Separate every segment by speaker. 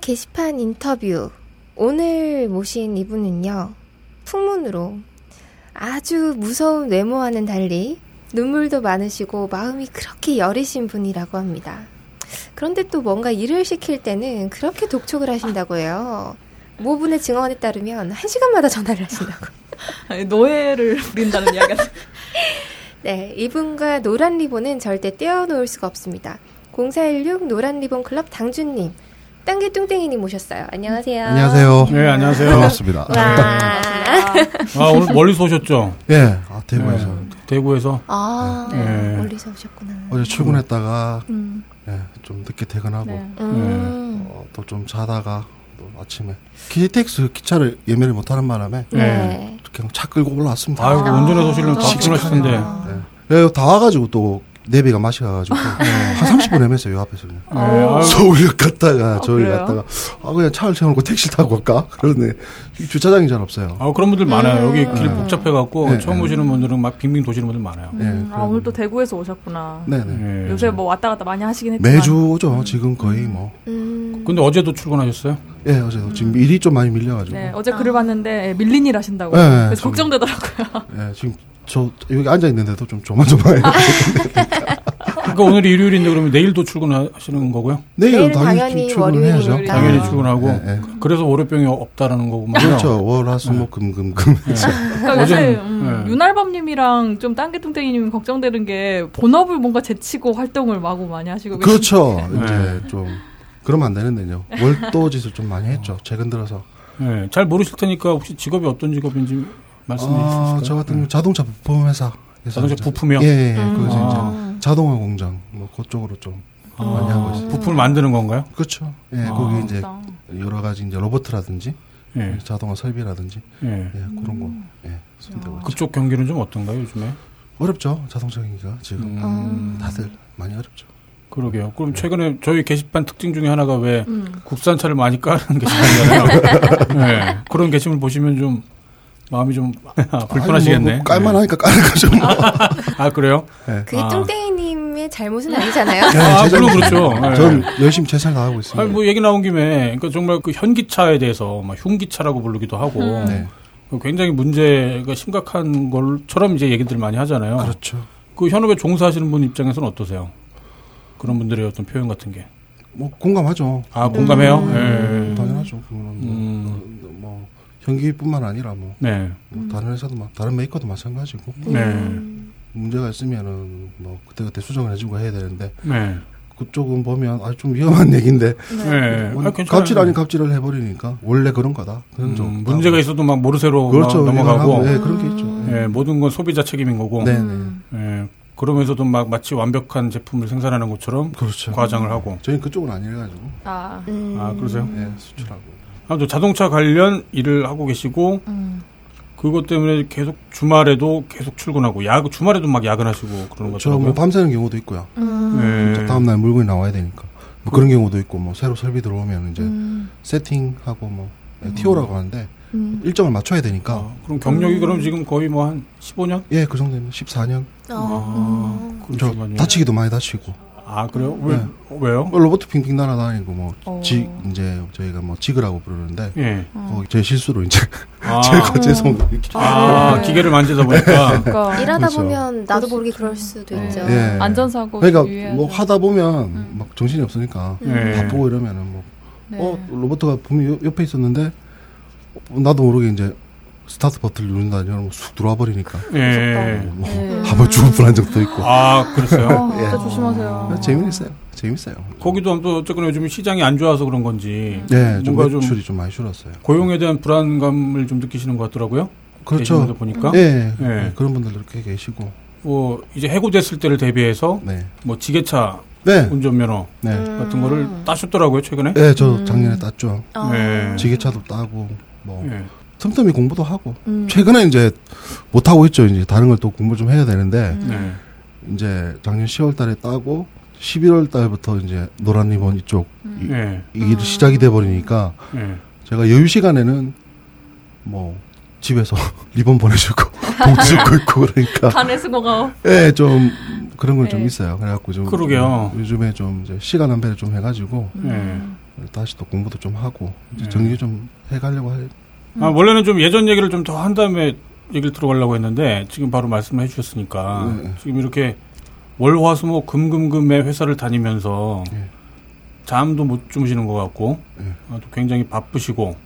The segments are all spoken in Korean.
Speaker 1: 게시판 인터뷰. 오늘 모신 이분은요, 풍문으로 아주 무서운 외모와는 달리 눈물도 많으시고 마음이 그렇게 여리신 분이라고 합니다. 그런데 또 뭔가 일을 시킬 때는 그렇게 독촉을 하신다고 해요. 모분의 증언에 따르면 한 시간마다 전화를 하신다고.
Speaker 2: 아니, 노예를 부린다는 이야기가.
Speaker 1: 네, 이분과 노란 리본은 절대 떼어놓을 수가 없습니다. 0416 노란 리본 클럽 당준님, 땅개 뚱땡이님 모셨어요. 안녕하세요.
Speaker 3: 안녕하세요.
Speaker 4: 네, 안녕하세요.
Speaker 3: 반갑습니다.
Speaker 1: 와.
Speaker 4: 아, 오늘 멀리서 오셨죠?
Speaker 3: 예, 아, 대구에서
Speaker 4: 네, 대구에서.
Speaker 1: 아,
Speaker 4: 네.
Speaker 1: 멀리서 오셨구나.
Speaker 3: 어제 출근했다가
Speaker 2: 음.
Speaker 3: 예, 좀 늦게 퇴근하고
Speaker 2: 네.
Speaker 1: 음.
Speaker 3: 어, 또좀 자다가 또 아침에 KTX 기차를 예매를 못하는 바람에
Speaker 1: 네.
Speaker 3: 이렇게 차 끌고 올라왔습니다.
Speaker 4: 아이고, 운전해서 오시려면
Speaker 1: 아,
Speaker 4: 직진하실 텐데.
Speaker 3: 예, 예, 다 와가지고 또 내비가 맛이 가가지고 한 30분 헤맸어요 요 앞에서 그냥.
Speaker 4: 네, 아이고,
Speaker 3: 서울역 갔다가 저기
Speaker 2: 그래요?
Speaker 3: 갔다가 아 그냥 차를 세워놓고 택시 타고 갈까? 그러네 이 주차장이 잘 없어요.
Speaker 4: 아, 그런 분들 많아요. 여기 길
Speaker 3: 네.
Speaker 4: 복잡해갖고
Speaker 3: 네,
Speaker 4: 처음
Speaker 3: 네.
Speaker 4: 오시는 분들은 막 빙빙 도시는 분들 많아요.
Speaker 3: 예,
Speaker 2: 음, 아,
Speaker 3: 그런
Speaker 2: 오늘 또 대구에서 오셨구나.
Speaker 3: 네네
Speaker 4: 네.
Speaker 2: 요새 뭐 왔다 갔다 많이 하시긴 했지만.
Speaker 3: 매주 오죠 지금 거의 뭐.
Speaker 1: 음.
Speaker 4: 근데 어제도 출근하셨어요?
Speaker 3: 예 어제도 지금 일이 좀 많이 밀려가지고.
Speaker 2: 네, 어제 글을 봤는데 예, 밀린 일 하신다고.
Speaker 3: 네,
Speaker 2: 그래서
Speaker 3: 좀-
Speaker 2: 걱정되더라고요.
Speaker 3: 예, 지금 저 여기 앉아 있는데도 좀 조마조마해요.
Speaker 4: 그러니까 오늘 일요일인데 그러면 내일도 출근하시는 거고요?
Speaker 3: 내일은 당연히,
Speaker 1: 당연히
Speaker 3: 출근해야죠.
Speaker 1: 월요일이니까.
Speaker 4: 당연히
Speaker 1: 아.
Speaker 4: 출근하고.
Speaker 3: 네, 네.
Speaker 4: 그래서 월요병이 없다라는 거구만.
Speaker 3: 그렇죠. 월화수목금금금.
Speaker 2: 그러니까 요새 음,
Speaker 4: 네.
Speaker 2: 윤알밤님이랑 좀 딴개뚱땡이님 걱정되는 게 본업을 뭔가 제치고 활동을 마구 많이 하시고
Speaker 3: 그렇죠.
Speaker 4: 네.
Speaker 3: 이제 좀 그러면 안 되는데요. 월도짓을 좀 많이 했죠. 최근 들어서.
Speaker 4: 네, 잘 모르실 테니까 혹시 직업이 어떤 직업인지 말씀해 주실까요?
Speaker 3: 아, 저 같은 경우 자동차 부품 회사.
Speaker 4: 자동차 부품이요?
Speaker 3: 예, 예.
Speaker 1: 음.
Speaker 3: 거기서
Speaker 4: 아.
Speaker 3: 이제 자동화 공장 뭐 그쪽으로 좀
Speaker 4: 아,
Speaker 3: 많이 하고 있어요.
Speaker 4: 부품을 만드는 건가요?
Speaker 3: 그렇죠. 예,
Speaker 4: 아.
Speaker 3: 거기 이제
Speaker 2: 맞다.
Speaker 3: 여러 가지 이제 로봇이라든지
Speaker 4: 예.
Speaker 3: 자동화 설비라든지
Speaker 4: 예.
Speaker 3: 예, 그런 거 예, 손대고.
Speaker 4: 그쪽 경기는 좀 어떤가요, 요즘에?
Speaker 3: 어렵죠. 자동차 경기가 지금
Speaker 4: 음,
Speaker 3: 다들 많이 어렵죠.
Speaker 4: 그러게요. 그럼 최근에 저희 게시판 특징 중에 하나가 왜
Speaker 2: 음.
Speaker 4: 국산차를 많이 까는 게시판이잖아요. 네. 그런 게시물 보시면 좀 마음이 좀 불편하시겠네.
Speaker 3: 아니, 뭐 깔만하니까 까는 거죠. 뭐.
Speaker 4: 아, 그래요?
Speaker 3: 예.
Speaker 1: 그게
Speaker 4: 아.
Speaker 1: 뚱땡이님의 잘못은 아니잖아요.
Speaker 4: 아, 물론 그렇죠. 네.
Speaker 3: 전 열심히 최선을 다하고 있습니다.
Speaker 4: 아니, 뭐 얘기 나온 김에 그러니까 정말 그 현기차에 대해서 막 흉기차라고 부르기도 하고
Speaker 3: 네,
Speaker 4: 그 굉장히 문제가 심각한 걸처럼 이제 얘기들 많이 하잖아요.
Speaker 3: 그렇죠.
Speaker 4: 그 현업에 종사하시는 분 입장에서는 어떠세요? 그런 분들의 어떤 표현 같은 게.
Speaker 3: 뭐 공감하죠.
Speaker 4: 아, 공감해요?
Speaker 3: 음,
Speaker 4: 예.
Speaker 3: 당연하죠. 그거는 뭐,
Speaker 4: 음.
Speaker 3: 현기뿐만 아니라 뭐,
Speaker 4: 네.
Speaker 3: 뭐 다른 회사도 막 다른 메이커도 마찬가지고
Speaker 4: 네.
Speaker 1: 음.
Speaker 3: 문제가 있으면은 뭐 그때 그때 수정을 해주고 해야 되는데
Speaker 4: 네.
Speaker 3: 그쪽은 보면 아주 좀 위험한 얘기인데
Speaker 4: 네.
Speaker 3: 뭐
Speaker 4: 아.
Speaker 3: 갑질 아닌 갑질을 해버리니까 원래 그런 거다. 그런 좀
Speaker 4: 음, 문제가 있어도 막 모르쇠로
Speaker 3: 그렇죠.
Speaker 4: 막 넘어가고
Speaker 3: 예, 그런 게 있죠.
Speaker 4: 예, 모든 건 소비자 책임인 거고
Speaker 3: 네, 네,
Speaker 1: 음.
Speaker 4: 예, 그러면서도 막 마치 완벽한 제품을 생산하는 것처럼
Speaker 3: 그렇죠.
Speaker 4: 과장을 하고
Speaker 3: 저희는 그쪽은 아니래가지고
Speaker 2: 아,
Speaker 1: 음.
Speaker 4: 아 그러세요?
Speaker 3: 예, 수출하고
Speaker 4: 아무튼 자동차 관련 일을 하고 계시고
Speaker 2: 음.
Speaker 4: 그것 때문에 계속 주말에도 계속 출근하고 야근 주말에도 막 야근하시고 그러는
Speaker 3: 저뭐
Speaker 4: 것처럼
Speaker 3: 밤새는 경우도 있고요.
Speaker 1: 음.
Speaker 4: 예.
Speaker 3: 다음 날 물건이 나와야 되니까 뭐 그런 경우도 있고 뭐 새로 설비 들어오면 이제
Speaker 1: 음.
Speaker 3: 세팅하고 뭐 TO라고 하는데
Speaker 1: 음.
Speaker 3: 일정을 맞춰야 되니까
Speaker 4: 아, 그럼 경력이 그럼 지금 거의 뭐 한 15년?
Speaker 3: 예, 그 정도면 14년.
Speaker 1: 어.
Speaker 4: 아,
Speaker 3: 저. 다치기도 많이 다치고
Speaker 4: 아 그래요? 왜
Speaker 3: 네.
Speaker 4: 왜요?
Speaker 3: 뭐 로봇 핑핑 날아다니고 뭐
Speaker 2: 어.
Speaker 3: 지, 이제 저희가 뭐 지그라고 부르는데
Speaker 4: 예.
Speaker 3: 거기 제 실수로 이제
Speaker 4: 아,
Speaker 3: 제가 죄송 이렇게
Speaker 4: 아,
Speaker 2: 네.
Speaker 4: 기계를 만지다 보니까
Speaker 2: 그러니까
Speaker 1: 일하다
Speaker 3: 그렇죠.
Speaker 1: 보면 나도
Speaker 2: 그렇죠.
Speaker 1: 모르게 그럴 수도
Speaker 2: 네.
Speaker 1: 있죠.
Speaker 3: 예.
Speaker 2: 안전사고
Speaker 3: 그러니까 뭐
Speaker 2: 돼.
Speaker 3: 하다 보면 막 정신이 없으니까
Speaker 4: 예.
Speaker 3: 바쁘고 이러면은 뭐
Speaker 2: 네.
Speaker 3: 어, 분명히 옆- 옆에 있었는데 어, 나도 모르게 이제 스타트 버튼을 누른다 이러면 쑥 들어와 버리니까
Speaker 4: 예.
Speaker 3: 뭐
Speaker 2: 네.
Speaker 3: 한번 죽을 뻔한 적도 있고
Speaker 4: 아 그랬어요?
Speaker 2: 아,
Speaker 3: 예.
Speaker 2: 진짜 조심하세요.
Speaker 3: 재밌어요 재밌어요
Speaker 4: 거기도 또 어쨌거나 요즘 시장이 안 좋아서 그런 건지
Speaker 3: 네, 좀
Speaker 4: 뭔가 좀
Speaker 3: 매출이 좀 많이 줄었어요
Speaker 4: 고용에 대한 불안감을 좀 느끼시는 것 같더라고요.
Speaker 3: 그렇죠
Speaker 4: 보니까
Speaker 3: 예,
Speaker 4: 예.
Speaker 3: 네, 그런 분들도 꽤 계시고
Speaker 4: 뭐 이제 해고됐을 때를 대비해서
Speaker 3: 네
Speaker 4: 뭐 지게차
Speaker 3: 네,
Speaker 4: 운전면허
Speaker 3: 네.
Speaker 1: 음.
Speaker 4: 같은 거를 따셨더라고요 최근에.
Speaker 3: 네, 저 작년에 땄죠.
Speaker 1: 어.
Speaker 4: 네.
Speaker 3: 지게차도 따고 뭐
Speaker 4: 예.
Speaker 3: 틈틈이 공부도 하고
Speaker 2: 음.
Speaker 3: 최근에 이제 못 하고 있죠. 이제 다른 걸 또 공부 좀 해야 되는데
Speaker 2: 음.
Speaker 4: 네.
Speaker 3: 이제 작년 10월달에 따고 11월 달부터 이제 노란 리본 이쪽 이,
Speaker 4: 예.
Speaker 3: 이 일이 시작이 돼 버리니까
Speaker 4: 예.
Speaker 3: 제가 여유 시간에는 뭐 집에서 리본 보내주고 봉투 줍고 있고 그러니까
Speaker 2: 간의 수고가
Speaker 3: 예, 좀 그런 건좀
Speaker 2: 네.
Speaker 3: 있어요. 그래갖고 좀
Speaker 4: 그러게요.
Speaker 3: 요즘에 좀 이제 시간 안배를 좀 해가지고
Speaker 4: 예.
Speaker 2: 음.
Speaker 3: 다시 또 공부도 좀 하고 이제
Speaker 4: 네.
Speaker 3: 정리 좀 해가려고 해.
Speaker 4: 아, 원래는 좀 예전 얘기를 좀 더 한 다음에 얘기를 들어가려고 했는데 지금 바로 말씀해 주셨으니까
Speaker 3: 네.
Speaker 4: 지금 이렇게 월화수목 금금금의 회사를 다니면서
Speaker 3: 네.
Speaker 4: 잠도 못 주무시는 것 같고
Speaker 3: 네.
Speaker 4: 아, 또 굉장히 바쁘시고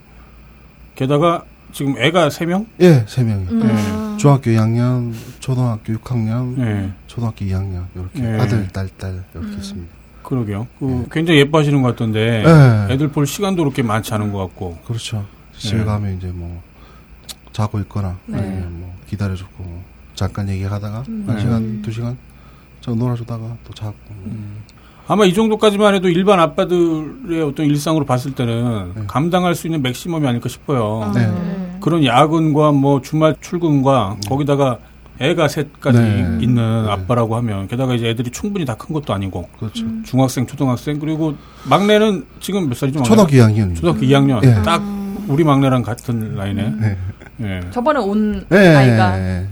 Speaker 4: 게다가 지금 애가 세 명?
Speaker 3: 예, 세 명이.
Speaker 2: 음.
Speaker 3: 중학교 2학년, 초등학교 6학년,
Speaker 4: 네.
Speaker 3: 초등학교 2학년 이렇게
Speaker 4: 네.
Speaker 3: 아들, 딸, 딸 이렇게
Speaker 2: 음.
Speaker 3: 있습니다.
Speaker 4: 그러게요. 그
Speaker 3: 네.
Speaker 4: 굉장히 예뻐하시는 것 같던데
Speaker 3: 예.
Speaker 4: 애들 볼 시간도 그렇게 많지 않은 것 같고
Speaker 3: 그렇죠. 집에
Speaker 4: 네.
Speaker 3: 가면 이제 뭐 자고 있거나
Speaker 2: 네.
Speaker 3: 아니면 뭐 기다려주고 뭐 잠깐 얘기하다가
Speaker 2: 음.
Speaker 3: 한
Speaker 4: 네.
Speaker 3: 시간 두 시간 저 놀아주다가 또 자고
Speaker 4: 음. 아마 이 정도까지만 해도 일반 아빠들의 어떤 일상으로 봤을 때는
Speaker 3: 네.
Speaker 4: 감당할 수 있는 맥시멈이 아닐까 싶어요.
Speaker 3: 네.
Speaker 1: 음.
Speaker 4: 그런 야근과 뭐 주말 출근과 거기다가 애가 셋까지
Speaker 3: 네.
Speaker 4: 있는
Speaker 3: 네.
Speaker 4: 아빠라고 하면 게다가 이제 애들이 충분히 다 큰 것도 아니고
Speaker 3: 그렇죠.
Speaker 4: 중학생, 초등학생 그리고 막내는 지금 몇 살이죠?
Speaker 3: 초등학교 2학년.
Speaker 4: 초등학교 2학년
Speaker 3: 예.
Speaker 4: 딱 우리 막내랑 같은 나이네.
Speaker 3: 네.
Speaker 4: 예.
Speaker 2: 저번에 온
Speaker 3: 예,
Speaker 2: 아이가
Speaker 3: 예,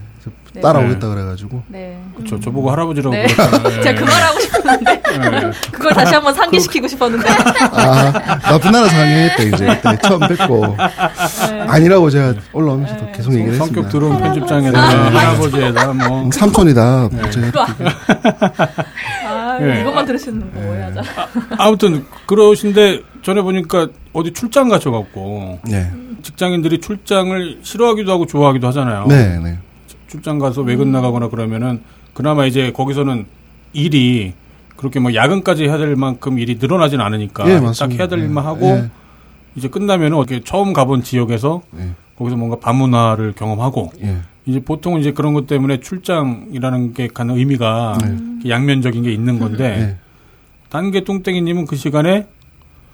Speaker 2: 네.
Speaker 3: 따라오겠다 그래가지고
Speaker 2: 네.
Speaker 4: 그렇죠. 저보고 할아버지라고
Speaker 2: 네. 제가 그 말하고 싶었는데
Speaker 4: 예.
Speaker 2: 그걸 다시 한번 상기시키고 싶었는데
Speaker 3: 아 나쁜 나라 상영했다 이제 그때 처음 뵙고
Speaker 2: 네.
Speaker 3: 아니라고 제가 올라오면서도 계속 얘기를
Speaker 4: 성격
Speaker 3: 했습니다.
Speaker 4: 들어온 편집장에다 할아버지에다 뭐
Speaker 3: 음, 삼촌이다.
Speaker 4: 네.
Speaker 3: 제가
Speaker 2: 아
Speaker 4: 네.
Speaker 2: 이것만 들으시는 거 오해하자.
Speaker 4: 아 무튼 그러신데 전에 보니까 어디 출장 가셔갖고
Speaker 3: 네,
Speaker 4: 직장인들이 출장을 싫어하기도 하고 좋아하기도 하잖아요.
Speaker 3: 네, 네,
Speaker 4: 출장 가서 외근 나가거나 그러면은 그나마 이제 거기서는 일이 그렇게 뭐 야근까지 해야 될 만큼 일이 늘어나진 않으니까
Speaker 3: 예,
Speaker 4: 딱
Speaker 3: 맞습니다.
Speaker 4: 해야 될 일만
Speaker 3: 예,
Speaker 4: 하고
Speaker 3: 예,
Speaker 4: 이제 끝나면은 어떻게 처음 가본 지역에서
Speaker 3: 예,
Speaker 4: 거기서 뭔가 밤문화를 경험하고
Speaker 3: 예.
Speaker 4: 이제 보통은 이제 그런 것 때문에 출장이라는 게 가는 의미가
Speaker 3: 네.
Speaker 4: 양면적인 게 있는 건데
Speaker 3: 예.
Speaker 4: 단계 뚱땡이님은 그 시간에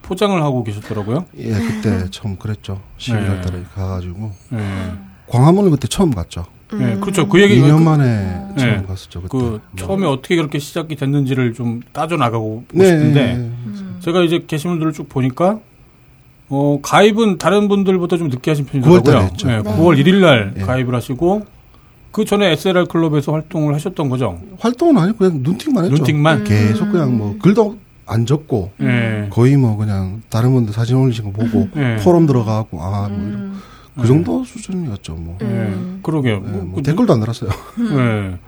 Speaker 4: 포장을 하고 계셨더라고요.
Speaker 3: 예, 그때 처음 그랬죠. 11월 달에 가가지고
Speaker 4: 예.
Speaker 3: 광화문을 그때 처음 갔죠.
Speaker 4: 예, 그렇죠. 그 얘기
Speaker 3: 2년
Speaker 4: 그,
Speaker 3: 만에
Speaker 4: 네.
Speaker 3: 처음 갔었죠. 그때.
Speaker 4: 그
Speaker 3: 뭐.
Speaker 4: 처음에 어떻게 그렇게 시작이 됐는지를 좀 따져 나가고 보고
Speaker 3: 네,
Speaker 4: 싶은데
Speaker 3: 네,
Speaker 4: 제가 이제 게시물들을 쭉 보니까 어 가입은 다른 분들보다 좀 늦게 하신
Speaker 3: 9월
Speaker 4: 편이더라고요.
Speaker 3: 달에 했죠.
Speaker 4: 예,
Speaker 1: 네.
Speaker 4: 9월 1일 날
Speaker 3: 예.
Speaker 4: 가입을 하시고 그 전에 SLR 클럽에서 활동을 하셨던 거죠.
Speaker 3: 활동은 아니고 그냥 눈팅만 했죠.
Speaker 4: 눈팅만.
Speaker 3: 계속 그냥 뭐 글도 안 적고
Speaker 4: 예.
Speaker 3: 거의 뭐 그냥 다른 분들 사진 올리신 거 보고
Speaker 4: 예.
Speaker 3: 포럼 들어가고 아뭐 이런
Speaker 2: 음.
Speaker 3: 그 정도 수준이었죠 뭐.
Speaker 1: 음.
Speaker 4: 예. 그러게요.
Speaker 3: 네,
Speaker 4: 뭐, 뭐그
Speaker 3: 댓글도 안 달았어요.
Speaker 4: 예.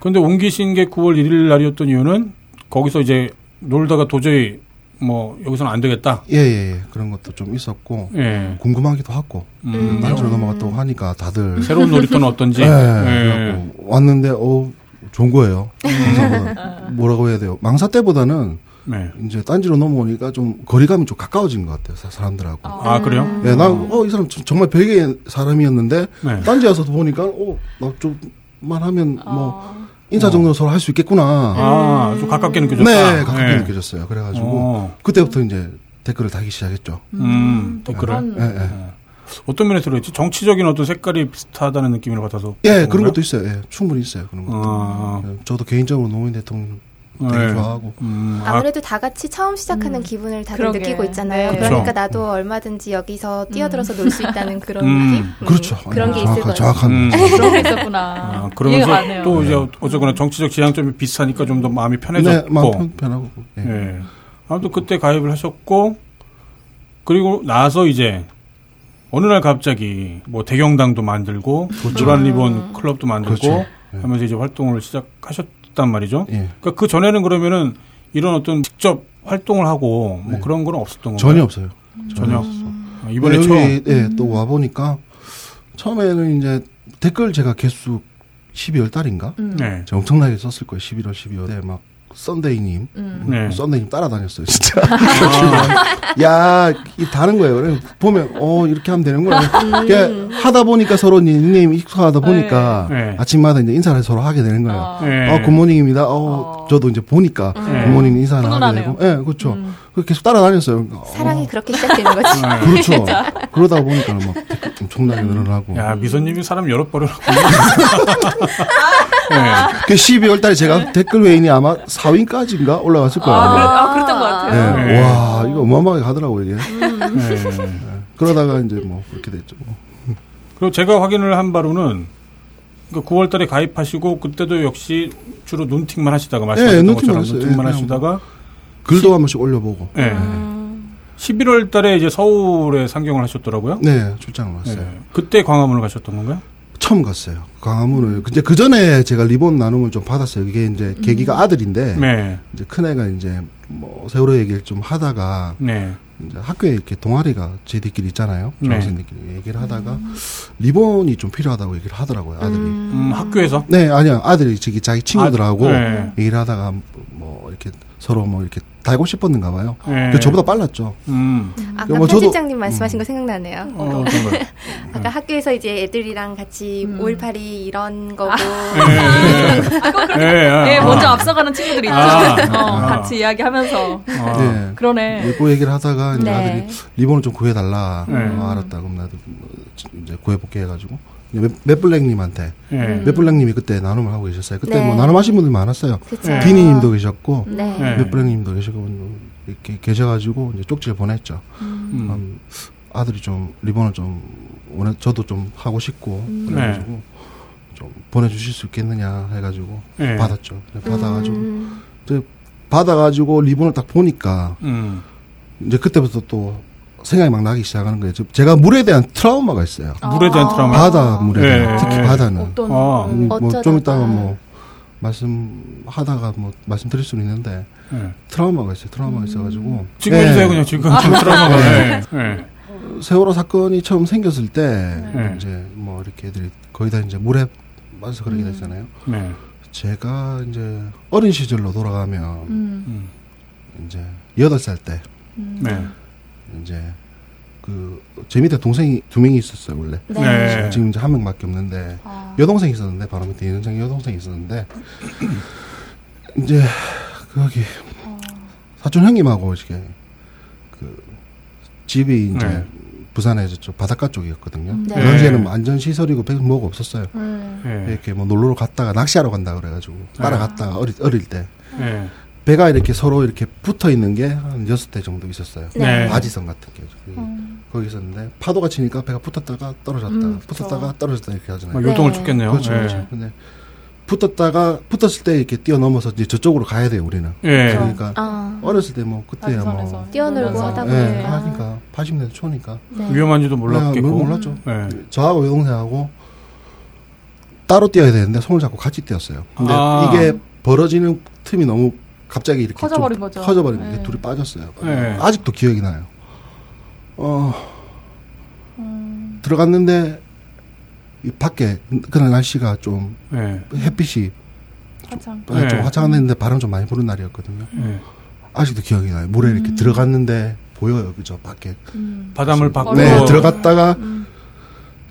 Speaker 4: 근데 옮기신 게 9월 1일 날이었던 이유는 거기서 이제 놀다가 도저히 뭐 여기서는 안 되겠다.
Speaker 3: 예, 예, 예. 그런 것도 좀 있었고
Speaker 4: 예.
Speaker 3: 궁금하기도 하고
Speaker 4: 음.
Speaker 3: 딴지로 넘어갔다고 하니까 다들
Speaker 4: 새로운 놀이터는 어떤지.
Speaker 3: 예,
Speaker 4: 예.
Speaker 3: 왔는데 어 좋은 거예요. 뭐라고 해야 돼요? 망사 때보다는
Speaker 4: 네.
Speaker 3: 이제 딴지로 넘어오니까 좀 거리감이 좀 가까워진 것 같아요. 사- 사람들하고.
Speaker 4: 아, 그래요?
Speaker 3: 예, 난어 이 사람 좀- 정말 별개의 사람이었는데
Speaker 4: 네.
Speaker 3: 딴지 와서 보니까 어나 좀만 하면 뭐
Speaker 2: 어.
Speaker 3: 인사 정도 서로 할 수 있겠구나.
Speaker 4: 아, 좀 가깝게 느껴졌다.
Speaker 3: 네, 가깝게
Speaker 4: 예.
Speaker 3: 느껴졌어요. 그래가지고
Speaker 4: 어.
Speaker 3: 그때부터 이제 댓글을 달기 시작했죠.
Speaker 4: 음, 댓글을.
Speaker 2: 그런-
Speaker 3: 예, 예.
Speaker 4: 어. 어떤 면에 들어있지? 정치적인 어떤 색깔이 비슷하다는 느낌을 받아서.
Speaker 3: 예,
Speaker 4: 그런?
Speaker 3: 것도 있어요. 예, 충분히 있어요. 그런 것도.
Speaker 4: 아,
Speaker 3: 예, 저도 개인적으로 노무현 대통령 되게
Speaker 4: 네.
Speaker 3: 좋아하고.
Speaker 4: 음, 아,
Speaker 1: 아무래도 다 같이 처음 시작하는
Speaker 2: 음.
Speaker 1: 기분을 다들
Speaker 2: 그러게.
Speaker 1: 느끼고 있잖아요.
Speaker 2: 네.
Speaker 1: 그러니까
Speaker 4: 그렇죠.
Speaker 1: 나도 얼마든지 여기서 뛰어들어서 놀 수 있다는 그런
Speaker 4: 음.
Speaker 1: 느낌? 음,
Speaker 3: 그렇죠.
Speaker 1: 그런 게 있을 거예요.
Speaker 3: 정확한.
Speaker 4: 음.
Speaker 2: 그런 게 있었구나.
Speaker 4: 아, 그러면서. 또 이제 어쨌거나 정치적 지향점이 비슷하니까 좀 더 마음이 편해졌고.
Speaker 3: 네, 마음 편, 편하고. 예.
Speaker 4: 예. 아무튼 그때 가입을 하셨고, 그리고 나서 이제, 어느 날 갑자기 뭐 대경당도 만들고, 노란 리본 클럽도 만들고,
Speaker 3: 그렇죠. 예.
Speaker 4: 하면서 이제 활동을 시작하셨 단 말이죠.
Speaker 3: 예.
Speaker 4: 그러니까 그 전에는 그러면은 이런 어떤 직접 활동을 하고 뭐
Speaker 3: 네.
Speaker 4: 그런 건 없었던 건가요?
Speaker 3: 전혀 없어요.
Speaker 4: 전혀.
Speaker 3: 없어.
Speaker 4: 아, 이번에
Speaker 3: 여기,
Speaker 4: 처음.
Speaker 3: 예, 또 와 보니까 처음에는 이제 댓글 제가 개수 12월 달인가?
Speaker 2: 음.
Speaker 4: 네.
Speaker 3: 제가 엄청나게 썼을 거예요. 11월, 12월에 막 썬데이님,
Speaker 2: 음.
Speaker 4: 네.
Speaker 3: 썬데이님 따라다녔어요, 진짜. 야, 이 다른 거예요. 그래 보면 어 이렇게 하면 되는구나. 그냥 하다 보니까 서로 닉네임 익숙하다 보니까
Speaker 4: 네.
Speaker 3: 아침마다 이제 인사를 서로 하게 되는 거예요.
Speaker 2: 어.
Speaker 4: 네.
Speaker 3: 어, good morning입니다. 어,
Speaker 2: 어.
Speaker 3: 저도 이제 보니까
Speaker 4: 네.
Speaker 3: good morning 인사를 하게. 되고, 예, 그렇죠.
Speaker 2: 음.
Speaker 3: 그 계속 따라다녔어요.
Speaker 1: 사랑이
Speaker 3: 어,
Speaker 1: 그렇게 시작되는 거지.
Speaker 4: 네.
Speaker 3: 그렇죠. 그러다 보니까 막 댓글 엄청나게 늘어나고.
Speaker 4: 야, 미소님이 사람 여럿 버려놓고. 네.
Speaker 3: 그 12월 달에 제가 댓글 회인이 아마 4위까지인가 올라갔을 거예요.
Speaker 2: 아, 그래.
Speaker 3: 아,
Speaker 2: 그랬던 것 같아요.
Speaker 3: 네.
Speaker 4: 네.
Speaker 3: 와, 이거 어마어마하게 가더라고요, 이게.
Speaker 4: 네.
Speaker 3: 그러다가 이제 뭐, 그렇게 됐죠. 뭐.
Speaker 4: 그리고 제가 확인을 한 바로는 그 9월 달에 가입하시고 그때도 역시 주로 눈팅만 하시다가 말씀하셨던
Speaker 3: 눈팅만
Speaker 4: 것처럼. 눈팅만
Speaker 3: 예,
Speaker 4: 하시다가
Speaker 3: 글도 한 번씩 올려보고.
Speaker 4: 예.
Speaker 2: 음.
Speaker 4: 11월 달에 이제 서울에 상경을 하셨더라고요.
Speaker 3: 네, 출장을 왔어요.
Speaker 4: 네. 그때 광화문을 가셨던 건가요?
Speaker 3: 처음 갔어요. 광화문을. 근데 그 전에 제가 리본 나눔을 좀 받았어요. 이게 이제 계기가 아들인데
Speaker 4: 네.
Speaker 3: 이제 큰 애가 이제 뭐 세월호 얘기를 좀 하다가
Speaker 4: 네.
Speaker 3: 이제 학교에 이렇게 동아리가 저희들끼리 있잖아요.
Speaker 4: 네.
Speaker 3: 중학생들끼리 얘기를 하다가 리본이 좀 필요하다고 얘기를 하더라고요. 아들이.
Speaker 4: 음, 학교에서?
Speaker 3: 네, 아니요. 아들이 저기 자기 친구들하고
Speaker 4: 아, 네.
Speaker 3: 얘기를 하다가 뭐 이렇게 서로 뭐 이렇게 달고 싶었는가 봐요.
Speaker 4: 네.
Speaker 3: 그 저보다 빨랐죠.
Speaker 4: 음.
Speaker 1: 아까
Speaker 3: 뭐 저도-
Speaker 1: 편집장님 말씀하신 거 생각나네요.
Speaker 4: 어?
Speaker 1: 아까 학교에서 이제 애들이랑 같이
Speaker 2: 음.
Speaker 1: 5.18이 이런 거고
Speaker 4: 네, 아,
Speaker 2: 네,
Speaker 4: 아.
Speaker 2: 먼저 앞서가는 친구들 있죠.
Speaker 4: 아,
Speaker 2: 어,
Speaker 4: 아.
Speaker 2: 같이 이야기하면서.
Speaker 4: 아.
Speaker 3: 네.
Speaker 2: 그러네.
Speaker 3: 일부 얘기를 하다가 이제
Speaker 1: 네.
Speaker 3: 아들이 리본을 좀 구해달라.
Speaker 4: 네.
Speaker 3: 어, 알았다. 그럼 나도 뭐 이제 구해볼게 해가지고 맷블랙님한테
Speaker 4: 네.
Speaker 3: 맷블랙님이 그때 나눔을 하고 계셨어요. 그때
Speaker 1: 네.
Speaker 3: 뭐 나눔하신 분들 많았어요.
Speaker 1: 그쵸.
Speaker 4: 네.
Speaker 3: 비니님도 계셨고
Speaker 1: 네.
Speaker 4: 네.
Speaker 3: 맷블랙님도 계시고 이렇게 계셔가지고 이제 쪽지를 보냈죠.
Speaker 4: 음.
Speaker 3: 음, 아들이 좀 리본을 좀 원해 저도 좀 하고 싶고 그래가지고 좀 보내주실 수 있겠느냐 해가지고
Speaker 4: 네.
Speaker 3: 받았죠. 그래서 받아가지고
Speaker 1: 음.
Speaker 3: 받아가지고 리본을 딱 보니까
Speaker 4: 음.
Speaker 3: 이제 그때부터 또 생각이 막 나기 시작하는 거예요. 저- 제가 물에 대한 트라우마가 있어요.
Speaker 4: 물에 대한 트라우마.
Speaker 3: 바다 물에
Speaker 4: 네.
Speaker 3: 대한 특히
Speaker 4: 네.
Speaker 3: 바다는
Speaker 2: 어떤.
Speaker 4: 아.
Speaker 3: 음, 뭐
Speaker 1: 어쩌다가.
Speaker 3: 좀 이따가 뭐 말씀하다가 뭐 말씀드릴 수는 있는데
Speaker 4: 네.
Speaker 3: 트라우마가 있어요. 트라우마가 있어가지고
Speaker 4: 지금
Speaker 3: 네.
Speaker 4: 해주세요, 그냥 지금. 지금 트라우마가. 네. 네.
Speaker 3: 세월호 사건이 처음 생겼을 때
Speaker 4: 네.
Speaker 3: 이제 뭐 이렇게 애들이 거의 다 이제 물에 빠져서 그러게 됐잖아요.
Speaker 4: 네.
Speaker 3: 제가 이제 어린 시절로 돌아가면
Speaker 2: 음.
Speaker 4: 음.
Speaker 3: 이제 여덟 살때
Speaker 4: 네.
Speaker 3: 이제 그 제 밑에 동생이 두 명이 있었어요 원래.
Speaker 1: 네.
Speaker 4: 네.
Speaker 3: 지금 이제 한 명밖에 없는데
Speaker 2: 아.
Speaker 3: 여동생이 있었는데 바로 밑에 여동생 여동생이 있었는데 이제 거기 사촌 형님하고 이렇게 그 집이 이제
Speaker 4: 네.
Speaker 3: 부산에 저쪽 바닷가 쪽이었거든요.
Speaker 1: 네.
Speaker 3: 그 당시에는 뭐 안전 시설이고 백 뭐가 없었어요.
Speaker 2: 음.
Speaker 4: 네.
Speaker 3: 이렇게 뭐 놀러 갔다가 낚시하러 간다 그래가지고 따라갔다가 어릴, 어릴 때
Speaker 4: 네.
Speaker 3: 배가 이렇게 서로 이렇게 붙어 있는 게 한 여섯 대 정도 있었어요.
Speaker 4: 네.
Speaker 3: 바지선 같은 게 거기, 거기 있었는데 파도가 치니까 배가 붙었다가 떨어졌다,
Speaker 2: 음,
Speaker 3: 붙었다가 떨어졌다 이렇게 하잖아요.
Speaker 4: 막 요동을
Speaker 1: 네.
Speaker 4: 춥겠네요.
Speaker 3: 그렇죠,
Speaker 4: 네.
Speaker 3: 그렇죠. 근데 붙었다가 붙었을 때 이렇게 뛰어넘어서 이제 저쪽으로 가야 돼요 우리는.
Speaker 4: 예.
Speaker 3: 그러니까
Speaker 1: 아,
Speaker 3: 어렸을 때 뭐 그때야
Speaker 2: 안전에서.
Speaker 3: 뭐
Speaker 1: 뛰어놀고. 하다
Speaker 3: 예,
Speaker 1: 보니까.
Speaker 3: 하니까 80년대 초니까
Speaker 1: 네.
Speaker 4: 위험한지도
Speaker 3: 네,
Speaker 4: 몰랐겠고.
Speaker 3: 뭐 몰랐죠.
Speaker 4: 네.
Speaker 3: 저하고 여동생하고 따로 뛰어야 되는데 손을 잡고 같이 뛰었어요. 근데
Speaker 4: 아.
Speaker 3: 이게 벌어지는 틈이 너무 갑자기 이렇게
Speaker 2: 커져버린
Speaker 3: 좀
Speaker 2: 거죠.
Speaker 3: 커져버린
Speaker 2: 네.
Speaker 3: 게 둘이 빠졌어요.
Speaker 4: 네.
Speaker 3: 아직도 기억이 나요. 어
Speaker 2: 음.
Speaker 3: 들어갔는데 이 밖에 그날 날씨가 좀
Speaker 4: 네.
Speaker 3: 햇빛이.
Speaker 4: 네.
Speaker 3: 좀 화창했는데 바람 좀 많이 부는 날이었거든요.
Speaker 4: 네.
Speaker 3: 아직도 기억이 나요. 물에 이렇게 들어갔는데 보여요, 그죠? 밖에.
Speaker 2: 음.
Speaker 4: 바닷물 밖으로.
Speaker 3: 네, 들어갔다가
Speaker 2: 음.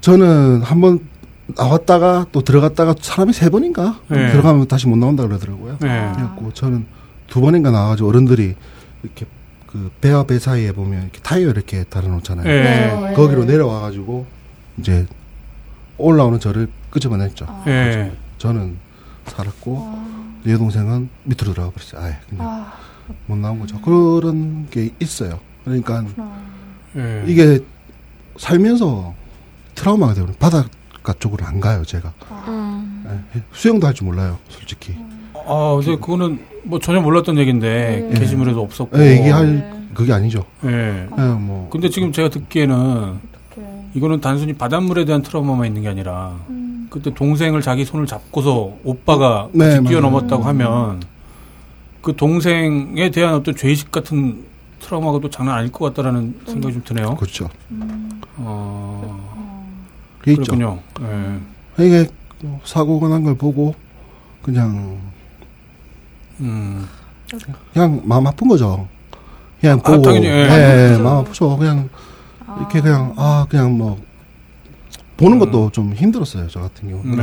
Speaker 3: 저는 한번 나왔다가 또 들어갔다가 사람이 세 번인가
Speaker 4: 네.
Speaker 3: 들어가면 다시 못 나온다 그러더라고요.
Speaker 4: 네.
Speaker 3: 그래갖고 저는 두 번인가 나와가지고 어른들이 이렇게 그 배와 배 사이에 보면 이렇게 타이어 이렇게 달아놓잖아요.
Speaker 4: 네.
Speaker 1: 네.
Speaker 3: 거기로 내려와가지고 이제 올라오는 저를 끄집어냈죠.
Speaker 4: 네.
Speaker 3: 저는 살았고 내 여동생은 밑으로 들어가 버렸어요. 아예 그냥
Speaker 2: 아,
Speaker 3: 못 나온 거죠. 그런 게 있어요. 그러니까
Speaker 4: 네.
Speaker 3: 이게 살면서 트라우마가 되고 바닷가 쪽으로 안 가요. 제가
Speaker 1: 음.
Speaker 3: 예, 수영도 할 줄 몰라요. 솔직히
Speaker 4: 아, 근데 그거는 뭐 전혀 몰랐던 얘기인데
Speaker 2: 네.
Speaker 4: 게시물에도 없었고.
Speaker 3: 예, 얘기할
Speaker 2: 네.
Speaker 3: 그게 아니죠.
Speaker 4: 예.
Speaker 3: 예, 뭐
Speaker 4: 근데 지금 제가 듣기에는. 이거는 단순히 바닷물에 대한 트라우마만 있는 게 아니라
Speaker 2: 음.
Speaker 4: 그때 동생을 자기 손을 잡고서 오빠가
Speaker 3: 네,
Speaker 4: 같이
Speaker 3: 맞아요.
Speaker 4: 뛰어넘었다고 하면 그 동생에 대한 어떤 죄의식 같은 트라우마가 또 장난 아닐 것 같다라는 생각이 좀 드네요.
Speaker 3: 그렇죠.
Speaker 4: 어. 그렇군요. 예.
Speaker 3: 이게 사고가 난 걸 보고 그냥
Speaker 4: 음.
Speaker 3: 그냥 마음 아픈 거죠. 그냥
Speaker 4: 아,
Speaker 3: 보고
Speaker 4: 당연히, 예.
Speaker 3: 예, 예, 마음 아프죠. 그냥 이렇게 그냥 아 그냥 뭐 보는 것도 좀 힘들었어요. 저 같은 경우. 는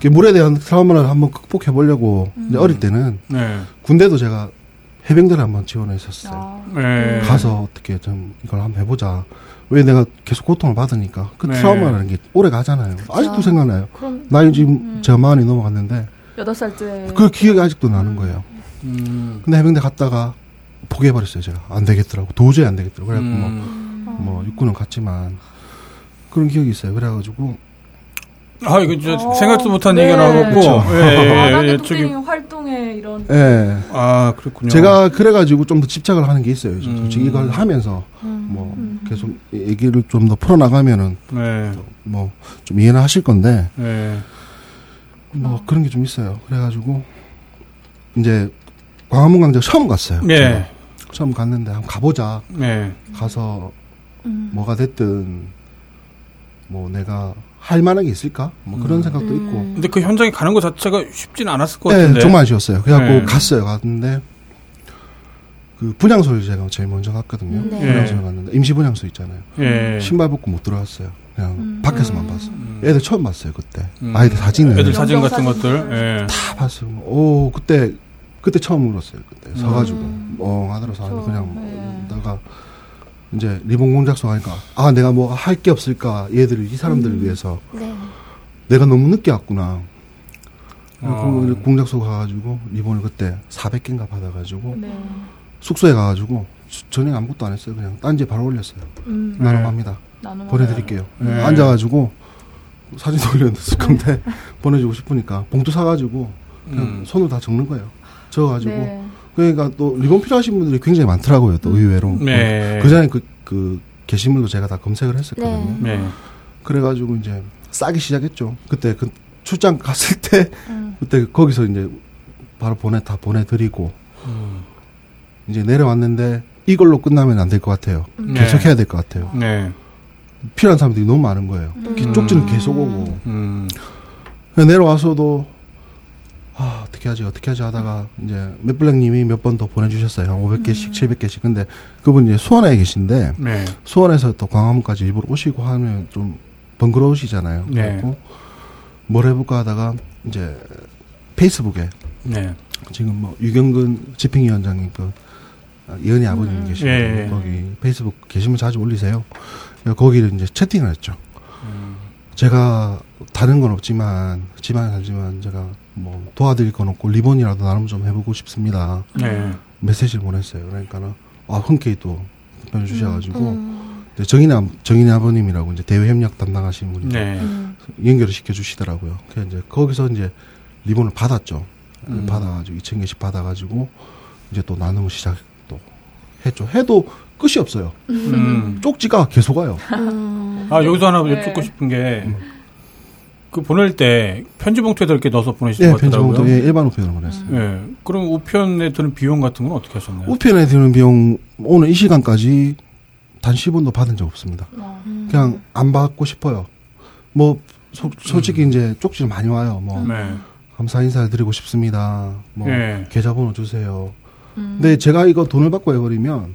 Speaker 4: 네.
Speaker 3: 물에 대한 트라우마를 한번 극복해 보려고
Speaker 2: 음.
Speaker 3: 어릴 때는
Speaker 4: 네.
Speaker 3: 군대도 제가 해병대를 한번 지원했었어요.
Speaker 2: 아.
Speaker 4: 네.
Speaker 3: 가서 어떻게 좀 이걸 한번 해보자. 왜 내가 계속 고통을 받으니까 그
Speaker 4: 네.
Speaker 3: 트라우마라는 게 오래 가잖아요. 아직도 생각나요. 나이 지금
Speaker 2: 음.
Speaker 3: 제가 마흔이 넘어갔는데
Speaker 2: 여덟 살 때
Speaker 3: 그 기억이 아직도 나는 거예요.
Speaker 4: 음.
Speaker 3: 근데 해병대 갔다가 포기해버렸어요. 제가 안 되겠더라고. 도저히 안 되겠더라고. 그래갖고 뭐,
Speaker 4: 음.
Speaker 3: 뭐 육군은 갔지만 그런 기억이 있어요. 그래가지고
Speaker 4: 아, 이거 진짜
Speaker 2: 어,
Speaker 4: 생각도 못한
Speaker 2: 네.
Speaker 4: 얘기가 나왔고. 예, 예, 예, 예, 저기,
Speaker 2: 활동에 이런
Speaker 3: 예.
Speaker 4: 아, 그렇군요.
Speaker 3: 제가 그래가지고 좀 더 집착을 하는 게 있어요.
Speaker 4: 음.
Speaker 3: 솔직히 이걸 하면서
Speaker 1: 음.
Speaker 3: 뭐 계속 얘기를 좀 더 풀어나가면은
Speaker 4: 네.
Speaker 3: 뭐좀 이해는 하실 건데
Speaker 4: 네.
Speaker 3: 뭐 그런 게 좀 있어요. 그래가지고 이제 광화문 광장 처음 갔어요. 제가.
Speaker 4: 네.
Speaker 3: 처음 갔는데 한번 가보자.
Speaker 4: 네.
Speaker 3: 가서
Speaker 1: 음.
Speaker 3: 뭐가 됐든 뭐 내가 할 만한 게 있을까? 뭐 그런
Speaker 4: 음.
Speaker 3: 생각도 있고.
Speaker 1: 음.
Speaker 4: 근데 그 현장에 가는 것 자체가 쉽지는 않았을 것
Speaker 3: 네,
Speaker 4: 같은데.
Speaker 3: 정말 아쉬웠어요. 그래갖고
Speaker 4: 네.
Speaker 3: 갔어요. 갔는데 그 분향소를 제가 제일 먼저 갔거든요.
Speaker 1: 네.
Speaker 3: 분향소를 갔는데 임시 분향소 있잖아요.
Speaker 4: 예.
Speaker 3: 신발 벗고 못 들어갔어요. 그냥
Speaker 2: 음.
Speaker 3: 밖에서만
Speaker 1: 음.
Speaker 3: 봤어.
Speaker 4: 음.
Speaker 3: 애들 처음 봤어요 그때.
Speaker 4: 음.
Speaker 3: 아이들 사진을
Speaker 4: 애들 사진 같은. 것들. 예.
Speaker 3: 다 봤어요. 오 그때 그때 처음 울었어요. 그때 서가지고
Speaker 1: 음.
Speaker 3: 멍하더라서
Speaker 2: 그렇죠.
Speaker 3: 그냥
Speaker 2: 네.
Speaker 3: 다가 이제 리본 공작소 하니까 아 내가 뭐 할 게 없을까 얘들을 이 사람들을
Speaker 2: 음.
Speaker 3: 위해서
Speaker 1: 네.
Speaker 3: 내가 너무 늦게 왔구나.
Speaker 4: 어.
Speaker 3: 그 공작소 가가지고 리본을 그때 400개인가 받아가지고
Speaker 2: 네.
Speaker 3: 숙소에 가가지고 수- 저녁 아무것도 안 했어요. 그냥 딴지에 바로 올렸어요.
Speaker 2: 음.
Speaker 4: 네.
Speaker 3: 나눔 보내드릴게요.
Speaker 4: 네.
Speaker 3: 앉아가지고 사진도 올렸을 건데 보내주고 싶으니까 봉투 사가지고 그냥
Speaker 4: 음.
Speaker 3: 손으로 다 적는 거예요. 적어가지고
Speaker 2: 네.
Speaker 3: 그러니까 또 리본 필요하신 분들이 굉장히 많더라고요. 또 의외로
Speaker 4: 네.
Speaker 3: 그 전에 그, 그 게시물도 제가 다 검색을 했었거든요.
Speaker 1: 네.
Speaker 4: 네.
Speaker 3: 그래가지고 이제 싸기 시작했죠. 그때 그 출장 갔을 때
Speaker 2: 음.
Speaker 3: 그때 거기서 이제 바로 보내 다 보내드리고
Speaker 4: 음.
Speaker 3: 이제 내려왔는데 이걸로 끝나면 안 될 것 같아요.
Speaker 4: 네.
Speaker 3: 계속 해야 될 것 같아요.
Speaker 4: 네.
Speaker 3: 필요한 사람들이 너무 많은 거예요.
Speaker 1: 음.
Speaker 3: 쪽지는 계속 오고
Speaker 4: 음.
Speaker 3: 내려와서도 아 어떻게 하지 어떻게 하지 하다가 이제 맷블랙님이 몇 번 더 보내주셨어요. 한 500개씩 700개씩. 근데 그분 이제 수원에 계신데
Speaker 4: 네.
Speaker 3: 수원에서 또 광화문까지 일부러 오시고 하면 좀 번거로우시잖아요.
Speaker 4: 네.
Speaker 3: 그래갖고 뭘 해볼까 하다가 이제 페이스북에
Speaker 4: 네.
Speaker 3: 지금 뭐 유경근 집행위원장님 그 아, 예은이 아버님
Speaker 1: 음.
Speaker 3: 계시고
Speaker 4: 예, 예.
Speaker 3: 거기 페이스북 게시물 자주 올리세요. 그래서 거기를 이제 채팅을 했죠.
Speaker 4: 음.
Speaker 3: 제가 다른 건 없지만 지방에 살지만 제가 뭐 도와드릴 건 없고 리본이라도 나름 좀 해보고 싶습니다.
Speaker 4: 네.
Speaker 3: 메시지를 보냈어요. 그러니까는 아 흔쾌히 또 보내주셔가지고
Speaker 1: 음.
Speaker 3: 이제 정인이 아- 정인이 아버님이라고 이제 대외 협력 담당하시는 분이
Speaker 4: 네.
Speaker 1: 음.
Speaker 3: 연결을 시켜주시더라고요. 그래서 이제 거기서 이제 리본을 받았죠.
Speaker 4: 음.
Speaker 3: 받아가지고 2천 개씩 받아가지고 이제 또 나눔을 시작 또 했죠. 해도 끝이 없어요.
Speaker 4: 음.
Speaker 3: 쪽지가 계속 와요.
Speaker 1: 음.
Speaker 4: 아, 여기서 하나
Speaker 2: 네.
Speaker 4: 여쭙고 싶은 게,
Speaker 3: 음.
Speaker 4: 그 보낼 때 편지 봉투에다 이렇게 넣어서 보내시는
Speaker 3: 예,
Speaker 4: 것 같더라고요.
Speaker 3: 편집봉도 예, 일반 우편으로 보냈어요.
Speaker 4: 예. 그럼 우편에 드는 비용 같은 건 어떻게 하셨나요?
Speaker 3: 우편에 드는 비용 오늘 이 시간까지 단 10원도 받은 적 없습니다.
Speaker 2: 어.
Speaker 1: 음.
Speaker 3: 그냥 안 받고 싶어요. 뭐 소- 솔직히 이제 쪽지 많이 와요. 뭐
Speaker 4: 네.
Speaker 3: 감사 인사를 드리고 싶습니다. 뭐
Speaker 4: 예.
Speaker 3: 계좌번호 주세요.
Speaker 2: 음.
Speaker 3: 근데 제가 이거 돈을 받고 해버리면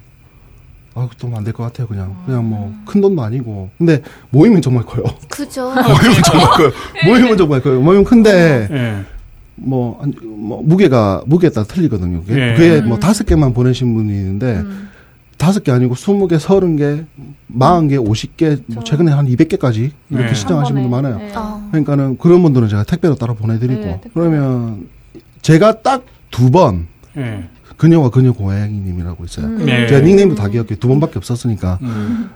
Speaker 3: 아, 돈안될 것 같아요. 그냥 그냥 뭐 큰 돈도 아니고. 근데 모임은 정말 커요.
Speaker 1: 그죠.
Speaker 3: 모임은 정말 커요. 모임은 정말 커요. 모임은 큰데
Speaker 4: 예.
Speaker 3: 뭐, 한- 뭐 무게가 무게에 따라 틀리거든요. 그게,
Speaker 4: 예.
Speaker 3: 그게 뭐
Speaker 1: 음.
Speaker 3: 다섯 개만 보내신 분이 있는데
Speaker 2: 음.
Speaker 3: 다섯 개 아니고 스무 개, 서른 개, 마흔 개, 오십 개, 뭐
Speaker 2: 저-
Speaker 3: 최근에 한 이백 개까지 이렇게
Speaker 4: 네.
Speaker 3: 신청하신
Speaker 2: 번에.
Speaker 3: 많아요.
Speaker 2: 네.
Speaker 1: 어.
Speaker 3: 그러니까는 그런 분들은 제가 택배로 따로 보내드리고
Speaker 2: 네, 택배로.
Speaker 3: 그러면 제가 딱 두번
Speaker 4: 예.
Speaker 3: 그녀와 그녀 고양이님이라고 있어요.
Speaker 1: 음.
Speaker 4: 네.
Speaker 3: 제가 닉네임도 다 기억해 두 번밖에 없었으니까
Speaker 4: 음.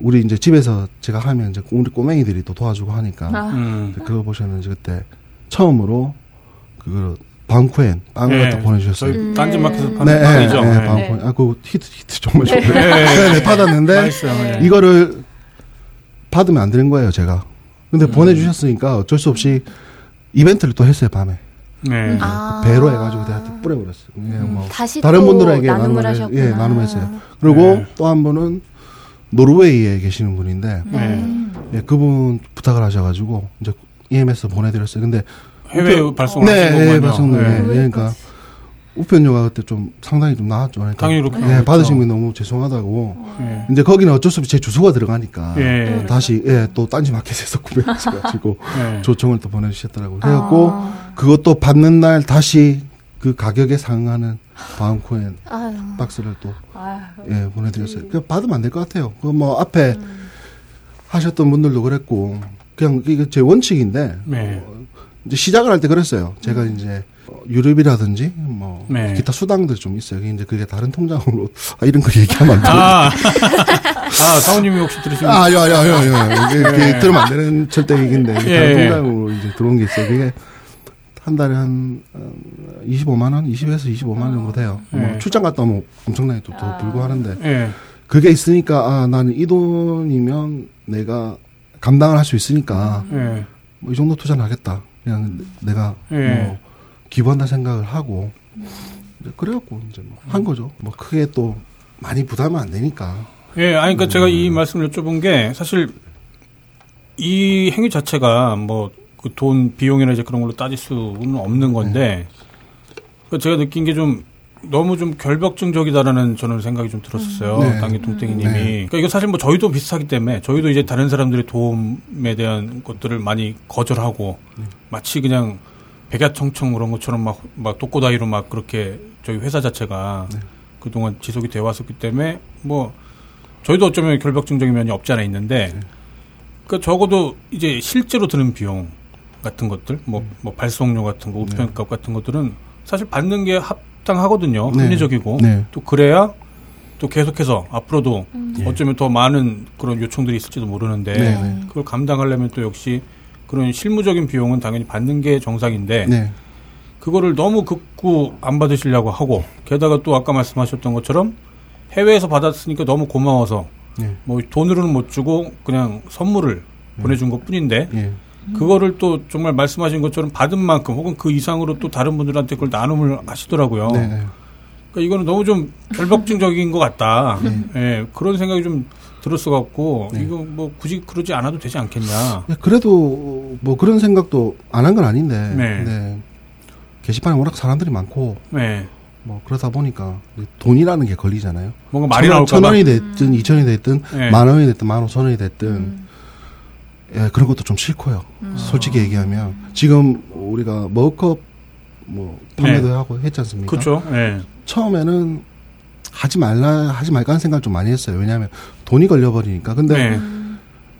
Speaker 3: 우리 이제 집에서 제가 하면 이제 우리 꼬맹이들이 또 도와주고 하니까
Speaker 2: 아.
Speaker 4: 음.
Speaker 3: 그거 보셨는지 그때 처음으로 그 방쿠엔 빵을
Speaker 4: 예.
Speaker 3: 갖다 보내주셨어요.
Speaker 4: 저희
Speaker 1: 음.
Speaker 4: 딴지마켓에서
Speaker 1: 네.
Speaker 4: 파는
Speaker 3: 네,
Speaker 4: 빵이죠.
Speaker 3: 네,
Speaker 4: 네.
Speaker 3: 방쿠엔. 아, 그 히트 히트 정말 좋아요.
Speaker 4: 네.
Speaker 3: 네, 네, 받았는데
Speaker 4: 맛있어요. 네.
Speaker 3: 이거를 받으면 안 되는 거예요, 제가. 근데
Speaker 4: 음.
Speaker 3: 보내주셨으니까 어쩔 수 없이 이벤트를 또 했어요, 밤에.
Speaker 4: 네.
Speaker 1: 아.
Speaker 3: 배로 해가지고 또 뿌려버렸어요. 그냥 뭐
Speaker 1: 다시
Speaker 3: 다른
Speaker 1: 또
Speaker 3: 분들에게
Speaker 1: 나눔을 하셨구나.
Speaker 3: 예, 나눔했어요. 그리고
Speaker 4: 네.
Speaker 3: 또한 분은 노르웨이에 계시는 분인데
Speaker 4: 네.
Speaker 3: 예, 그분 부탁을 하셔가지고 이제 EMS 보내드렸어요. 근데
Speaker 4: 해외 발송을
Speaker 3: 네, 네,
Speaker 4: 거군요.
Speaker 3: 발송도
Speaker 4: 네.
Speaker 3: 예, 그러니까 우편료가 그때 좀 상당히 좀 나왔죠. 그러니까
Speaker 4: 당연히 그렇게
Speaker 3: 예,
Speaker 4: 나오겠죠.
Speaker 3: 받으신 분 너무 죄송하다고.
Speaker 4: 예.
Speaker 3: 이제 거기는 어쩔 수 없이 제 주소가 들어가니까
Speaker 4: 예.
Speaker 3: 다시 예, 또 딴지 마켓에서 구매하셔가지고
Speaker 4: 예.
Speaker 3: 조청을 또 보내주셨더라고요. 그래갖고
Speaker 1: 아.
Speaker 3: 그것도 받는 날 다시 그 가격에 상응하는 바움코인
Speaker 1: 아유.
Speaker 3: 박스를 또
Speaker 2: 아유.
Speaker 3: 예, 보내드렸어요. 그 받으면 안 될 것 같아요. 그 뭐 앞에 하셨던 분들도 그랬고 그냥 이게 제 원칙인데
Speaker 4: 네.
Speaker 3: 이제 시작을 할 때 그랬어요. 제가 이제 어, 유럽이라든지 뭐
Speaker 4: 네.
Speaker 3: 기타 수당들 좀 있어요. 그게 이제 그게 다른 통장으로 아, 이런 거 얘기하면 안 돼요.
Speaker 4: 아, 아, 사모님이 혹시 들으시면.
Speaker 3: 아, 야, 야, 야, 야. 이게, 이게
Speaker 4: 네.
Speaker 3: 들으면 안 되는 절대 얘기인데,
Speaker 4: 예.
Speaker 3: 다른 통장으로 이제 들어온 게 있어요. 그게 한 달에 한 어, 25만 원, 20에서 25만 원 정도 돼요.
Speaker 4: 네.
Speaker 3: 뭐 출장 갔다 오면 엄청나게 또더
Speaker 2: 아.
Speaker 3: 들고 하는데
Speaker 4: 예.
Speaker 3: 그게 있으니까 아 나는 이 돈이면 내가 감당을 할 수 있으니까
Speaker 4: 예.
Speaker 3: 뭐이 정도 투자는 하겠다. 그냥 내가
Speaker 4: 예.
Speaker 3: 뭐 기부한다 생각을 하고 그래갖고 이제 뭐 한 거죠. 뭐 크게 또 많이 부담은 안 되니까.
Speaker 4: 예, 아니, 그러니까 제가 이 말씀을 여쭤본 게 사실 이 행위 자체가 뭐 그 돈 비용이나 이제 그런 걸로 따질 수는 없는 건데 그 제가 느낀 게 좀 너무 좀 결벽증적이다라는 저는 생각이 좀 들었었어요.
Speaker 3: 네.
Speaker 4: 당기 통땡이님이.
Speaker 3: 네.
Speaker 4: 그러니까 이거 사실 뭐 저희도 비슷하기 때문에 저희도 이제 다른 사람들의 도움에 대한 것들을 많이 거절하고 마치 그냥 백야청청 그런 것처럼 막, 막 독고다이로 막 그렇게 저희 회사 자체가 그동안 지속이 되어 왔었기 때문에 뭐 저희도 어쩌면 결벽증적인 면이 없지 않아 있는데 그 적어도 이제 실제로 드는 비용 같은 것들 뭐, 뭐 발송료 같은 거 우편값 같은 것들은 사실 받는 게 합당하거든요
Speaker 3: 네.
Speaker 4: 합리적이고
Speaker 3: 네.
Speaker 4: 또 그래야 또 계속해서 앞으로도
Speaker 3: 예.
Speaker 4: 어쩌면 더 많은 그런 요청들이 있을지도 모르는데
Speaker 3: 네, 네.
Speaker 4: 그걸 감당하려면 또 역시 그런 실무적인 비용은 당연히 받는 게 정상인데
Speaker 3: 네.
Speaker 4: 그거를 너무 극구 안 받으시려고 하고 게다가 또 아까 말씀하셨던 것처럼 해외에서 받았으니까 너무 고마워서
Speaker 3: 네.
Speaker 4: 뭐 돈으로는 못 주고 그냥 선물을 보내준 것 뿐인데
Speaker 3: 예.
Speaker 4: 그거를 또 정말 말씀하신 것처럼 받은 만큼 혹은 그 이상으로 또 다른 분들한테 그걸 나눔을 하시더라고요.
Speaker 3: 네. 네.
Speaker 4: 그러니까 이거는 너무 좀 결벽증적인 것 같다. 예, 그런 생각이 좀 들었어 갖고
Speaker 3: 네.
Speaker 4: 이거 뭐 굳이 그러지 않아도 되지 않겠냐.
Speaker 3: 예, 그래도 뭐 그런 생각도 안 한 건 아닌데.
Speaker 4: 네.
Speaker 3: 근데 게시판에 워낙 사람들이 많고
Speaker 4: 네,
Speaker 3: 뭐 그러다 보니까 돈이라는 게 걸리잖아요.
Speaker 4: 뭔가 말이
Speaker 3: 천, 원-
Speaker 4: 나올까
Speaker 3: 천
Speaker 4: 봐.
Speaker 3: 원이 됐든 이천 원이 됐든
Speaker 4: 네.
Speaker 3: 만 원이 됐든 만 오천 원이 됐든 예, 그런 것도 좀 싫고요. 솔직히 얘기하면 지금 우리가 머컵 뭐 판매도
Speaker 4: 네.
Speaker 3: 하고 했지 않습니까?
Speaker 4: 그렇죠. 예.
Speaker 3: 처음에는 하지 말라 하지 말까 하는 생각을 좀 많이 했어요. 왜냐하면 돈이 걸려버리니까. 근데
Speaker 4: 네.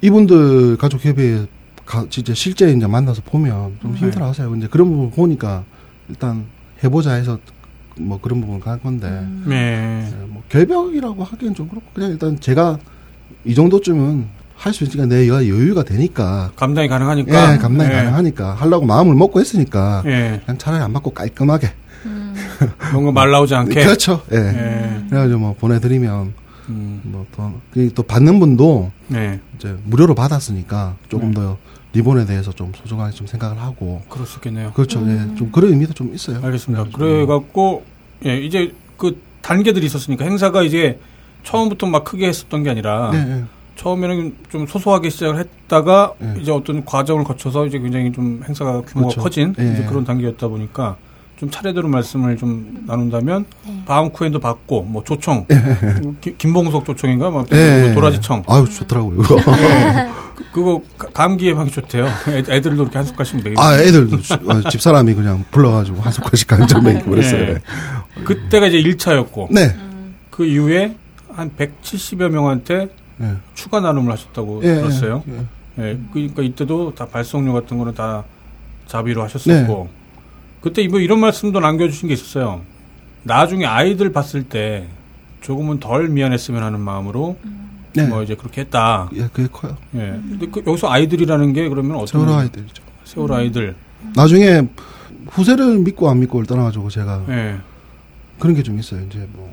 Speaker 3: 이분들 가족 협의회 가, 진짜 실제 이제 만나서 보면 좀
Speaker 4: 네.
Speaker 3: 힘들어 하세요. 이제 그런 부분 보니까 일단 해보자 해서 뭐 그런 부분 간 건데
Speaker 4: 네.
Speaker 3: 예, 뭐 결벽이라고 하기엔 좀 그렇고 그냥 일단 제가 이 정도쯤은 할 수 있으니까 내가 여유가 되니까
Speaker 4: 감당이 가능하니까.
Speaker 3: 예, 감당이
Speaker 4: 예.
Speaker 3: 가능하니까 하려고 마음을 먹고 했으니까
Speaker 4: 예.
Speaker 3: 그냥 차라리 안 받고 깔끔하게
Speaker 4: 뭔가 말 나오지 않게.
Speaker 3: 그렇죠. 예.
Speaker 4: 예.
Speaker 3: 그래가지고 뭐 보내드리면
Speaker 4: 음.
Speaker 3: 뭐또또 받는 분도
Speaker 4: 네.
Speaker 3: 이제 무료로 받았으니까 조금
Speaker 4: 네.
Speaker 3: 더 리본에 대해서 좀 소중하게 좀 생각을 하고
Speaker 4: 그럴 수 있겠네요.
Speaker 3: 그렇죠. 예, 좀 그런 의미도 좀 있어요.
Speaker 4: 알겠습니다.
Speaker 3: 그래가지고
Speaker 4: 그래 갖고 예, 이제 그 단계들이 있었으니까 행사가 이제 처음부터 막 크게 했었던 게 아니라
Speaker 3: 네, 네.
Speaker 4: 처음에는 좀 소소하게 시작을 했다가
Speaker 3: 네.
Speaker 4: 이제 어떤 과정을 거쳐서 이제 굉장히 좀 행사가 규모가
Speaker 3: 그렇죠.
Speaker 4: 커진
Speaker 3: 예.
Speaker 4: 이제 그런 단계였다 보니까 좀 차례대로 말씀을 좀 나눈다면
Speaker 1: 네.
Speaker 4: 바움쿠엔도 받고 뭐 조청 기- 김봉석 조청인가 막
Speaker 3: 예.
Speaker 4: 도라지청
Speaker 3: 아유 좋더라고요. 그거.
Speaker 4: 그- 그거 가- 감기 예방에 좋대요. 애- 애들도 이렇게 한 숟갈씩 먹이고
Speaker 3: 아 애들도 주- 어, 집사람이 그냥 불러가지고 한 숟갈씩 간장 먹이고 그랬어요.
Speaker 4: 예. 그때가 이제 1차였고
Speaker 3: 네.
Speaker 4: 그 이후에 한 170여 명한테
Speaker 3: 예.
Speaker 4: 추가 나눔을 하셨다고
Speaker 3: 예,
Speaker 4: 들었어요.
Speaker 3: 예.
Speaker 4: 예, 그러니까 이때도 다 발송료 같은 거는 다 자비로 하셨었고 그때 뭐 이런 말씀도 남겨주신 게 있었어요. 나중에 아이들 봤을 때 조금은 덜 미안했으면 하는 마음으로
Speaker 3: 네.
Speaker 4: 뭐 이제 그렇게 했다.
Speaker 3: 예, 그게 커요.
Speaker 4: 예. 근데 그 여기서 아이들이라는 게 그러면 어떤
Speaker 3: 세월호 아이들이죠.
Speaker 4: 세월호 아이들.
Speaker 3: 나중에 후세를 믿고 안 믿고를 떠나가지고 제가
Speaker 4: 예.
Speaker 3: 그런 게 좀 있어요. 이제 뭐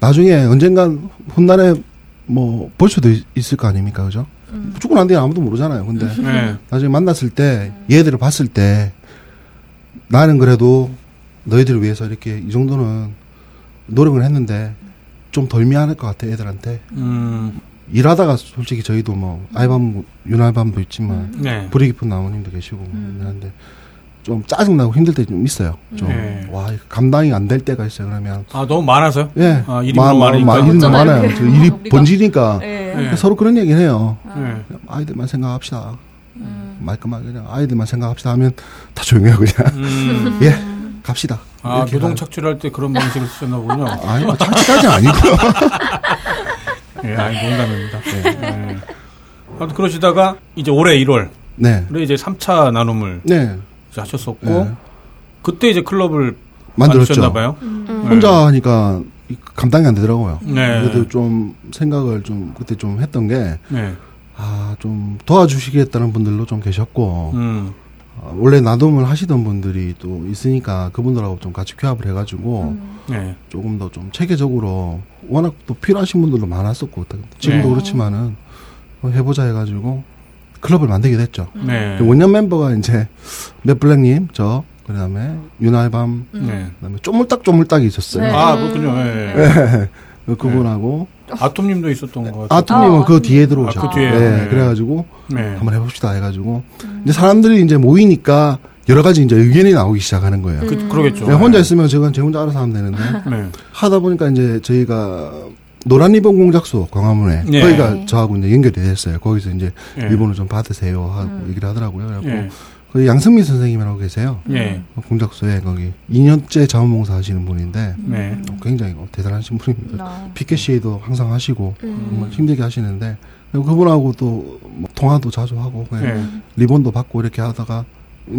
Speaker 3: 나중에 언젠간 훗날에 뭐 볼 수도 있, 을거 아닙니까, 그죠? 죽고 난 뒤에 아무도 모르잖아요. 근데
Speaker 4: 예.
Speaker 3: 나중에 만났을 때 얘들을 봤을 때 나는 그래도 너희들을 위해서 이렇게 이 정도는 노력을 했는데 좀 덜 미안할 것 같아 애들한테
Speaker 4: 음.
Speaker 3: 일하다가 솔직히 저희도 뭐 알밤 윤알밤도 있지만
Speaker 4: 네.
Speaker 3: 불이 깊은 나무님도 계시고 그런데 좀 짜증 나고 힘들 때 좀 있어요. 좀
Speaker 4: 네.
Speaker 3: 와 감당이 안 될 때가 있어요. 그러면
Speaker 4: 아 너무 많아서요?
Speaker 3: 예,
Speaker 4: 아, 일이 너무 많으니까?
Speaker 3: 일이 많아요. 저 일이 번지니까
Speaker 2: 예.
Speaker 4: 예.
Speaker 3: 서로 그런 얘기를 해요.
Speaker 4: 예.
Speaker 3: 아이들만 생각합시다. 말끔하게 그냥 아이들만 생각합시다 하면 다 조용해요 그냥.
Speaker 4: 음.
Speaker 3: 예, 갑시다.
Speaker 4: 아
Speaker 3: 이렇게
Speaker 4: 노동
Speaker 3: 가요.
Speaker 4: 착취를 할때 그런 방식을 쓰셨나 보군요.
Speaker 3: 아니, 뭐 착취까지는 아니고요.
Speaker 4: 예, 아니 농담입니다. 예. 아무튼 그러시다가 이제 올해 1월
Speaker 3: 네,
Speaker 4: 에 이제 3차 나눔을
Speaker 3: 네,
Speaker 4: 이제 하셨었고
Speaker 3: 네.
Speaker 4: 그때 이제 클럽을
Speaker 3: 만들었죠.
Speaker 4: 봐요.
Speaker 3: 혼자 하니까 이- 감당이 안 되더라고요.
Speaker 4: 네.
Speaker 3: 그래도 좀 생각을 좀 그때 좀 했던 게
Speaker 4: 네.
Speaker 3: 아, 좀 도와주시겠다는 분들도 좀 계셨고,
Speaker 4: 음.
Speaker 3: 어, 원래 나눔을 하시던 분들이 또 있으니까 그분들하고 좀 같이 교합을 해가지고
Speaker 2: 음.
Speaker 4: 네.
Speaker 3: 조금 더 좀 체계적으로 워낙 또 필요하신 분들도 많았었고 지금도
Speaker 4: 네.
Speaker 3: 그렇지만은 어, 해보자 해가지고 클럽을 만들게 됐죠.
Speaker 4: 네.
Speaker 3: 원년 멤버가 이제 맷블랙님 저 그다음에 윤알밤
Speaker 2: 음.
Speaker 4: 네.
Speaker 3: 그다음에 쪼물딱 쪼물딱이 있었어요.
Speaker 2: 네.
Speaker 4: 아, 그렇군요. 예.
Speaker 3: 네. 그분하고
Speaker 4: 아톰님도 있었던 것 같아요.
Speaker 3: 아툼님은
Speaker 2: 아,
Speaker 3: 그 뒤에 들어오죠.
Speaker 4: 아, 그?
Speaker 3: 네,
Speaker 4: 네.
Speaker 3: 그래가지고
Speaker 4: 네.
Speaker 3: 한번 해봅시다 해가지고 이제 사람들이 이제 모이니까 여러 가지 이제 의견이 나오기 시작하는 거예요.
Speaker 4: 그, 그러겠죠.
Speaker 3: 네, 혼자 있으면 저건 제 혼자 알아서 하면 되는데
Speaker 4: 네.
Speaker 3: 하다 보니까 이제 저희가 노란 리본 공작소 광화문에
Speaker 4: 네.
Speaker 3: 거기가
Speaker 1: 네.
Speaker 3: 저하고 이제 연결이 됐어요. 거기서 이제
Speaker 4: 예.
Speaker 3: 리본을 좀 받으세요 하고 얘기를 하더라고요. 그래갖고
Speaker 4: 예.
Speaker 3: 거기 양승민 선생님이라고 계세요.
Speaker 4: 예.
Speaker 3: 공작소에 거기 2년째 자원봉사 하시는 분인데
Speaker 4: 네.
Speaker 3: 어, 굉장히 어, 대단하신 분입니다.
Speaker 2: 아.
Speaker 3: 피켓시에도 항상 하시고
Speaker 1: 음.
Speaker 3: 힘들게 하시는데 그분하고 또 뭐 통화도 자주 하고 그냥
Speaker 4: 예.
Speaker 3: 리본도 받고 이렇게 하다가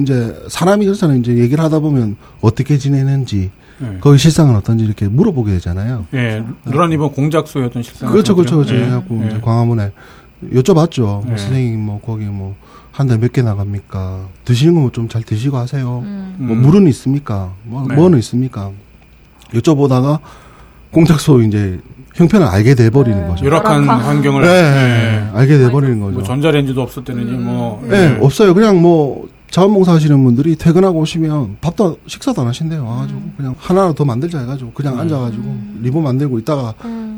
Speaker 3: 이제 사람이 그렇잖아요. 이제 얘기를 하다 보면 어떻게 지내는지
Speaker 4: 예.
Speaker 3: 거기 실상은 어떤지 이렇게 물어보게 되잖아요.
Speaker 4: 예. 노란 이번 공작소였던 실상.
Speaker 3: 그렇죠, 그렇죠, 그렇죠.
Speaker 4: 예.
Speaker 3: 그래갖고
Speaker 4: 예.
Speaker 3: 이제 광화문에 여쭤봤죠. 뭐
Speaker 4: 네.
Speaker 3: 선생님 뭐 거기 뭐 한 달 몇 개 나갑니까? 드시는 거좀잘 드시고 하세요.
Speaker 2: 음.
Speaker 3: 뭐
Speaker 4: 음.
Speaker 3: 물은 있습니까? 뭐
Speaker 4: 네.
Speaker 3: 뭐는 있습니까? 여쭤보다가 공작소 이제 형편을 알게 돼 버리는
Speaker 2: 네.
Speaker 3: 거죠.
Speaker 4: 열악한. 환경을.
Speaker 3: 네,
Speaker 4: 예.
Speaker 3: 알게 돼 버리는 거죠.
Speaker 4: 뭐 전자레인지도 없었다느니
Speaker 2: 음.
Speaker 4: 뭐.
Speaker 3: 네, 없어요. 그냥 뭐 자원봉사 하시는 분들이 퇴근하고 오시면 밥도 식사도 안 하신대요. 와가지고 그냥 하나 더 만들자 해가지고 그냥
Speaker 4: 음.
Speaker 3: 앉아가지고 리본 만들고 있다가
Speaker 1: 음.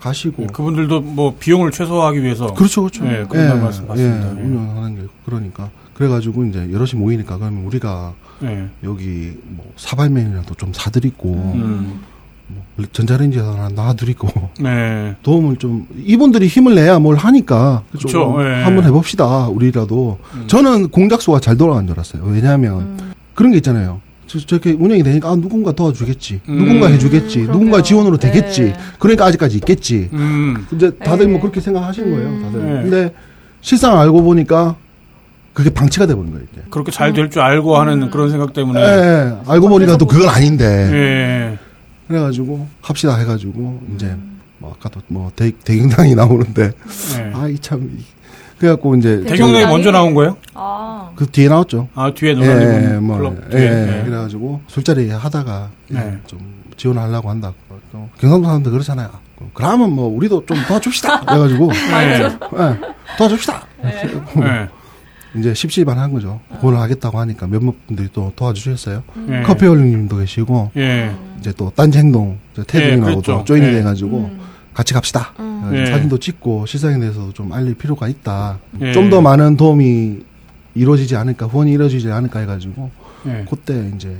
Speaker 3: 가시고.
Speaker 4: 그분들도 뭐 비용을 최소화하기 위해서.
Speaker 3: 그렇죠, 그렇죠.
Speaker 4: 예, 그런 말씀 맞습니다. 예.
Speaker 3: 운영하는 게 그러니까 그래가지고 이제 여럿이 모이니까 그러면 우리가
Speaker 4: 예.
Speaker 3: 여기 뭐 사발면이라도 좀 사드리고
Speaker 4: 음.
Speaker 3: 뭐 전자레인지 하나 놔드리고
Speaker 4: 네.
Speaker 3: 도움을 좀 이분들이 힘을 내야 뭘 하니까 좀
Speaker 4: 예.
Speaker 3: 한번 해봅시다 우리라도
Speaker 4: 음.
Speaker 3: 저는 공작소가 잘 돌아간 줄 알았어요 왜냐하면
Speaker 1: 음.
Speaker 3: 그런 게 있잖아요 저, 저렇게 운영이 되니까 아, 누군가 도와주겠지
Speaker 4: 음.
Speaker 3: 누군가 해주겠지
Speaker 2: 그러게요.
Speaker 3: 누군가 지원으로 되겠지
Speaker 2: 네.
Speaker 3: 그러니까 아직까지 있겠지
Speaker 4: 음.
Speaker 3: 이제 다들
Speaker 2: 네.
Speaker 3: 뭐 그렇게 생각하시는 거예요 다들
Speaker 4: 네.
Speaker 3: 근데 실상 알고 보니까 그게 방치가 돼버린 거예요 이게
Speaker 4: 그렇게 잘 될 줄 알고 하는 그런 생각 때문에.
Speaker 3: 예, 예. 알고 보니까 또 그건 아닌데
Speaker 4: 예.
Speaker 3: 그래가지고 합시다 해가지고 이제 뭐 아까도 뭐 대, 대경당이 나오는데
Speaker 4: 예.
Speaker 3: 아이 참 그래갖고 이제
Speaker 4: 대경당이
Speaker 2: 대경당이
Speaker 4: 먼저 나온 거예요?
Speaker 2: 아.
Speaker 3: 그 뒤에 나왔죠.
Speaker 4: 아, 뒤에
Speaker 3: 예,
Speaker 4: 노란
Speaker 3: 예, 뭐, 예. 예.
Speaker 4: 예.
Speaker 3: 그래가지고 술자리 하다가
Speaker 4: 네.
Speaker 3: 좀 지원하려고 한다. 또 경상도 사람들 그렇잖아요. 그러면 뭐 우리도 좀 도와줍시다. 그래가지고
Speaker 4: 예.
Speaker 3: 예, 도와줍시다.
Speaker 4: 예.
Speaker 3: 이제 십시반 한 거죠. 그걸 하겠다고 하니까 몇몇 분들이 또 도와주셨어요.
Speaker 4: 예.
Speaker 3: 커피 홀링님도 계시고
Speaker 4: 예.
Speaker 3: 이제 또 딴지 행동
Speaker 4: 예,
Speaker 3: 테드님하고
Speaker 4: 그랬죠.
Speaker 3: 또 조인이
Speaker 4: 예.
Speaker 3: 돼가지고 같이 갑시다.
Speaker 1: 음.
Speaker 4: 예.
Speaker 3: 사진도 찍고 실상에 대해서도 좀 알릴 필요가 있다.
Speaker 4: 예.
Speaker 3: 좀더 많은 도움이 이루어지지 않을까, 후원이 이루어지지 않을까 해가지고
Speaker 4: 예.
Speaker 3: 그때 이제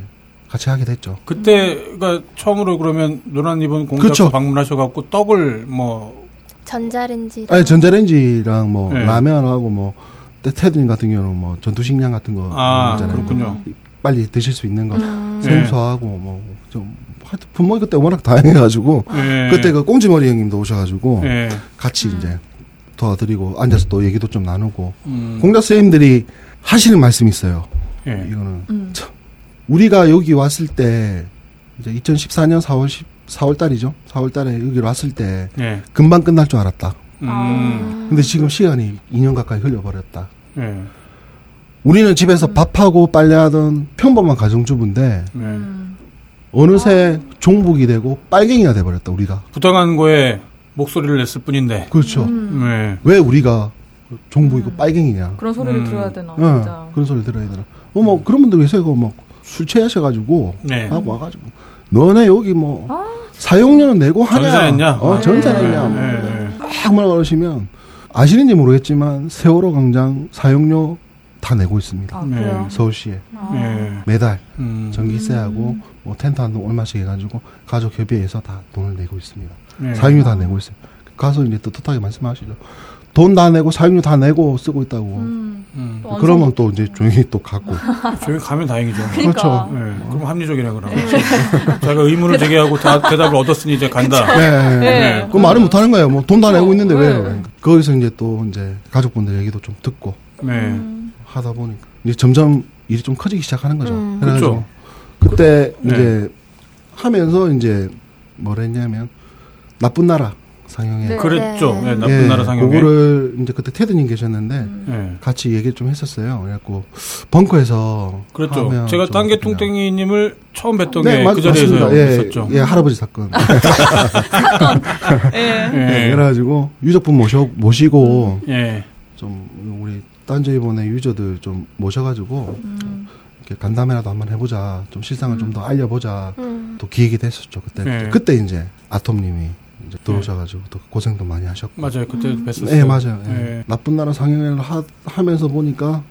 Speaker 3: 같이 하게 됐죠.
Speaker 4: 그때가 처음으로 그러면 노란 리본 공작소
Speaker 3: 그렇죠.
Speaker 4: 방문하셔갖고 떡을 뭐
Speaker 1: 전자레인지.
Speaker 3: 아니 전자레인지랑 뭐
Speaker 4: 예.
Speaker 3: 라면하고 뭐 테- 테드님 같은 경우는 뭐 전투식량 같은 거
Speaker 4: 아,
Speaker 3: 있잖아요.
Speaker 4: 그렇군요.
Speaker 3: 빨리 드실 수 있는 거
Speaker 1: 음.
Speaker 4: 예.
Speaker 3: 생수하고 뭐 좀 하여튼 분모이 그때 워낙 다양해가지고
Speaker 4: 예.
Speaker 3: 그때 그 꽁지머리 형님도 오셔가지고
Speaker 4: 예.
Speaker 3: 같이 이제 도와드리고 앉아서 또 얘기도 좀 나누고
Speaker 4: 음.
Speaker 3: 공작 선생님들이 하시는 말씀이 있어요.
Speaker 4: 예.
Speaker 3: 이거는
Speaker 2: 음.
Speaker 3: 우리가 여기 왔을 때 이제 2014년 4월 10, 4월 달이죠. 4월 달에 여기 왔을 때
Speaker 4: 예.
Speaker 3: 금방 끝날 줄 알았다.
Speaker 4: 음.
Speaker 1: 아.
Speaker 3: 근데 지금 시간이 2년 가까이 흘려버렸다.
Speaker 4: 예.
Speaker 3: 우리는 집에서 밥하고 빨래하던 평범한 가정주부인데
Speaker 4: 예.
Speaker 2: 음.
Speaker 3: 어느새 종북이 되고 빨갱이가 돼버렸다 우리가.
Speaker 4: 부당한 거에 목소리를 냈을 뿐인데.
Speaker 3: 그렇죠.
Speaker 2: 음.
Speaker 4: 예.
Speaker 3: 왜 우리가 종북이고 빨갱이냐?
Speaker 2: 그런 소리를
Speaker 4: 음.
Speaker 2: 들어야 되나,
Speaker 3: 예,
Speaker 2: 진짜.
Speaker 3: 그런 소리 들어야 되나? 어, 뭐 그런 분들 계세요. 뭐술 취하셔가지고
Speaker 4: 네.
Speaker 3: 하고 와가지고 너네 여기 뭐
Speaker 2: 아,
Speaker 3: 사용료는 내고 하냐?
Speaker 4: 전사했냐?
Speaker 3: 어, 전사했냐?
Speaker 2: 예,
Speaker 3: 뭐.
Speaker 4: 예.
Speaker 3: 막 말을 그러시면 아시는지 모르겠지만 세월호 광장 사용료 다 내고 있습니다.
Speaker 2: 아,
Speaker 4: 네.
Speaker 3: 서울시에
Speaker 2: 아.
Speaker 4: 예.
Speaker 3: 매달
Speaker 4: 음.
Speaker 3: 전기세하고 뭐 텐트 한 동 얼마씩 해가지고 가족 협의해서 다 돈을 내고 있습니다.
Speaker 4: 예.
Speaker 3: 사용료 다 내고 있어요. 가서 이제 떳떳하게 말씀하시죠. 돈 다 내고 사용료 다 내고 쓰고 있다고.
Speaker 2: 음.
Speaker 4: 음.
Speaker 2: 또
Speaker 3: 그러면 또 이제 조용히 또 갖고.
Speaker 4: 조용히 가면 다행이죠.
Speaker 2: 그러니까.
Speaker 3: 그렇죠.
Speaker 4: 예. 그럼 합리적이라 그러고. 자기가 의문을 제기하고 다 대답을 얻었으니 이제 간다.
Speaker 3: 네.
Speaker 2: 네.
Speaker 3: 그 말을 못 하는 거예요. 뭐 돈 다 내고 있는데 왜?
Speaker 2: 네.
Speaker 3: 거기서 이제 또 이제 가족분들 얘기도 좀 듣고
Speaker 4: 네.
Speaker 2: 음.
Speaker 3: 하다 보니까 이제 점점 일이 좀 커지기 시작하는 거죠.
Speaker 1: 음.
Speaker 3: 그래가지고
Speaker 4: 그렇죠.
Speaker 3: 그때
Speaker 4: 네.
Speaker 3: 이제 하면서 이제 뭘 했냐면 나쁜 나라 상영회.
Speaker 2: 네.
Speaker 4: 그랬죠.
Speaker 1: 네.
Speaker 4: 예, 나쁜 나라 상영회.
Speaker 3: 그거를 이제 그때 테드님 계셨는데
Speaker 4: 예.
Speaker 3: 같이 얘기를 좀 했었어요. 그래갖고 벙커에서
Speaker 4: 그렇죠. 제가
Speaker 3: 좀
Speaker 4: 딴게. 뚱땡이님을 처음 뵀던
Speaker 3: 네,
Speaker 4: 게
Speaker 3: 맞-
Speaker 4: 그 자리에서.
Speaker 3: 예,
Speaker 4: 있었죠.
Speaker 3: 예, 할아버지 사건.
Speaker 2: 예.
Speaker 3: 네,
Speaker 4: 예.
Speaker 3: 그래가지고 유족분 모셔 모시고
Speaker 4: 예.
Speaker 3: 좀 우리 딴저이번에 유저들 좀 모셔가지고
Speaker 2: 음.
Speaker 3: 이렇게 간담회라도 한번 해보자. 좀 실상을 좀더 알려보자.
Speaker 1: 음.
Speaker 3: 또 기획이 됐었죠 그때.
Speaker 4: 네.
Speaker 3: 그때 이제 아톰님이 이제 들어오셔가지고 또 고생도 많이 하셨고.
Speaker 4: 맞아요. 그때 뵀었어요.
Speaker 3: 네 맞아요. 예.
Speaker 4: 예.
Speaker 3: 나쁜 나라 상영회를 하, 하면서 보니까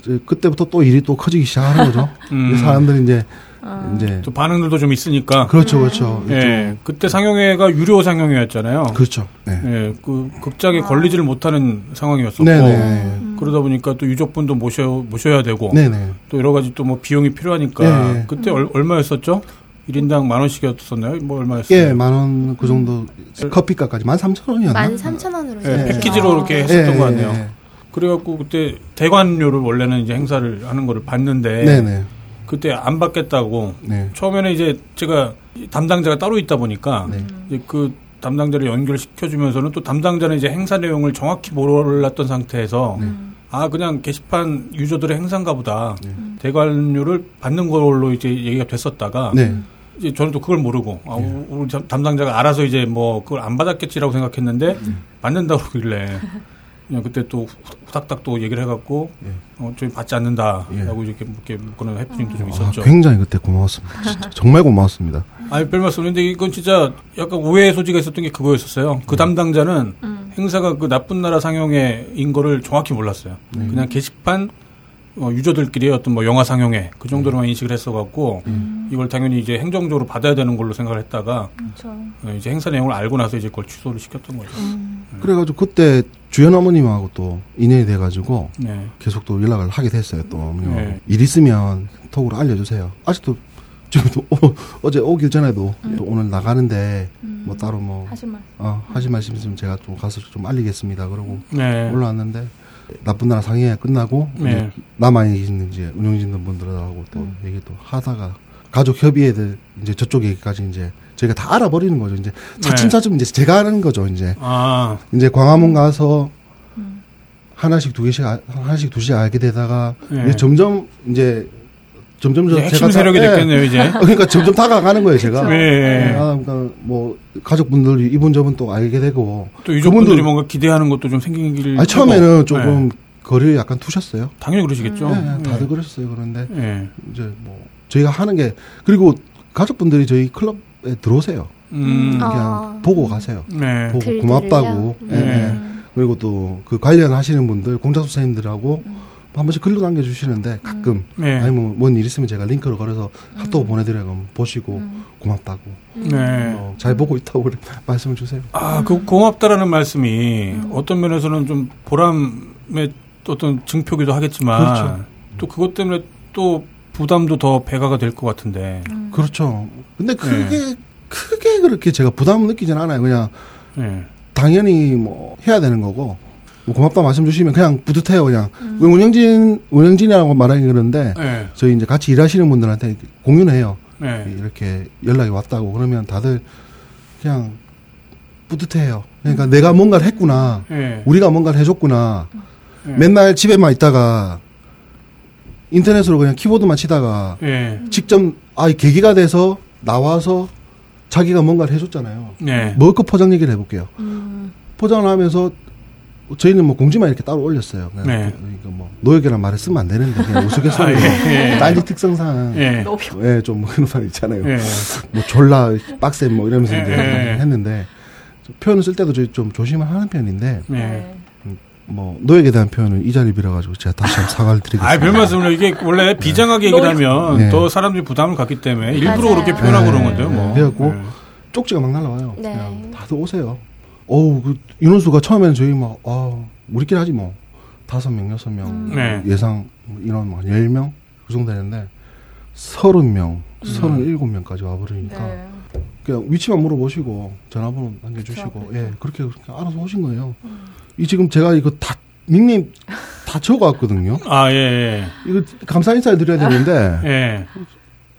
Speaker 3: 이제 그때부터 또 일이 또 커지기 시작하는 거죠.
Speaker 4: 음.
Speaker 3: 사람들이 이제
Speaker 2: 아.
Speaker 3: 이제
Speaker 4: 또 반응들도 좀 있으니까.
Speaker 3: 그렇죠 그렇죠.
Speaker 4: 예. 그때 상영회가 유료 상영회였잖아요.
Speaker 3: 그렇죠. 네.
Speaker 4: 예. 그 극장에
Speaker 2: 아.
Speaker 4: 걸리지를 못하는 상황이었었고.
Speaker 3: 네네.
Speaker 4: 그러다 보니까 또 유족분도 모셔 모셔야 되고
Speaker 3: 네네.
Speaker 4: 또 여러 가지 또 뭐 비용이 필요하니까
Speaker 3: 예, 예.
Speaker 4: 그때 얼, 얼마였었죠? 1인당 만 원씩이었었나요? 뭐 얼마였어요?
Speaker 3: 예, 만 원 그 정도 커피값까지 만 삼천 원이었나?
Speaker 1: 만 삼천 원으로
Speaker 4: 예,
Speaker 3: 네.
Speaker 4: 패키지로 이렇게
Speaker 3: 예,
Speaker 4: 했었던
Speaker 3: 예,
Speaker 4: 것 같네요.
Speaker 3: 예.
Speaker 4: 그래갖고 그때 대관료를 원래는 이제 행사를 하는 거를 받는데
Speaker 3: 네네.
Speaker 4: 그때 안 받겠다고
Speaker 3: 네.
Speaker 4: 처음에는 이제 제가 담당자가 따로 있다 보니까
Speaker 3: 네.
Speaker 4: 이제 그 담당자를 연결시켜주면서는 또 담당자는 이제 행사 내용을 정확히 몰랐던 상태에서
Speaker 3: 네.
Speaker 4: 아 그냥 게시판 유저들의 행사인가 보다
Speaker 3: 네.
Speaker 4: 대관료를 받는 걸로 이제 얘기가 됐었다가
Speaker 3: 네.
Speaker 4: 이제 저는 또 그걸 모르고 아, 우리 담- 담당자가 알아서 이제 뭐 그걸 안 받았겠지라고 생각했는데 받는다고 그러길래 그냥 그때 또 후- 후닥닥 또 얘기를 해갖고
Speaker 3: 예.
Speaker 4: 어, 저희 받지 않는다라고
Speaker 3: 예.
Speaker 4: 이렇게 이렇게 그런 해프닝도 좀
Speaker 3: 아,
Speaker 4: 있었죠.
Speaker 3: 굉장히 그때 고마웠습니다. 진짜 정말 고마웠습니다.
Speaker 4: 아니 별 말씀 근데 이건 진짜 약간 오해의 소지가 있었던 게 그거였었어요. 그 담당자는
Speaker 2: 음.
Speaker 4: 행사가 그 나쁜 나라 상영회인 거를 정확히 몰랐어요.
Speaker 3: 네.
Speaker 4: 그냥 게시판 어, 유저들끼리 어떤 뭐 영화 상영회 그 정도로만 인식을 했어갖고 이걸 당연히 이제 행정적으로 받아야 되는 걸로 생각을 했다가
Speaker 2: 그렇죠.
Speaker 4: 어, 이제 행사 내용을 알고 나서 이제 그걸 취소를 시켰던 거죠.
Speaker 3: 그래가지고 그때 주연 어머님하고 또 인연이 돼가지고
Speaker 4: 네.
Speaker 3: 계속 또 연락을 하게 됐어요. 또
Speaker 4: 네.
Speaker 3: 일 있으면 톡으로 알려주세요. 아직도 지금도 어, 제 오길 전에도 또 오늘 나가는데 뭐 따로 뭐
Speaker 2: 하실 말.
Speaker 3: 어, 하실 말씀 있으면 제가 좀 가서 좀 알리겠습니다. 그러고
Speaker 4: 네.
Speaker 3: 올라왔는데 나쁜 나라 상의회 끝나고
Speaker 4: 네.
Speaker 3: 남아 있는 이제 운영진들 분들하고 또
Speaker 2: 음.
Speaker 3: 얘기 또 하다가 가족 협의회들 이제 저쪽 얘기까지 이제 저희가 다 알아버리는 거죠. 이제 차츰차츰 이제 제가 하는 거죠. 이제
Speaker 4: 아,
Speaker 3: 이제 광화문 가서
Speaker 2: 음.
Speaker 3: 하나씩 두 개씩 알- 하나씩 두씩 알게 되다가
Speaker 4: 네.
Speaker 3: 이제 점점 이제 점점 저
Speaker 4: 핵심
Speaker 3: 제가
Speaker 4: 세력이
Speaker 3: 다- 예.
Speaker 4: 됐겠네요, 이제.
Speaker 3: 그러니까 점점 다가가는 거예요, 제가.
Speaker 4: 네.
Speaker 3: 아, 그러니까 뭐 가족분들이 이분 저분 또 알게 되고
Speaker 4: 또 유족분들이
Speaker 3: 그분들-
Speaker 4: 뭔가 기대하는 것도 좀 생기길.
Speaker 3: 아니, 처음에는. 조금
Speaker 4: 네.
Speaker 3: 거리를 약간 두셨어요.
Speaker 4: 당연히 그러시겠죠.
Speaker 3: 네, 다들 그랬어요. 그런데
Speaker 4: 네.
Speaker 3: 이제 뭐 저희가 하는 게 그리고 가족분들이 저희 클럽에 들어오세요.
Speaker 4: 음.
Speaker 1: 아.
Speaker 3: 그냥 보고 가세요.
Speaker 4: 네.
Speaker 3: 보고? 고맙다고.
Speaker 1: 음.
Speaker 3: 예, 예. 그리고 또 그 관련하시는 분들 공작수 선생님들하고 한 번씩 글로 남겨주시는데 가끔
Speaker 4: 네.
Speaker 3: 아니 뭐뭔일 있으면 제가 링크를 걸어서 핫도그 보내드려요. 그럼 보시고 고맙다고
Speaker 4: 네.
Speaker 3: 어, 잘 보고 있다고 말씀을 주세요.
Speaker 4: 아, 그 고맙다라는 말씀이 어떤 면에서는 좀 보람의 어떤 증표기도 하겠지만
Speaker 3: 그렇죠.
Speaker 4: 또 그것 때문에 또 부담도 더 배가가 될 것 같은데.
Speaker 3: 그렇죠. 근데 크게
Speaker 4: 네.
Speaker 3: 크게 그렇게 제가 부담 느끼진 않아요. 그냥
Speaker 4: 네.
Speaker 3: 당연히 뭐 해야 되는 거고 뭐 고맙다 말씀 주시면 그냥 뿌듯해요. 그냥 운영진 운영진이라고 말하기 그런데
Speaker 4: 네.
Speaker 3: 저희 이제 같이 일하시는 분들한테 공유해요.
Speaker 4: 네.
Speaker 3: 이렇게 연락이 왔다고 그러면 다들 그냥 뿌듯해요. 그러니까 내가 뭔가를 했구나.
Speaker 4: 네.
Speaker 3: 우리가 뭔가를 해줬구나.
Speaker 4: 네.
Speaker 3: 맨날 집에만 있다가 인터넷으로 그냥 키보드만 치다가
Speaker 4: 네.
Speaker 3: 직접 아 계기가 돼서 나와서 자기가 뭔가를 해줬잖아요.
Speaker 4: 네.
Speaker 3: 먹을 거 포장 얘기를 해볼게요.
Speaker 1: 음.
Speaker 3: 포장을 하면서 저희는 뭐 공지만 이렇게 따로 올렸어요. 그냥
Speaker 4: 네.
Speaker 3: 그러니까 뭐 노역이란 말을 쓰면 안 되는데 그냥 우스갯소리로
Speaker 4: 아, 예, 예.
Speaker 3: 딴지 특성상
Speaker 4: 네.
Speaker 3: 예, 좀뭐 그런 말 있잖아요.
Speaker 4: 네.
Speaker 3: 뭐 졸라 빡센 뭐 이러면서 이제
Speaker 4: 예, 예.
Speaker 3: 했는데 좀 표현을 쓸 때도 저희 좀 조심을 하는 편인데
Speaker 4: 네.
Speaker 3: 뭐 노역에 대한 표현은 이 자리 빌어 가지고 제가 다시 한번 사과를 드리겠습니다.
Speaker 4: 아, 별 말씀을 이게 원래 비장하게 얘기를 하면
Speaker 3: 네.
Speaker 4: 더 사람들이 부담을 갖기 때문에 일부러
Speaker 1: 맞아요.
Speaker 4: 그렇게 표현하고
Speaker 3: 네.
Speaker 4: 그런 건데요, 뭐.
Speaker 3: 그래갖고
Speaker 4: 네.
Speaker 3: 쪽지가 막 날라와요.
Speaker 1: 네.
Speaker 3: 그냥 다들 오세요. 어우, 그 인원수가 처음에는 저희 막, 아, 우리끼리 하지 뭐. 다섯 명, 여섯 명.
Speaker 4: 네.
Speaker 3: 예상 인원 막 10명? 그 정도 되는데, 서른 명, 서른 일곱 명까지 와버리니까.
Speaker 2: 네.
Speaker 3: 그냥 위치만 물어보시고, 전화번호 남겨주시고. 예, 그렇게 그렇게 알아서 오신 거예요. 이 지금 제가 이거 다, 닉네임 다 적어왔거든요.
Speaker 4: 아, 예, 예.
Speaker 3: 이거 감사 인사를 드려야 되는데,
Speaker 4: 예.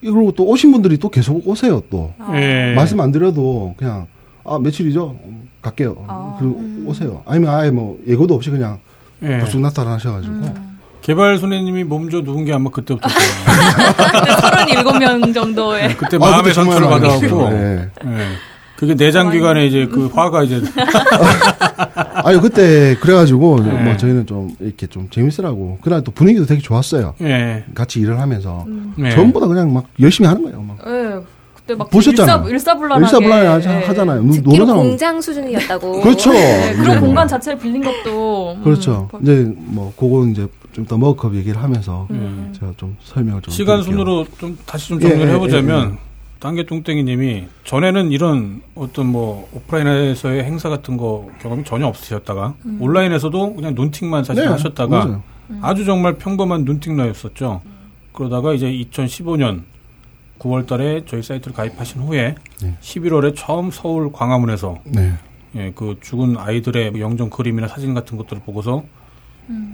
Speaker 3: 그리고 또 오신 분들이 또 계속 오세요, 또.
Speaker 2: 아.
Speaker 4: 예.
Speaker 3: 말씀 안 드려도 그냥 아 며칠이죠? 갈게요.
Speaker 2: 아.
Speaker 3: 그리고 오세요. 아니면 아예 뭐 예고도 없이 그냥
Speaker 4: 예.
Speaker 3: 불쑥 나타나셔가지고
Speaker 4: 개발 손해님이 몸져 누운 게 아마 그때부터
Speaker 2: 네, 37명 정도의
Speaker 4: 그때
Speaker 3: 아,
Speaker 4: 마음의
Speaker 3: 그때 정말
Speaker 4: 상처를 받아갖고.
Speaker 3: 예.
Speaker 4: 예. 그게 내장 기관에 이제 그 화가 이제
Speaker 3: 아니 그때 그래가지고
Speaker 4: 네.
Speaker 3: 뭐 저희는 좀 이렇게 좀 재밌으라고 그날 또 분위기도 되게 좋았어요.
Speaker 4: 예.
Speaker 3: 같이 일을 하면서
Speaker 4: 예.
Speaker 3: 전부 다 그냥 막 열심히 하는 거예요. 막
Speaker 2: 예, 그때 막
Speaker 3: 보셨잖아요.
Speaker 2: 일사, 일사 불란하게
Speaker 3: 일사불란하게 하자-
Speaker 2: 예.
Speaker 3: 하잖아요. 노-
Speaker 1: 듣기로
Speaker 3: 사람
Speaker 1: 공장 수준이었다고.
Speaker 3: 그렇죠.
Speaker 2: 네, 그런
Speaker 3: 네.
Speaker 2: 공간 자체를 빌린 것도 음,
Speaker 3: 그렇죠.
Speaker 2: 벌-
Speaker 3: 이제 뭐 그거 이제 좀 더 머그컵 얘기를 하면서
Speaker 2: 음.
Speaker 3: 제가 좀 설명을 좀
Speaker 4: 시간
Speaker 3: 드릴게요.
Speaker 4: 순으로 좀 다시 좀 정리를
Speaker 3: 예, 예,
Speaker 4: 해보자면
Speaker 3: 예,
Speaker 4: 단계 뚱땡이님이 전에는 이런 어떤 뭐 오프라인에서의 행사 같은 거 경험이 전혀 없으셨다가 온라인에서도 그냥 눈팅만 사실
Speaker 3: 네,
Speaker 4: 하셨다가
Speaker 3: 맞아요.
Speaker 4: 아주 정말 평범한 눈팅러였었죠. 그러다가 이제 2015년 9월 달에 저희 사이트를 가입하신 후에
Speaker 3: 네.
Speaker 4: 11월에 처음 서울 광화문에서
Speaker 3: 네.
Speaker 4: 예, 그 죽은 아이들의 뭐 영정 그림이나 사진 같은 것들을 보고서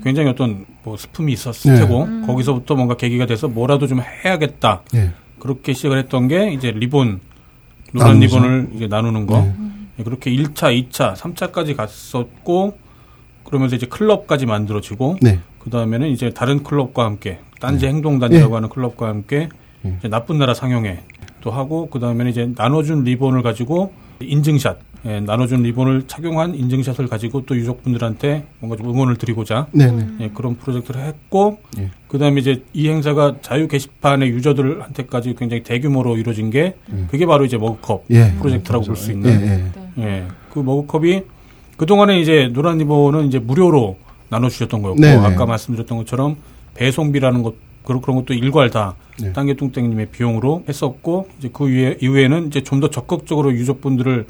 Speaker 4: 굉장히 어떤 뭐 스품이 있었을
Speaker 3: 네.
Speaker 4: 테고 거기서부터 뭔가 계기가 돼서 뭐라도 좀 해야겠다
Speaker 3: 예.
Speaker 4: 그렇게 시작을 했던 게 이제 리본 노란
Speaker 3: 나누죠.
Speaker 4: 리본을 이제 나누는 거
Speaker 3: 네.
Speaker 4: 예, 그렇게 1차, 2차, 3차까지 갔었고 그러면서 이제 클럽까지 만들어지고
Speaker 3: 네.
Speaker 4: 그 다음에는 이제 다른 클럽과 함께 딴지 행동단이라고
Speaker 3: 예.
Speaker 4: 하는 클럽과 함께 나쁜 나라 상영회 또 하고 그 다음에는 이제 나눠준 리본을 가지고 인증샷 예, 나눠준 리본을 착용한 인증샷을 가지고 또 유족분들한테 뭔가 좀 응원을 드리고자
Speaker 3: 네. 네.
Speaker 4: 예, 그런 프로젝트를 했고
Speaker 3: 예.
Speaker 4: 그다음에 이제 이 행사가 자유 게시판의 유저들한테까지 굉장히 대규모로 이루어진 게
Speaker 3: 음.
Speaker 4: 그게 바로 이제 머그컵
Speaker 3: 예.
Speaker 4: 프로젝트라고 볼 수 있는
Speaker 3: 예. 예.
Speaker 4: 예, 그 머그컵이 그 동안에 이제 노란 리본은 이제 무료로 나눠주셨던 거였고
Speaker 3: 네네.
Speaker 4: 아까 말씀드렸던 것처럼 배송비라는 것 그런 그런 것도 일괄 다
Speaker 3: 네.
Speaker 4: 땅개뚱땡님의 비용으로 했었고 이제 그 이후에, 이후에는 이제 좀 더 적극적으로 유족분들을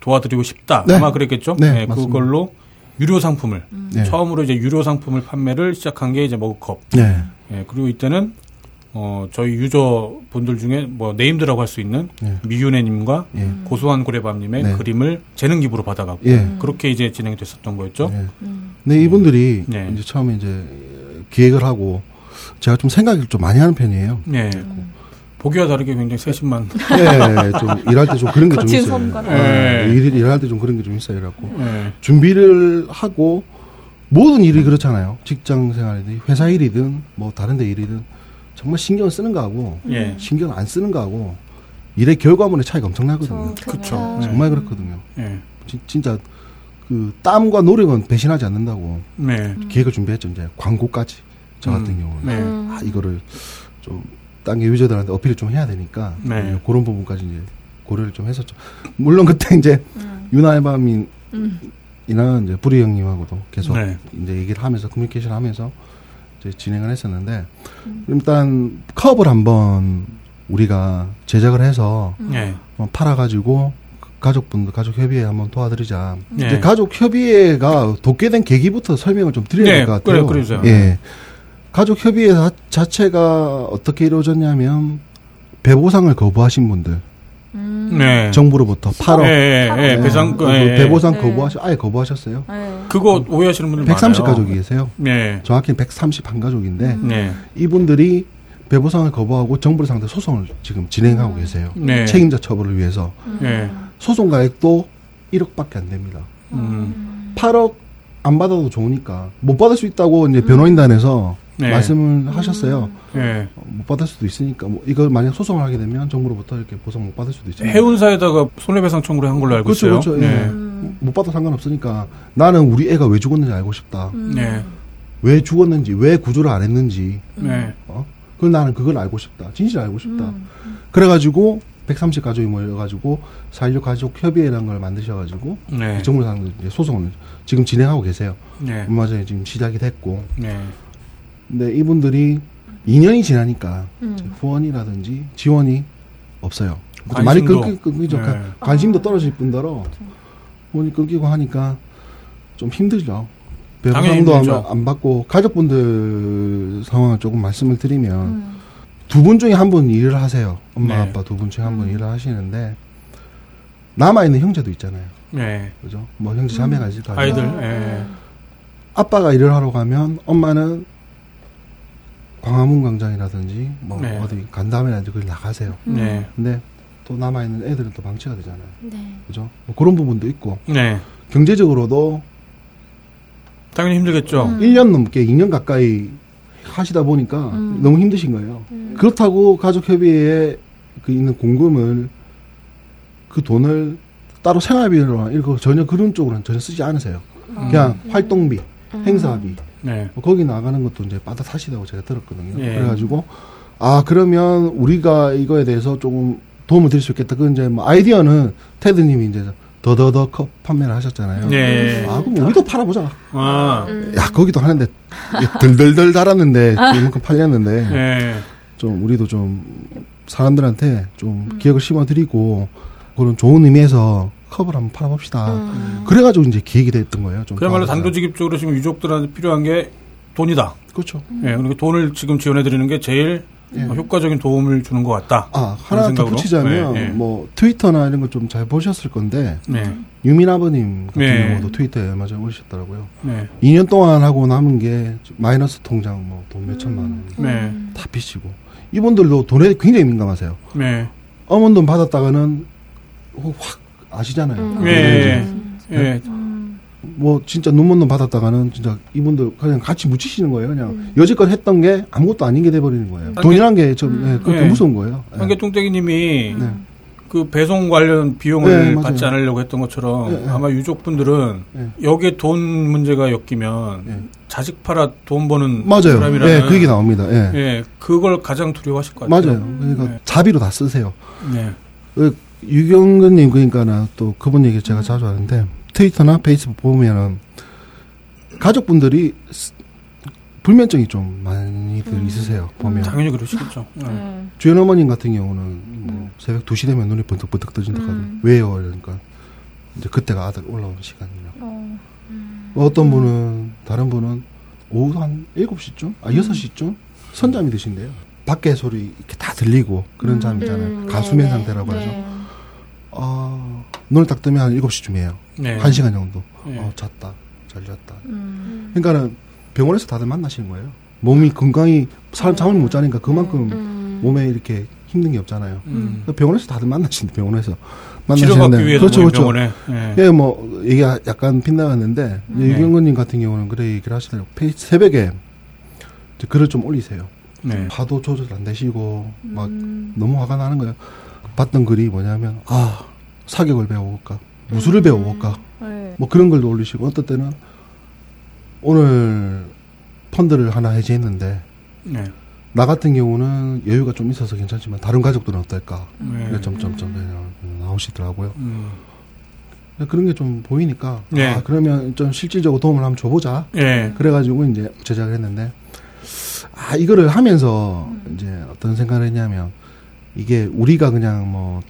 Speaker 4: 도와드리고 싶다
Speaker 3: 네.
Speaker 4: 아마 그랬겠죠
Speaker 3: 네,
Speaker 4: 예,
Speaker 3: 맞습니다.
Speaker 4: 그걸로 유료 상품을
Speaker 3: 네.
Speaker 4: 처음으로 이제 유료 상품을 판매를 시작한 게 이제 머그컵
Speaker 3: 네.
Speaker 4: 예, 그리고 이때는 어, 저희 유저분들 중에 뭐 네임드라고 할 수 있는
Speaker 3: 네.
Speaker 4: 미윤혜님과
Speaker 3: 예.
Speaker 4: 고소한 고래밤님의
Speaker 3: 네.
Speaker 4: 그림을 재능 기부로 받아가고
Speaker 3: 예.
Speaker 4: 그렇게 이제 진행이 됐었던 거였죠.
Speaker 3: 네. 네, 이분들이
Speaker 4: 네.
Speaker 3: 이제 처음에 이제 기획을 하고 제가 좀 생각을 좀 많이 하는 편이에요.
Speaker 4: 네. 보기와 다르게 굉장히 세심만.
Speaker 3: 네, 좀 일할 때 좀 그런 게 좀 있어요. 네,
Speaker 4: 네.
Speaker 3: 일, 일할 때 좀 그런 게 좀 있어요. 그래갖고
Speaker 4: 네.
Speaker 3: 준비를 하고 모든 일이 그렇잖아요. 직장 생활이든 회사 일이든 뭐 다른 데 일이든 정말 신경을 쓰는 거하고
Speaker 4: 예.
Speaker 3: 신경 안 쓰는 거하고 일의 결과물의 차이가 엄청나거든요.
Speaker 4: 네.
Speaker 3: 정말 그렇거든요.
Speaker 4: 예.
Speaker 3: 지- 진짜 그 땀과 노력은 배신하지 않는다고
Speaker 4: 네.
Speaker 3: 기획을 준비했죠. 이제 광고까지 저 같은
Speaker 4: 음.
Speaker 3: 경우는
Speaker 4: 네.
Speaker 3: 아, 이거를 좀 딴게 유저들한테 어필을 좀 해야 되니까
Speaker 4: 네.
Speaker 3: 그런 부분까지 이제 고려를 좀 했었죠. 물론 그때 이제 유나의 밤이 이나 이제 부리 형님하고도 계속
Speaker 4: 네.
Speaker 3: 이제 얘기를 하면서 커뮤니케이션 하면서 이제 진행을 했었는데 일단 컵을 한번 우리가 제작을 해서
Speaker 4: 예.
Speaker 3: 어, 팔아가지고 가족분들 가족 협의회 한번 도와드리자.
Speaker 4: 네.
Speaker 3: 이제 가족 협의회가 돕게 된 계기부터 설명을 좀 드려야
Speaker 4: 네,
Speaker 3: 될것 같아요.
Speaker 4: 그래, 그러세요.
Speaker 3: 예. 가족 협의회 자- 자체가 어떻게 이루어졌냐면 배보상을 거부하신 분들
Speaker 4: 네.
Speaker 3: 정부로부터 8억
Speaker 4: 예, 예, 예.
Speaker 3: 네.
Speaker 4: 배상,
Speaker 3: 그
Speaker 4: 예, 예.
Speaker 3: 배보상
Speaker 2: 네.
Speaker 3: 거부하시 아예 거부하셨어요.
Speaker 2: 네.
Speaker 4: 그거 오해하시는 분들
Speaker 3: 130
Speaker 4: 많아요.
Speaker 3: 가족이 계세요.
Speaker 4: 네.
Speaker 3: 정확히는 130한 가족인데
Speaker 4: 네.
Speaker 3: 이분들이 배보상을 거부하고 정부를 상대 소송을 지금 진행하고 계세요.
Speaker 4: 네.
Speaker 3: 책임자 처벌을 위해서
Speaker 4: 네.
Speaker 3: 소송 가액도 1억밖에 안 됩니다.
Speaker 4: 음.
Speaker 3: 8억 안 받아도 좋으니까 못 받을 수 있다고 이제 변호인단에서
Speaker 4: 네.
Speaker 3: 말씀을 하셨어요.
Speaker 4: 예.
Speaker 3: 어, 못 받을 수도 있으니까 뭐 이걸 만약 소송을 하게 되면 정부로부터 이렇게 보상 못 받을 수도 있잖아요.
Speaker 4: 해운사에다가 손해배상 청구를 한 걸로 알고
Speaker 3: 그렇죠,
Speaker 4: 있어요.
Speaker 3: 그렇죠.
Speaker 4: 네.
Speaker 3: 예. 못 받아 상관없으니까 나는 우리 애가 왜 죽었는지 알고 싶다.
Speaker 4: 네.
Speaker 3: 왜 죽었는지, 왜 구조를 안 했는지,
Speaker 4: 네.
Speaker 3: 어? 그걸 나는 그걸 알고 싶다. 진실을 알고 싶다. 그래가지고 130 가족이 모여가지고 4.16 가족 협의회라는 걸 만드셔가지고
Speaker 4: 네.
Speaker 3: 정부 상대 이제 소송을 지금 진행하고 계세요.
Speaker 4: 네.
Speaker 3: 얼마 전에 지금 시작이 됐고,
Speaker 4: 네.
Speaker 3: 근데 이분들이 2년이 지나니까
Speaker 2: 음.
Speaker 3: 후원이라든지 지원이 없어요.
Speaker 4: 관심도.
Speaker 3: 많이 끊기, 끊기죠.
Speaker 4: 네.
Speaker 3: 가- 관심도 떨어질 뿐더러 후원이 끊기고 하니까 좀 힘들죠.
Speaker 4: 힘들죠.
Speaker 3: 안, 안 받고 가족분들 상황을 조금 말씀을 드리면 두분 중에 한 분 일을 하세요. 엄마
Speaker 4: 네.
Speaker 3: 아빠 두 분 중에 한분 일을 하시는데 남아 있는 형제도 있잖아요.
Speaker 4: 네.
Speaker 3: 그죠? 뭐 형제 자매가 있을 거 아니에요.
Speaker 4: 아이들. 예.
Speaker 3: 아빠가 일을 하러 가면 엄마는 광화문 광장이라든지 뭐
Speaker 4: 네.
Speaker 3: 어디 간다음에라든지 거기 나가세요.
Speaker 4: 네.
Speaker 3: 근데 또 남아 있는 애들은 또 방치가 되잖아요.
Speaker 1: 네.
Speaker 3: 그죠? 뭐 그런 부분도 있고,
Speaker 4: 네.
Speaker 3: 경제적으로도
Speaker 4: 당연히 힘들겠죠.
Speaker 1: 음.
Speaker 3: 1년 넘게 2년 가까이 하시다 보니까
Speaker 2: 음.
Speaker 3: 너무 힘드신 거예요.
Speaker 1: 음.
Speaker 3: 그렇다고 가족협의회에 그 있는 공금을 그 돈을 따로 생활비나 이런 거 전혀 그런 쪽으로는 전혀 쓰지 않으세요. 그냥 활동비,
Speaker 1: 음.
Speaker 3: 행사비,
Speaker 4: 네.
Speaker 3: 뭐 거기 나가는 것도 이제 빠다 사시다고 제가 들었거든요.
Speaker 4: 예.
Speaker 3: 그래가지고 아 그러면 우리가 이거에 대해서 조금 도움을 드릴 수 있겠다. 그 이제 뭐 아이디어는 테드님이 이제 더더더 컵 판매를 하셨잖아요.
Speaker 4: 네.
Speaker 3: 아 그럼 우리도 팔아보자.
Speaker 4: 아.
Speaker 1: 음.
Speaker 3: 야 거기도 하는데 덜덜덜 달았는데 이만큼 팔렸는데
Speaker 4: 네.
Speaker 3: 좀 우리도 좀 사람들한테 좀 기억을 심어드리고 그런 좋은 의미에서 컵을 한번 팔아봅시다.
Speaker 1: 음.
Speaker 3: 그래가지고 이제 기획이 됐던 거예요. 좀
Speaker 4: 그야말로. 단도직입적으로 지금 유족들한테 필요한 게 돈이다.
Speaker 3: 그렇죠.
Speaker 4: 예, 그리고 돈을 지금 지원해 드리는 게 제일
Speaker 3: 예.
Speaker 4: 어, 효과적인 도움을 주는 것 같다.
Speaker 3: 아 하나 더
Speaker 4: 생각으로?
Speaker 3: 붙이자면
Speaker 4: 네, 네.
Speaker 3: 뭐 트위터나 이런 걸 좀 잘 보셨을 건데
Speaker 4: 네,
Speaker 3: 유민 아버님 같은
Speaker 4: 네.
Speaker 3: 경우도 트위터에 얼마 전에 올리셨더라고요.
Speaker 4: 네,
Speaker 3: 2년 동안 하고 남은 게 마이너스 통장 뭐 돈 몇 천만 원다
Speaker 4: 네,
Speaker 3: 빚이고 이분들도 돈에 굉장히 민감하세요.
Speaker 4: 네,
Speaker 3: 어머니 돈 받았다가는 확 아시잖아요.
Speaker 1: 음.
Speaker 4: 네.
Speaker 1: 음.
Speaker 4: 예,
Speaker 3: 뭐 진짜 눈먼 돈 받았다가는 진짜 이분들 그냥 같이 묻히시는 거예요. 그냥
Speaker 1: 음.
Speaker 3: 여지껏 했던 게 아무것도 아닌 게 돼버리는 거예요.
Speaker 4: 한
Speaker 3: 돈이란 게좀 예, 그렇게
Speaker 4: 네.
Speaker 3: 무서운 거예요. 예.
Speaker 4: 한개뚱땡이님이
Speaker 3: 네.
Speaker 4: 그 배송 관련 비용을
Speaker 3: 네, 맞아요.
Speaker 4: 받지 않으려고 했던 것처럼
Speaker 3: 네, 네.
Speaker 4: 아마 유족분들은
Speaker 3: 네.
Speaker 4: 여기에 돈 문제가 엮이면
Speaker 3: 네.
Speaker 4: 자식 팔아 돈 버는
Speaker 3: 맞아요.
Speaker 4: 사람이라면
Speaker 3: 예, 그 얘기 나옵니다. 예.
Speaker 4: 예, 그걸 가장 두려워하실 것 같아요.
Speaker 3: 맞아요. 그러니까
Speaker 4: 네.
Speaker 3: 자비로 다 쓰세요.
Speaker 4: 네,
Speaker 3: 그 유경근님 그러니까는 또 그분 얘기 제가 자주 하는데 트위터나 페이스북 보면은 가족분들이 스- 불면증이 좀 많이들 있으세요. 보면
Speaker 4: 당연히 그러시겠죠. 네.
Speaker 2: 네.
Speaker 3: 주연 어머님 같은 경우는 뭐 새벽 2시 되면 눈이 번뜩번뜩 떠진다 하거든요.
Speaker 2: 음.
Speaker 3: 왜요? 이러니까 이제 그때가 아들 올라오는 시간이라고.
Speaker 2: 어.
Speaker 3: 어떤 분은 다른 분은 오후 한 7시쯤? 아 6시쯤 선잠이 드신대요. 밖에 소리 이렇게 다 들리고 그런 잠이잖아요.
Speaker 1: 음,
Speaker 3: 가수면
Speaker 1: 네네.
Speaker 3: 상태라고 하죠.
Speaker 1: 네.
Speaker 3: 아, 눈을 딱 뜨면 한 7시쯤이에요.
Speaker 4: 네.
Speaker 3: 한 시간 정도.
Speaker 4: 네.
Speaker 3: 어, 잤다. 잘 잤다.
Speaker 2: 음.
Speaker 3: 그러니까는 병원에서 다들 만나시는 거예요. 몸이 건강히 사람 잠을 못 자니까 그만큼
Speaker 1: 음.
Speaker 3: 몸에 이렇게 힘든 게 없잖아요.
Speaker 4: 음.
Speaker 3: 병원에서 다들 만나시는데 병원에서 만나시는데
Speaker 4: 위해서
Speaker 3: 그렇죠, 그렇죠.
Speaker 4: 병원에. 예.
Speaker 3: 예, 뭐 얘기가 약간 빗나갔는데 이제
Speaker 4: 네.
Speaker 3: 유경근님 같은 경우는 그래 얘기를 하시더라고요. 페이- 새벽에 이제 글을 좀 올리세요.
Speaker 4: 네.
Speaker 3: 파도 조절 안 되시고 막
Speaker 2: 음.
Speaker 3: 너무 화가 나는 거예요. 봤던 글이 뭐냐면 아 사격을 배워볼까 무술을 배워볼까
Speaker 2: 네.
Speaker 3: 뭐 그런 글도 올리시고 어떤 때는 오늘 펀드를 하나 해지했는데
Speaker 4: 네.
Speaker 3: 나 같은 경우는 여유가 좀 있어서 괜찮지만 다른 가족들은 어떨까
Speaker 4: 네.
Speaker 3: 점점점 나오시더라고요.
Speaker 4: 음.
Speaker 3: 그런 게 좀 보이니까
Speaker 4: 네.
Speaker 3: 아 그러면 좀 실질적으로 도움을 한번 줘보자.
Speaker 4: 예.
Speaker 3: 그래가지고 이제 제작을 했는데 아 이거를 하면서 이제 어떤 생각을 했냐면 이게 우리가 그냥 뭐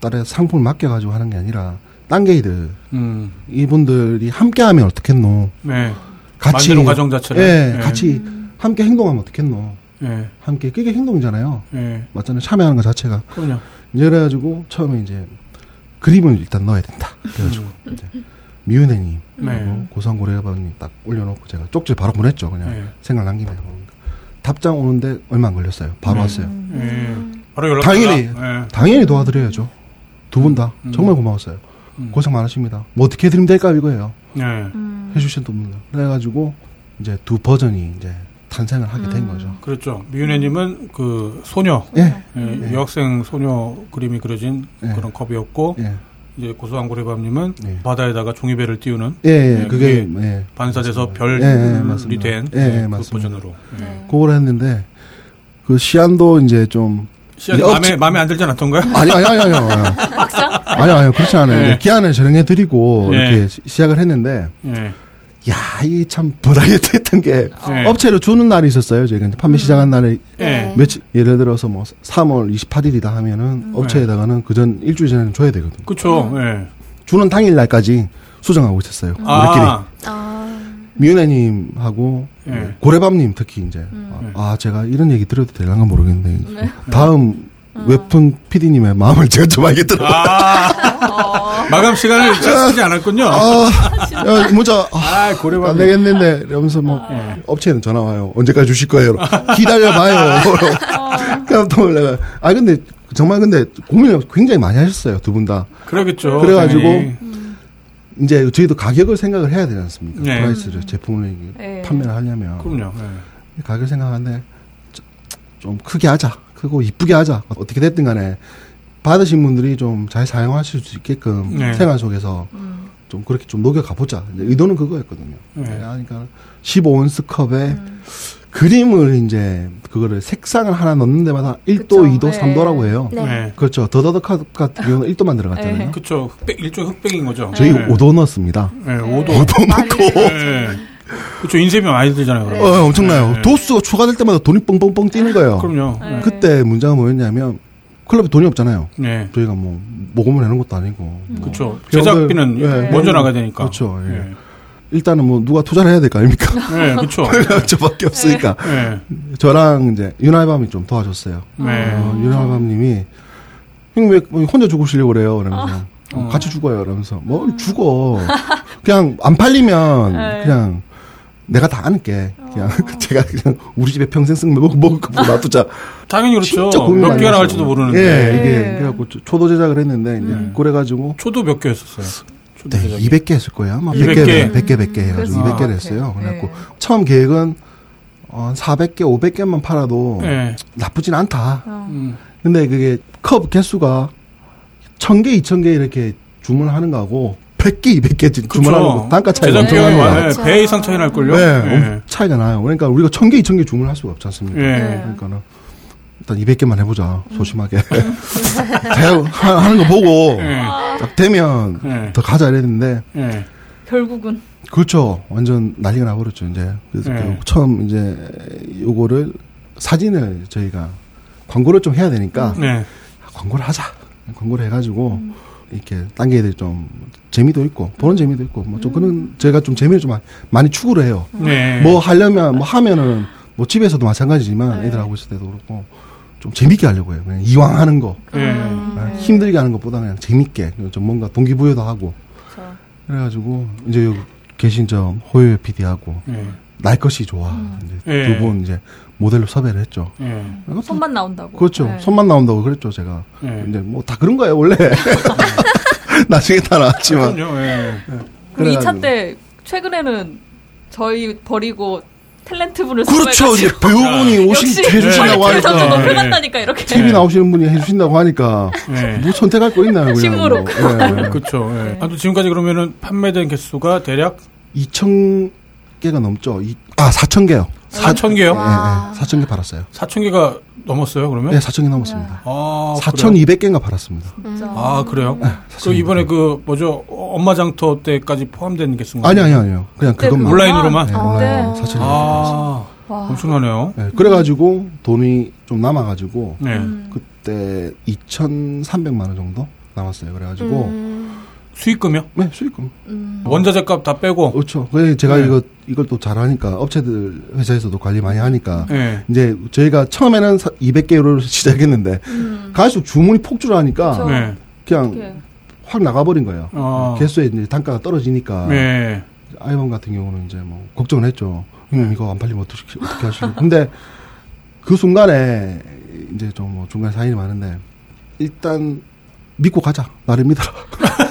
Speaker 3: 다른 상품을 맡겨가지고 하는 게 아니라 딴 게이들
Speaker 4: 음.
Speaker 3: 이분들이 함께하면 어떻겠노?
Speaker 4: 네.
Speaker 3: 같이
Speaker 4: 만드는 과정 자체를.
Speaker 3: 예,
Speaker 4: 예.
Speaker 3: 같이 함께 행동하면 어떻겠노?
Speaker 4: 예.
Speaker 3: 함께 그게 행동이잖아요.
Speaker 4: 예.
Speaker 3: 맞잖아요. 참여하는 것 자체가.
Speaker 4: 그럼요.
Speaker 3: 그래가지고 처음에 이제 그림을 일단 넣어야 된다. 그래가지고 이제 미은혜님
Speaker 4: 음. 네.
Speaker 3: 고상고래아버님 딱 올려놓고 제가 쪽지 바로 보냈죠. 그냥
Speaker 4: 네.
Speaker 3: 생각 남기면 답장 오는데 얼마 안 걸렸어요. 바로
Speaker 4: 네.
Speaker 3: 왔어요.
Speaker 4: 예. 바로 연락.
Speaker 3: 당연히.
Speaker 4: 예.
Speaker 3: 당연히 도와드려야죠. 두 분다
Speaker 4: 음.
Speaker 3: 정말 고마웠어요.
Speaker 4: 음.
Speaker 3: 고생 많으십니다. 뭐 어떻게 해드리면 될까 이거예요.
Speaker 4: 예.
Speaker 2: 음.
Speaker 3: 해주신 분들. 그래가지고 이제 두 버전이 이제 탄생을 하게 된
Speaker 2: 음.
Speaker 3: 거죠.
Speaker 4: 그렇죠. 미윤혜님은 그 소녀,
Speaker 3: 예,
Speaker 4: 예,
Speaker 3: 예.
Speaker 4: 여학생 소녀 그림이 그려진
Speaker 3: 예.
Speaker 4: 그런 컵이었고,
Speaker 3: 예,
Speaker 4: 이제 고소한 고래밤님은
Speaker 3: 예.
Speaker 4: 바다에다가 종이배를 띄우는
Speaker 3: 예, 예,
Speaker 4: 예,
Speaker 3: 그게 예,
Speaker 4: 반사돼서. 별이. 된 그. 버전으로. 예.
Speaker 2: 네.
Speaker 3: 그걸 했는데 그 시안도 이제 좀
Speaker 4: 마음에 마음에 안 들지 않았던가요?
Speaker 3: 아니 아니 아니 아니 아니 아니 그렇지 않아요.
Speaker 4: 예.
Speaker 3: 이제 기한을 정해 드리고
Speaker 4: 예.
Speaker 3: 이렇게 시- 시작을 했는데
Speaker 4: 예.
Speaker 3: 야, 이 참 버라이어티 했던 게
Speaker 4: 예.
Speaker 3: 업체로 주는 날이 있었어요. 저희가 판매 시작한 날에
Speaker 4: 예.
Speaker 3: 며칠 예를 들어서 뭐 3월 28일이다 하면은 업체에다가는 그 전 일주일 전에는 줘야 되거든.
Speaker 4: 그렇죠. 예.
Speaker 3: 주는 당일 날까지 수정하고 있었어요. 우리끼리
Speaker 4: 아,
Speaker 1: 아,
Speaker 3: 미은혜님하고
Speaker 4: 예.
Speaker 3: 고래밤님 특히 이제
Speaker 4: 음.
Speaker 3: 아 제가 이런 얘기 드려도 되는가 모르겠는데
Speaker 2: 네.
Speaker 3: 다음 웹툰 PD님의 마음을 제가 좀 알겠더라고요.
Speaker 4: 아, 마감 시간을 쓰지 않았군요.
Speaker 3: 아, 야, 문자 아,
Speaker 4: 아,
Speaker 3: 안
Speaker 4: 고래밤.
Speaker 3: 되겠는데 이러면서 뭐
Speaker 4: 예.
Speaker 3: 업체는 전화 와요. 언제까지 주실 거예요? 기다려봐요. 깜짝 놀래가. 아 근데 정말 근데 고민을 굉장히 많이 하셨어요 두 분 다.
Speaker 4: 그러겠죠.
Speaker 3: 그래가지고
Speaker 4: 당연히.
Speaker 3: 이제 저희도 가격을 생각을 해야 되지 않습니까?
Speaker 4: 네.
Speaker 3: price를 제품을 이게
Speaker 2: 네.
Speaker 3: 판매를 하려면
Speaker 4: 그럼요. 네.
Speaker 3: 가격 생각하는데 좀- 좀 크게 하자, 크고 이쁘게 하자. 어떻게 됐든 간에 받으신 분들이 좀 잘 사용하실 수 있게끔
Speaker 4: 네.
Speaker 3: 생활 속에서
Speaker 2: 음.
Speaker 3: 좀 그렇게 좀 녹여가 보자. 의도는 그거였거든요.
Speaker 4: 네.
Speaker 3: 그러니까 15온스 컵에
Speaker 2: 음.
Speaker 3: 그림을 이제 그거를 색상을 하나 넣는 데마다 1도,
Speaker 2: 그쵸.
Speaker 3: 2도,
Speaker 2: 네.
Speaker 3: 3도라고 해요.
Speaker 1: 네.
Speaker 4: 네.
Speaker 3: 그렇죠. 더더더 컵 같은 경우는 1도만 들어갔잖아요.
Speaker 2: 네.
Speaker 4: 그쵸. 흑백, 일종의 흑백인 거죠.
Speaker 3: 저희
Speaker 4: 네.
Speaker 3: 5도 넣었습니다.
Speaker 4: 네,
Speaker 2: 네.
Speaker 4: 5도.
Speaker 3: 5도 넣고
Speaker 4: 네. 그쵸. 인쇄비 많이 들잖아요. 그럼.
Speaker 3: 어, 엄청나요.
Speaker 4: 네.
Speaker 3: 도수가 추가될 때마다 돈이 뻥뻥뻥 뛰는 거예요.
Speaker 4: 그럼요.
Speaker 2: 네.
Speaker 3: 그때 문제가 뭐였냐면 클럽에 돈이 없잖아요.
Speaker 4: 네.
Speaker 3: 저희가 뭐 모금을 해놓은 것도 아니고. 뭐. 병원들-
Speaker 4: 제작비는
Speaker 3: 네.
Speaker 4: 먼저 나가야 되니까.
Speaker 3: 그렇죠. 예.
Speaker 4: 네.
Speaker 3: 일단은 뭐 누가 투자를 해야 될 거 아닙니까?
Speaker 4: 네, 그쵸.
Speaker 3: 저밖에 없으니까.
Speaker 4: 네.
Speaker 3: 저랑 이제 윤알밤이 좀 도와줬어요.
Speaker 4: 네.
Speaker 3: 어, 윤알밤님이 형님 왜 혼자 죽으시려고 그래요? 그러면서 어,
Speaker 4: 어.
Speaker 3: 같이 죽어요. 그러면서 뭐 죽어. 그냥 안 팔리면
Speaker 2: 네.
Speaker 3: 그냥 내가 다 안을게. 그냥 제가 그냥 우리 집에 평생 쓱 먹, 먹을 거 놔두자.
Speaker 4: 당연히 그렇죠. 몇 개가. 나갈지도 모르는데.
Speaker 3: 예, 이게
Speaker 2: 네.
Speaker 3: 그래갖고 초- 초도 제작을 했는데 이제
Speaker 4: 음.
Speaker 3: 그래가지고
Speaker 4: 초도 몇개 했었어요.
Speaker 3: 네,
Speaker 4: 제작이.
Speaker 3: 200개 했을 거예요. 아마
Speaker 4: 200
Speaker 3: 100개,
Speaker 4: 개.
Speaker 3: 100개, 100개 해가지고
Speaker 4: 그랬을
Speaker 3: 200개를
Speaker 2: 것
Speaker 3: 했어요. 그래갖고
Speaker 2: 네.
Speaker 3: 처음 계획은 어, 한 400개, 500개만 팔아도
Speaker 4: 네.
Speaker 3: 나쁘진 않다.
Speaker 2: 어.
Speaker 4: 음.
Speaker 3: 근데 그게 컵 개수가 1000개, 2000개 이렇게 주문하는 거하고 100개, 200개 주- 주문하는 거 단가 차이가 엄청 나요.
Speaker 4: 네,
Speaker 1: 그렇죠.
Speaker 4: 배 이상 차이 날걸요?
Speaker 3: 네,
Speaker 4: 네.
Speaker 3: 엄- 차이가 나요. 그러니까 우리가 1000개, 2000개 주문할 수가 없지 않습니까?
Speaker 4: 예.
Speaker 3: 그러니까는 일단 200개만 해보자. 소심하게. 하- 하는 거 보고
Speaker 4: 예.
Speaker 3: 딱 되면
Speaker 4: 예.
Speaker 3: 더 가자 이랬는데
Speaker 4: 예.
Speaker 2: 결국은
Speaker 3: 그렇죠. 완전 난리가 나버렸죠, 이제. 그래서
Speaker 4: 네.
Speaker 3: 결국 처음 이제 요거를 사진을 저희가 광고를 좀 해야 되니까
Speaker 4: 네.
Speaker 3: 아, 광고를 하자. 광고를 해가지고 이렇게 딴 게 좀 재미도 있고 보는 재미도 있고 뭐 좀 그런 제가 좀 재미를 좀 많이 추구를 해요.
Speaker 4: 네.
Speaker 3: 뭐 하려면 뭐 하면은 뭐 집에서도 마찬가지지만
Speaker 2: 네.
Speaker 3: 애들 하고 있을 때도 그렇고 좀 재밌게 하려고 해요. 그냥 이왕 하는 거
Speaker 4: 예.
Speaker 2: 음.
Speaker 3: 아, 힘들게 하는 것보다 그냥 재밌게 좀 뭔가 동기부여도 하고
Speaker 2: 그렇죠.
Speaker 3: 그래가지고 이제 여기 계신 저 호요 PD하고
Speaker 4: 예.
Speaker 3: 날 것이 좋아
Speaker 4: 예.
Speaker 3: 두분 이제 모델로 섭외를 했죠.
Speaker 4: 예.
Speaker 2: 손만 나온다고.
Speaker 3: 그렇죠.
Speaker 2: 네.
Speaker 3: 손만 나온다고 그랬죠 제가.
Speaker 4: 예.
Speaker 3: 이제 뭐 다 그런 거예요 원래. 나중에 다 나왔지만.
Speaker 4: 그럼요. 예.
Speaker 2: 그리고 2차
Speaker 3: 그래가지고.
Speaker 2: 때 최근에는 저희 버리고 탤런트 분을
Speaker 3: 그렇죠. 이제 배우분이 오신 해주신다고
Speaker 2: 원래 그래서 좀
Speaker 3: 하니까.
Speaker 2: 높여 간다니까 이렇게.
Speaker 3: TV 나오시는 분이 해주신다고 하니까
Speaker 4: 예.
Speaker 3: 뭐 선택할 거 있나요? 그냥
Speaker 2: 식무로.
Speaker 3: 뭐. 예.
Speaker 4: 그렇죠. 예.
Speaker 2: 네.
Speaker 4: 아, 또 지금까지 그러면은 판매된 개수가 대략
Speaker 3: 2천 개가 넘죠. 이, 아 4천 개요.
Speaker 4: 4천 개요?
Speaker 3: 예. 4천 개 팔았어요.
Speaker 4: 4천 개가 넘었어요, 그러면?
Speaker 3: 네, 4천 개 넘었습니다.
Speaker 4: 아, 그래요?
Speaker 3: 4,200개인가 팔았습니다.
Speaker 2: 진짜.
Speaker 4: 아, 그래요?
Speaker 3: 그4,200
Speaker 4: 이번에 그 뭐죠? 어, 엄마 장터 때까지 포함된 개수인가요?
Speaker 3: 아니 아니 아니요. 그냥 그것만.
Speaker 4: 온라인으로만?
Speaker 3: 네,
Speaker 2: 아,
Speaker 3: 온라인으로
Speaker 2: 네.
Speaker 3: 4,200개.
Speaker 4: 아,
Speaker 2: 와.
Speaker 4: 엄청나네요.
Speaker 3: 네, 그래가지고 돈이 좀 남아가지고
Speaker 4: 네.
Speaker 2: 음.
Speaker 3: 그때 2,300만 원 정도 남았어요. 그래가지고
Speaker 1: 음.
Speaker 4: 수익금이요?
Speaker 3: 네 수익금.
Speaker 2: 음.
Speaker 4: 원자재 값 다 빼고.
Speaker 3: 그렇죠. 그래서 제가
Speaker 4: 네.
Speaker 3: 이거 이걸 또 잘하니까 업체들 회사에서도 관리 많이 하니까
Speaker 4: 네.
Speaker 3: 이제 저희가 처음에는 200개로 시작했는데
Speaker 2: 음.
Speaker 3: 갈수록 주문이 폭주하니까
Speaker 2: 그쵸.
Speaker 4: 네.
Speaker 3: 그냥
Speaker 2: 어떡해.
Speaker 3: 확 나가버린 거예요.
Speaker 4: 어.
Speaker 3: 개수에 이제 단가가 떨어지니까
Speaker 4: 네.
Speaker 3: 아이번 같은 경우는 이제 뭐 걱정을 했죠. 형님 이거 안 팔리면 어떻게 어떻게 하시고? 근데 그 순간에 이제 좀 뭐 중간 사인이 많은데 일단 믿고 가자. 나를 믿어라.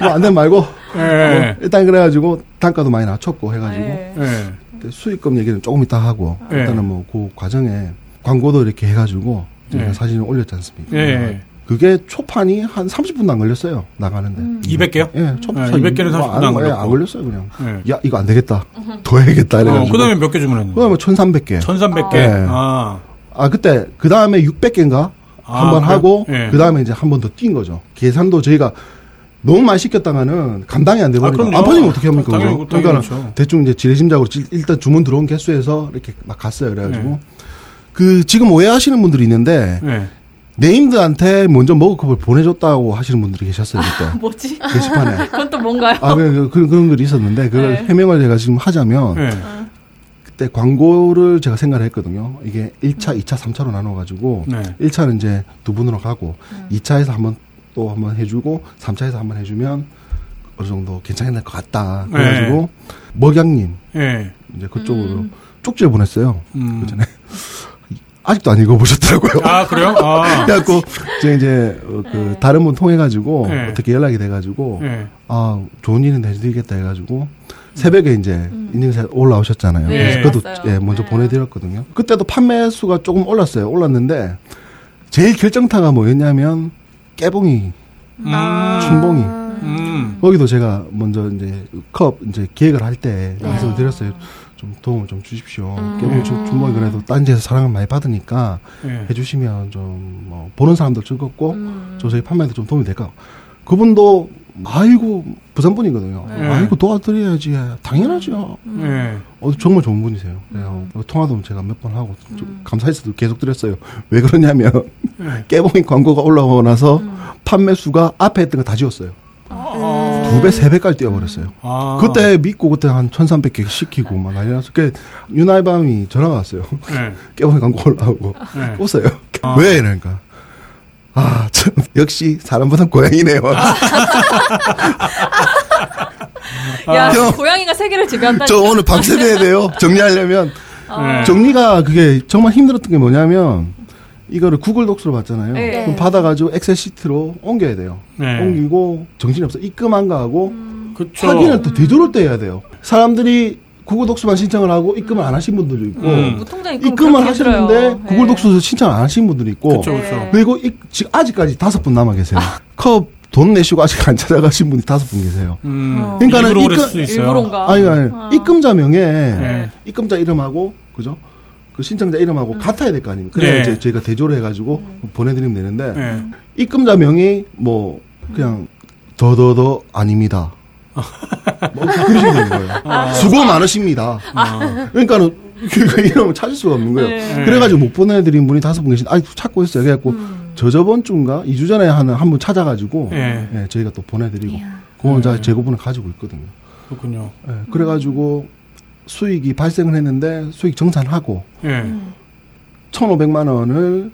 Speaker 3: 뭐안 되면 말고
Speaker 4: 네.
Speaker 3: 뭐 일단 그래가지고 단가도 많이 낮췄고 해가지고
Speaker 2: 네.
Speaker 3: 수익금 얘기는 조금 이따 하고
Speaker 4: 네.
Speaker 3: 일단은 뭐 그 과정에 광고도 이렇게 해가지고 제가
Speaker 4: 네.
Speaker 3: 사진을 올렸지 않습니까?
Speaker 4: 네.
Speaker 3: 그게 초판이 한 30분도 안 걸렸어요 나가는데.
Speaker 2: 음.
Speaker 4: 200개요?
Speaker 3: 예, 초판
Speaker 4: 네, 200 개는 30 분도 안 걸렸고.
Speaker 3: 안 걸렸어요 그냥.
Speaker 4: 네.
Speaker 3: 야 이거 안 되겠다. 더 해야겠다
Speaker 4: 어,
Speaker 3: 이래가지고.
Speaker 4: 그 다음에 몇 개 주문했는데?
Speaker 3: 그 다음에 1,300개.
Speaker 4: 1300개.
Speaker 3: 네.
Speaker 4: 아.
Speaker 3: 아 그때 그 다음에 600개인가
Speaker 4: 아,
Speaker 3: 한번
Speaker 4: 그래요?
Speaker 3: 하고
Speaker 4: 예.
Speaker 3: 그 다음에 이제 한 번 더 뛴 거죠. 계산도 저희가 너무 많이 시켰다가는 감당이 안
Speaker 4: 아,
Speaker 3: 되버리니까
Speaker 4: 그럼요.
Speaker 3: 안 팔리면 어떻게 합니까?
Speaker 4: 당연히,
Speaker 3: 그죠?
Speaker 4: 당연히
Speaker 3: 그러니까
Speaker 4: 그렇죠.
Speaker 3: 대충 이제 지레짐작으로 지- 일단 주문 들어온 개수에서 이렇게 막 갔어요. 그래가지고
Speaker 4: 네.
Speaker 3: 그 지금 오해하시는 분들이 있는데
Speaker 4: 네.
Speaker 3: 네임드한테 먼저 머그컵을 보내줬다고 하시는 분들이 계셨어요 그때
Speaker 2: 뭐지?
Speaker 3: 게시판에.
Speaker 2: 그건 또 뭔가요?
Speaker 3: 아, 그, 그, 그런, 그런 글이 있었는데, 그걸
Speaker 2: 네.
Speaker 3: 해명을 제가 지금 하자면,
Speaker 4: 네.
Speaker 3: 그때 광고를 제가 생각을 했거든요. 이게 1차, 2차, 3차로 나눠가지고,
Speaker 4: 네.
Speaker 3: 1차는 이제 두 분으로 가고, 2차에서 한번 또 한번 해주고, 3차에서 한번 해주면, 어느 정도 괜찮을 것 같다. 그래가지고, 먹양님,
Speaker 4: 네.
Speaker 3: 이제 그쪽으로
Speaker 2: 음.
Speaker 3: 쪽지를 보냈어요.
Speaker 4: 음.
Speaker 3: 그 전에. 아직도 안 읽어보셨더라고요.
Speaker 4: 아, 그래요? 아.
Speaker 3: 그래갖고 제가 이제 어, 그 다른 분 통해 가지고
Speaker 4: 네.
Speaker 3: 어떻게 연락이 돼가지고
Speaker 4: 예.
Speaker 3: 아 좋은 일은 해드리겠다 해가지고 새벽에 이제 인증샷 올라오셨잖아요.
Speaker 2: 네,
Speaker 3: 그래서 그것도. 예, 먼저
Speaker 2: 네.
Speaker 3: 보내드렸거든요. 그때도 판매 수가 조금 올랐어요. 올랐는데 제일 결정타가 뭐였냐면 깨봉이
Speaker 4: 음.
Speaker 3: 춘봉이
Speaker 4: 음.
Speaker 3: 거기도 제가 먼저 이제 컵 이제 기획을 할때
Speaker 1: 네.
Speaker 3: 말씀을 드렸어요. 좀 도움을 좀 주십시오.
Speaker 1: 음.
Speaker 3: 깨봉이 춘- 춘봉이 그래도 딴지에서 사랑을 많이 받으니까
Speaker 4: 예.
Speaker 3: 해주시면 좀 뭐 보는 사람도 즐겁고
Speaker 1: 음.
Speaker 3: 저 저희 판매도 좀 도움이 될까. 그분도 아이고 부산 분이거든요.
Speaker 2: 네.
Speaker 3: 아이고 도와드려야지. 당연하죠.
Speaker 4: 예.
Speaker 3: 어, 정말 좋은 분이세요. 그래요. 통화도 제가 몇 번 하고 좀 감사해서도 계속 드렸어요. 왜 그러냐면
Speaker 4: 네.
Speaker 3: 깨봉이 광고가 올라오고 나서 판매 수가 앞에 했던 거 다 지웠어요.
Speaker 4: 아.
Speaker 3: 두 배, 세 배까지 뛰어버렸어요.
Speaker 4: 아.
Speaker 3: 그때 믿고 그때 한 1300개 시키고 막 난리 났어. 그 윤알밤이 전화가 왔어요.
Speaker 4: 예.
Speaker 3: 깨봉이 광고 올라오고
Speaker 4: 예.
Speaker 3: 웃어요.
Speaker 4: 아.
Speaker 3: 왜 이러니까. 아, 참, 역시 사람보단 고양이네요.
Speaker 2: 야,
Speaker 3: 형.
Speaker 2: 고양이가 세계를 지배한다.
Speaker 3: 저 오늘 밤새야 돼요. 정리하려면.
Speaker 4: 네.
Speaker 3: 정리가 그게 정말 힘들었던 게 뭐냐면, 이거를 구글 독스로 받잖아요.
Speaker 2: 네.
Speaker 3: 그럼 받아가지고 엑셀 시트로 옮겨야 돼요.
Speaker 4: 네.
Speaker 3: 옮기고 정신이 없어. 입금한 거하고
Speaker 4: 그쵸.
Speaker 3: 확인을 또 되도록 때 해야 돼요. 사람들이 구글 독스만 신청을 하고 입금을 안 하신 분들도 있고,
Speaker 4: 음.
Speaker 2: 무통장 입금
Speaker 3: 입금을 하셨는데. 구글
Speaker 2: 네.
Speaker 3: 독스 신청 안 하신 분들도 있고,
Speaker 4: 그쵸, 그쵸.
Speaker 2: 네.
Speaker 3: 그리고 이, 지금 아직까지 다섯 분 남아 계세요. 컵돈 내시고 아직 안 찾아가신 분이 다섯 분 계세요.
Speaker 4: 음.
Speaker 2: 어.
Speaker 3: 그러니까는 입금-? 아니, 아니,
Speaker 2: 아.
Speaker 3: 입금자 명에
Speaker 4: 네.
Speaker 3: 입금자 이름하고 그죠? 그 신청자 이름하고 같아야 될 거 아닙니까? 그래야
Speaker 4: 네.
Speaker 3: 이제 저희가 대조를 해가지고 보내드리면 되는데
Speaker 4: 예.
Speaker 3: 입금자 명이 뭐 그냥 더더더 아닙니다. 뭐 그러시면 되는 거예요. 수고 많으십니다.
Speaker 4: 아.
Speaker 3: 그러니까는 그 이름을 찾을 수가 없는 거예요.
Speaker 2: 네.
Speaker 3: 그래가지고 못 보내드린 분이 다섯 분 계신, 아이 찾고 있어요. 그래갖고
Speaker 2: 음.
Speaker 3: 저 저번 주인가 2주 전에 하는 한 분 찾아가지고
Speaker 4: 예.
Speaker 3: 예, 저희가 또 보내드리고 그건 자
Speaker 4: 음.
Speaker 3: 재고분을 가지고 있거든요.
Speaker 4: 그렇군요.
Speaker 3: 예, 그래가지고 수익이 발생을 했는데 수익 정산하고
Speaker 4: 예.
Speaker 3: 1,500만 원을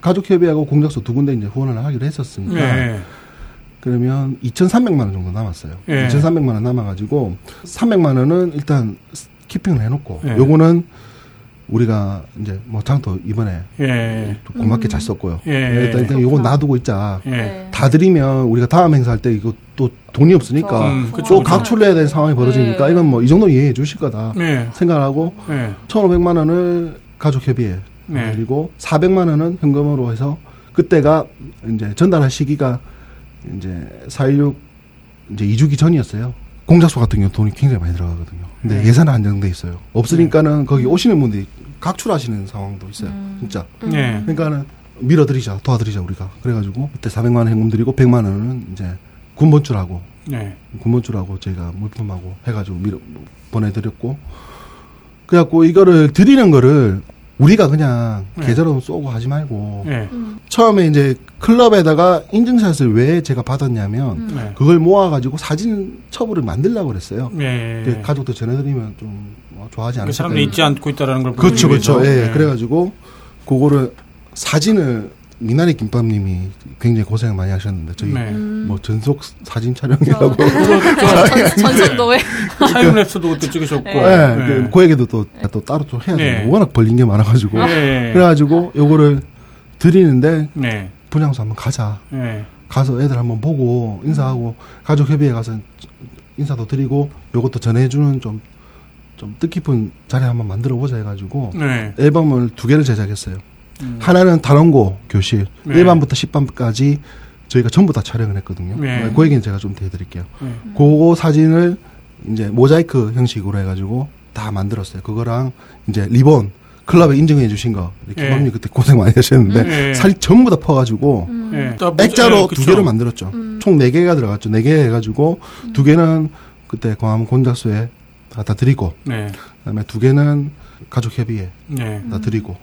Speaker 3: 가족협의하고 공작소 두 군데 이제 후원을 하기로 했었으니까
Speaker 4: 예.
Speaker 3: 그러면 2,300만 원 정도 남았어요.
Speaker 4: 예.
Speaker 3: 2,300만 원 남아가지고 300만 원은 일단 키핑을 해놓고
Speaker 4: 예.
Speaker 3: 요거는 우리가 이제 뭐 장터 이번에
Speaker 4: 예.
Speaker 3: 또 고맙게 잘 썼고요.
Speaker 4: 예.
Speaker 3: 일단, 일단 요거 놔두고 있자.
Speaker 4: 예.
Speaker 2: 네.
Speaker 3: 다 드리면 우리가 다음 행사할 때 이거 또 돈이 없으니까
Speaker 4: 음, 그쵸,
Speaker 3: 또. 각출해야 되는 상황이 벌어지니까
Speaker 2: 네.
Speaker 3: 이건 뭐 이 정도 이해해 주실 거다
Speaker 4: 예.
Speaker 3: 생각하고
Speaker 4: 예.
Speaker 3: 1,500만 원을 가족 협의에
Speaker 4: 네.
Speaker 3: 그리고 400만 원은 현금으로 해서 그때가 이제 전달할 시기가 이제 4.16 이제 2주기 전이었어요. 공작소 같은 경우 돈이 굉장히 많이 들어가거든요. 근데
Speaker 4: 네.
Speaker 3: 예산은 한정돼 있어요. 없으니까는 거기 오시는 분들이 각출하시는 상황도 있어요.
Speaker 2: 음.
Speaker 3: 진짜.
Speaker 4: 예.
Speaker 3: 그러니까는 밀어드리자, 도와드리자 우리가. 그래가지고 그때 400만 원 현금 드리고 100만 원은 이제 군번줄하고
Speaker 4: 예.
Speaker 3: 군번줄하고 저희가 물품하고 해가지고 밀어 보내드렸고 그래갖고 이거를 드리는 거를 우리가 그냥
Speaker 4: 네.
Speaker 3: 계좌로 쏘고 하지 말고
Speaker 4: 예.
Speaker 3: 처음에 이제 클럽에다가 인증샷을 왜 제가 받았냐면
Speaker 4: 네.
Speaker 3: 그걸 모아가지고 사진 첩을 만들려고 그랬어요.
Speaker 4: 예.
Speaker 3: 그 가족도 전해드리면 좀뭐 좋아하지
Speaker 4: 그
Speaker 3: 않을까.
Speaker 4: 사람들이 잊지 않고 있다라는 걸
Speaker 3: 그렇죠, 그렇죠. 예, 그래가지고 그거를 사진을 미나리 김밥님이 굉장히 고생 많이 하셨는데 저희
Speaker 4: 네.
Speaker 3: 뭐 전속 사진 촬영이라고
Speaker 2: 전- 전속도에
Speaker 4: 타임랩스도 그때 찍으셨고.
Speaker 2: 네.
Speaker 3: 예,
Speaker 4: 네.
Speaker 3: 그, 그 얘기도 또, 또 따로 좀 해야 돼요.
Speaker 4: 네.
Speaker 3: 워낙 벌린 게 많아가지고.
Speaker 4: 예.
Speaker 3: 그래가지고 요거를 드리는데
Speaker 4: 네.
Speaker 3: 분양소 한번 가자.
Speaker 4: 예.
Speaker 3: 가서 애들 한번 보고 인사하고 가족협의회 가서 인사도 드리고 요것도 전해주는 좀, 좀 뜻깊은 자리 한번 만들어 보자 해가지고
Speaker 4: 네.
Speaker 3: 앨범을 두 개를 제작했어요.
Speaker 4: 음.
Speaker 3: 하나는 단원고 교실
Speaker 4: 네.
Speaker 3: 1반부터 10반까지 저희가 전부 다 촬영을 했거든요.
Speaker 4: 네.
Speaker 3: 그 얘기는 제가 좀 해드릴게요.
Speaker 4: 네.
Speaker 3: 그거 사진을 이제 모자이크 형식으로 해가지고 다 만들었어요. 그거랑 이제 리본 클럽에 인증해 주신 거
Speaker 4: 예.
Speaker 3: 김학님 그때 고생 많이 하셨는데
Speaker 4: 예.
Speaker 3: 사진 전부 다 퍼가지고
Speaker 4: 예. 또
Speaker 3: 액자로
Speaker 4: 예,
Speaker 3: 두. 개를 만들었죠. 총네 개가 들어갔죠. 네 개 해가지고 두 개는 그때 광화문 곤작소에 갖다 드리고
Speaker 4: 네.
Speaker 3: 그다음에 두 개는 가족협의회
Speaker 4: 네.
Speaker 3: 갖다 드리고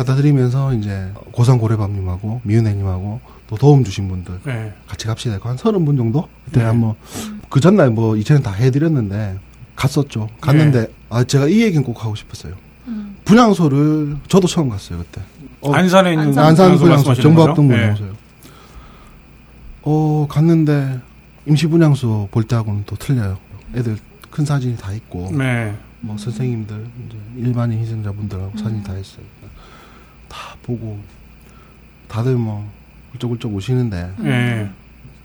Speaker 3: 갖다 드리면서 이제 고상 고래밤님하고 미은혜님하고 또 도움 주신 분들
Speaker 4: 네.
Speaker 3: 같이 갑시다. 한 서른 분 정도? 그때
Speaker 4: 네.
Speaker 3: 한번 그 전날 뭐 이체는 다 해드렸는데 갔었죠. 갔는데
Speaker 4: 네.
Speaker 3: 아 제가 이 얘기는 꼭 하고 싶었어요. 분양소를 저도 처음 갔어요 그때. 어,
Speaker 4: 안산에 있는
Speaker 3: 안산 분양소
Speaker 4: 말씀하시는
Speaker 3: 정부합동
Speaker 4: 거죠?
Speaker 3: 분양소요. 어 갔는데 임시 분양소 볼 때하고는 또 틀려요. 애들 큰 사진이 다 있고
Speaker 4: 네.
Speaker 3: 뭐 선생님들 이제 일반인 희생자분들하고 사진이 다 있어요. 보고 다들 뭐 훌쩍훌쩍 오시는데
Speaker 4: 예.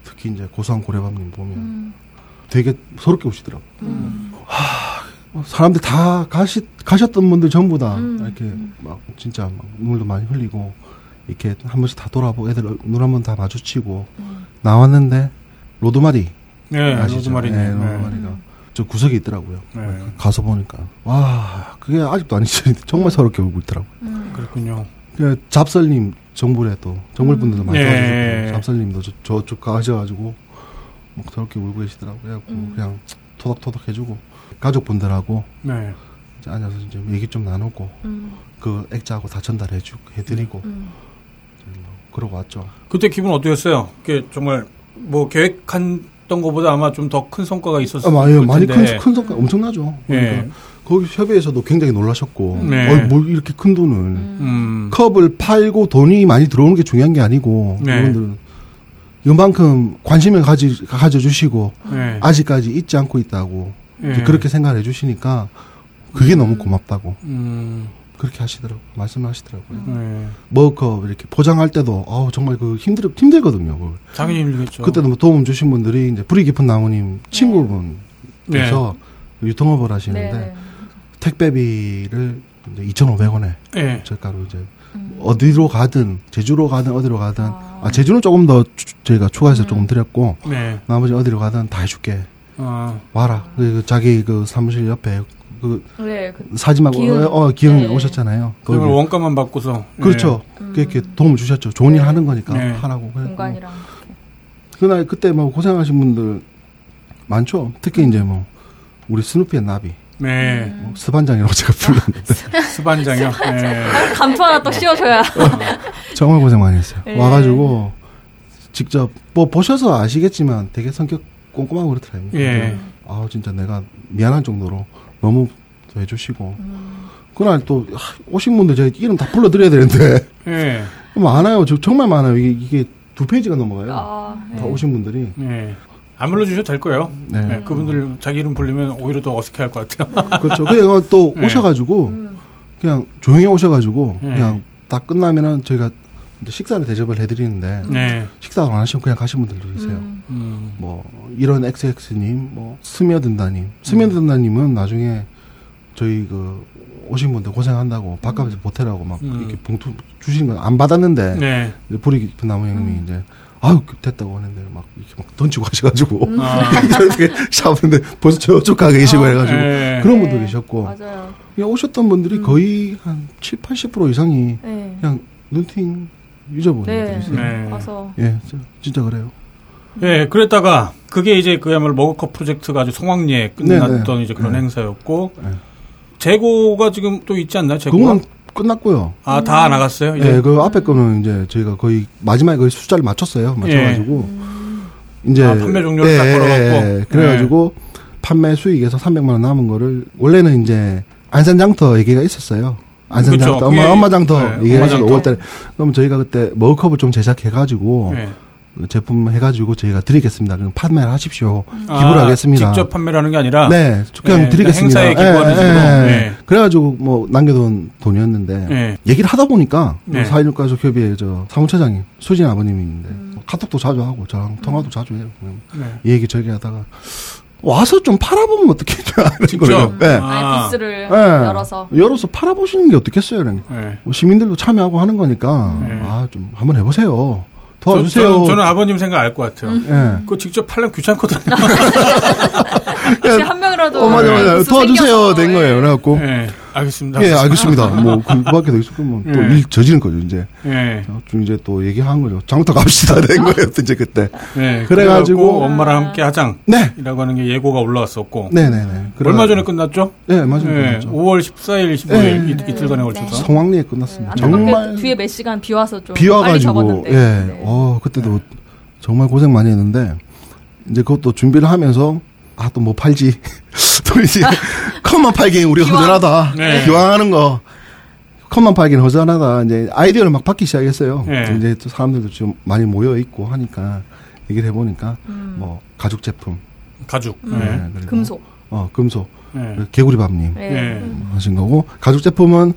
Speaker 3: 특히 이제 고소한 고래밥님 보면
Speaker 2: 음.
Speaker 3: 되게 서럽게 오시더라고.
Speaker 2: 음.
Speaker 3: 뭐 사람들 다 가시, 가셨던 분들 전부 다
Speaker 2: 음.
Speaker 3: 이렇게 막 진짜 막 눈물도 많이 흘리고 이렇게 한 번씩 다 돌아보고 애들 눈 한 번 다 마주치고
Speaker 2: 음.
Speaker 3: 나왔는데 로드마리
Speaker 4: 예,
Speaker 3: 아시죠?
Speaker 4: 로즈마리님.
Speaker 3: 예,
Speaker 4: 예.
Speaker 3: 로드마리가 저 구석에 있더라고요.
Speaker 4: 예.
Speaker 3: 가서 보니까 와 그게 아직도 안 잊혀지는데 정말 서럽게 울고 있더라고.
Speaker 2: 음.
Speaker 4: 그렇군요.
Speaker 3: 그 잡설님 정부에 또 정부분들도 많이
Speaker 4: 예.
Speaker 3: 도와주셨고 잡설님도 저, 저쪽 가셔가지고 막 저렇게 울고 계시더라고요. 그래갖고
Speaker 2: 음.
Speaker 3: 그냥 토닥토닥 해주고 가족분들하고
Speaker 4: 네.
Speaker 3: 이제 앉아서 이제 얘기 좀 나누고
Speaker 2: 음.
Speaker 3: 그 액자하고 다 전달해주고 해드리고
Speaker 2: 음.
Speaker 3: 뭐 그러고 왔죠.
Speaker 4: 그때 기분 어떠셨어요? 그게 정말 뭐 계획 했던 것보다 아마 좀 더 큰 성과가 있었을
Speaker 3: 아, 많이, 많이 큰,
Speaker 4: 텐데.
Speaker 3: 큰 성과 엄청나죠. 그러니까
Speaker 4: 예.
Speaker 3: 거기 협의에서도 굉장히 놀라셨고,
Speaker 4: 네.
Speaker 3: 어, 뭘 이렇게 큰 돈을
Speaker 4: 음.
Speaker 3: 컵을 팔고 돈이 많이 들어오는 게 중요한 게 아니고
Speaker 4: 네.
Speaker 3: 이분들은 이만큼 관심을 가지 가져주시고
Speaker 4: 네.
Speaker 3: 아직까지 잊지 않고 있다고
Speaker 4: 예.
Speaker 3: 그렇게 생각을 해주시니까 그게 너무 고맙다고
Speaker 4: 음.
Speaker 3: 그렇게 하시더라고 요 말씀을 하시더라고요.
Speaker 4: 네.
Speaker 3: 머컵 이렇게 포장할 때도 아우 정말 그 힘들 힘들거든요. 그걸.
Speaker 4: 당연히 힘들겠죠.
Speaker 3: 그때도 뭐 도움 주신 분들이 이제 뿌리 깊은 나무님 친구분께서 유통업을 하시는데
Speaker 2: 네.
Speaker 3: 택배비를 이제 2,500원에
Speaker 4: 예.
Speaker 3: 저가로 이제
Speaker 2: 음.
Speaker 3: 어디로 가든 제주로 가든 어디로 가든
Speaker 2: 아.
Speaker 3: 아, 제주는 조금 더 주- 저희가 추가해서
Speaker 2: 음.
Speaker 3: 조금 드렸고
Speaker 4: 네.
Speaker 3: 나머지 어디로 가든 다 해줄게
Speaker 4: 아.
Speaker 3: 와라 그 자기 그 사무실 옆에 그
Speaker 2: 네. 그,
Speaker 3: 사진하고
Speaker 2: 기흥.
Speaker 3: 어, 어, 기흥
Speaker 2: 네.
Speaker 3: 오셨잖아요.
Speaker 4: 그걸. 원가만 받고서.
Speaker 3: 그렇죠.
Speaker 2: 음.
Speaker 3: 그렇게 도움을 주셨죠. 좋은 일
Speaker 2: 네.
Speaker 3: 하는 거니까
Speaker 4: 네.
Speaker 3: 하라고.
Speaker 2: 공간이랑.
Speaker 3: 그날 그때 뭐 고생하신 분들 많죠. 특히 이제 뭐 우리 스누피의 나비
Speaker 4: 네.
Speaker 3: 뭐 스반장이라고 제가 불렀는데
Speaker 4: 스반장이요. 네.
Speaker 2: 감투 하나 또 씌워줘야.
Speaker 3: 정말 고생 많이 했어요.
Speaker 2: 네.
Speaker 3: 와가지고 직접 뭐 보셔서 아시겠지만 되게 성격 꼼꼼하고 그렇더라고요.
Speaker 4: 예.
Speaker 3: 아 진짜 내가 미안할 정도로 너무 또 해주시고
Speaker 2: 음.
Speaker 3: 그날 또 하, 오신 분들 제가 이름 다 불러드려야 되는데
Speaker 4: 예.
Speaker 3: 많아요. 저, 정말 많아요. 이게, 이게 두 페이지가 넘어가요.
Speaker 2: 아,
Speaker 3: 다 오신 분들이.
Speaker 4: 예. 안 불러주셔도 될 거예요.
Speaker 3: 네.
Speaker 4: 네, 그분들 자기 이름 부르면 오히려 더 어색해 할 것 같아요.
Speaker 3: 그렇죠. 그냥 또
Speaker 4: 네.
Speaker 3: 오셔가지고
Speaker 2: 음.
Speaker 3: 그냥 조용히 오셔가지고
Speaker 4: 네.
Speaker 3: 그냥 다 끝나면은 저희가 식사를 대접을 해드리는데
Speaker 4: 네.
Speaker 3: 식사를 안 하시면 그냥 가신 분들도 계세요.
Speaker 2: 음.
Speaker 4: 음.
Speaker 3: 뭐 이런 XX님, 뭐 스며든다님, 스며든다님은 나중에 저희 그 오신 분들 고생한다고 밥값에서 보태라고 막
Speaker 4: 음.
Speaker 3: 이렇게 봉투 주시는 건안 받았는데
Speaker 4: 네.
Speaker 3: 이제 불이 깊은 나무 형님이
Speaker 2: 음.
Speaker 3: 이제 아유 됐다고 하는데 막 이렇게 막 던지고 하셔가지고
Speaker 4: 아.
Speaker 3: 이렇게 샤브인데 벌써 저쪽 가 계시고
Speaker 2: 아,
Speaker 3: 해가지고
Speaker 4: 네.
Speaker 3: 그런
Speaker 2: 네.
Speaker 3: 분도 계셨고
Speaker 2: 맞아요.
Speaker 3: 그냥 오셨던 분들이
Speaker 2: 음.
Speaker 3: 거의 한 7, 80% 이상이
Speaker 2: 네.
Speaker 3: 그냥 눈팅 유저분들이
Speaker 2: 네.
Speaker 4: 네.
Speaker 2: 가서.
Speaker 3: 예, 저- 진짜 그래요.
Speaker 4: 예, 그랬다가 그게 이제 그야말로 머그컵 프로젝트가 아주 성황리에 끝났던
Speaker 3: 네, 네.
Speaker 4: 이제 그런
Speaker 3: 네.
Speaker 4: 행사였고
Speaker 3: 네.
Speaker 4: 재고가 지금 또 있지 않나요? 재고가?
Speaker 3: 그건 끝났고요.
Speaker 4: 아, 다 나갔어요? 이제?
Speaker 3: 예, 그 앞에 거는 이제 저희가 거의 마지막에 거의 숫자를 맞췄어요. 맞춰가지고 이제
Speaker 4: 아, 판매 종료를 딱 걸어갖고?
Speaker 3: 그래가지고 판매 수익에서 300만 원 남은 거를 원래는 이제 안산장터 얘기가 있었어요. 안산장터
Speaker 4: 그쵸.
Speaker 3: 엄마 엄마장터
Speaker 4: 네,
Speaker 3: 얘기해가지고
Speaker 4: 엄마장터.
Speaker 3: 5월달에 그럼 저희가 그때 머그컵을 좀 제작해가지고
Speaker 4: 예.
Speaker 3: 제품 해가지고 저희가 드리겠습니다. 그럼 판매를 하십시오.
Speaker 4: 아,
Speaker 3: 기부를 하겠습니다.
Speaker 4: 직접 판매를 하는 게 아니라
Speaker 3: 네, 그냥
Speaker 4: 네,
Speaker 3: 드리겠습니다.
Speaker 4: 행사에 기부하는 식으로. 네.
Speaker 3: 그래가지고 뭐 남겨둔 돈이었는데
Speaker 4: 예.
Speaker 3: 얘기를 하다 보니까
Speaker 4: 네.
Speaker 3: 사회육가족협의회 저 사무처장님 수진 아버님이 있는데
Speaker 2: 음.
Speaker 3: 카톡도 자주 하고 저랑 통화도 자주 해요.
Speaker 4: 네.
Speaker 3: 이 얘기 저기 하다가 와서 좀 팔아보면 어떻겠냐
Speaker 4: 직접?
Speaker 3: 거예요. 네.
Speaker 4: 아.
Speaker 2: 아, 부스를
Speaker 3: 네.
Speaker 2: 열어서.
Speaker 3: 열어서 팔아보시는 게 어떻겠어요? 게.
Speaker 4: 예.
Speaker 3: 뭐 시민들도 참여하고 하는 거니까
Speaker 4: 네.
Speaker 3: 아좀 한번 해보세요.
Speaker 4: 저,
Speaker 3: 도와주세요.
Speaker 4: 저 는, 저는 아버님 생각 알 것 같아요.
Speaker 3: 예.
Speaker 4: 그거 직접 팔려면 귀찮거든요.
Speaker 2: 혹시 한 명이라도.
Speaker 3: 어 맞아 맞아 도와주세요
Speaker 2: 생겨서,
Speaker 3: 된 거예요.
Speaker 2: 예.
Speaker 3: 그래갖고
Speaker 4: 예. 알겠습니다.
Speaker 3: 예 알겠습니다. 뭐 그 밖에 더 있었으면
Speaker 4: 예.
Speaker 3: 또일 저지른 거죠 이제.
Speaker 4: 예.
Speaker 3: 좀 이제 또 얘기한 거죠. 장터 갑시다 된 거예요. 이제 그때.
Speaker 4: 예.
Speaker 3: 그래가지고-
Speaker 4: 엄마랑 함께 하장이라고
Speaker 3: 네.
Speaker 4: 하는 게 예고가 올라왔었고.
Speaker 3: 네네네.
Speaker 4: 얼마 전에 끝났죠?
Speaker 3: 네 맞아요.
Speaker 4: 예.
Speaker 3: 끝났죠.
Speaker 4: 5월 14일, 15일
Speaker 3: 네.
Speaker 4: 이, 이틀간에 걸쳐서.
Speaker 2: 네.
Speaker 3: 성황리에 끝났습니다.
Speaker 2: 네,
Speaker 3: 정말
Speaker 2: 뒤에 몇 시간 비 와서 좀
Speaker 3: 비 와가지고
Speaker 2: 접었는데.
Speaker 3: 예.
Speaker 2: 네.
Speaker 3: 어 그때도 정말 고생 많이 했는데 이제 그것도 준비를 하면서 아 또 뭐 팔지 또 이제 컵만 팔기엔 우리가
Speaker 2: 기왕.
Speaker 3: 허전하다.
Speaker 4: 네.
Speaker 3: 기왕하는 거 컵만 팔기는 허전하다. 이제 아이디어를 막 받기 시작했어요.
Speaker 4: 네.
Speaker 3: 이제 또 사람들도 좀 많이 모여 있고 하니까 얘기를 해보니까
Speaker 2: 음.
Speaker 3: 뭐 가죽 제품,
Speaker 4: 가죽.
Speaker 2: 음.
Speaker 3: 네, 그리고
Speaker 2: 금속.
Speaker 3: 어 금속,
Speaker 4: 예.
Speaker 3: 개구리밥님
Speaker 2: 네.
Speaker 4: 예.
Speaker 3: 하신 거고 가죽 제품은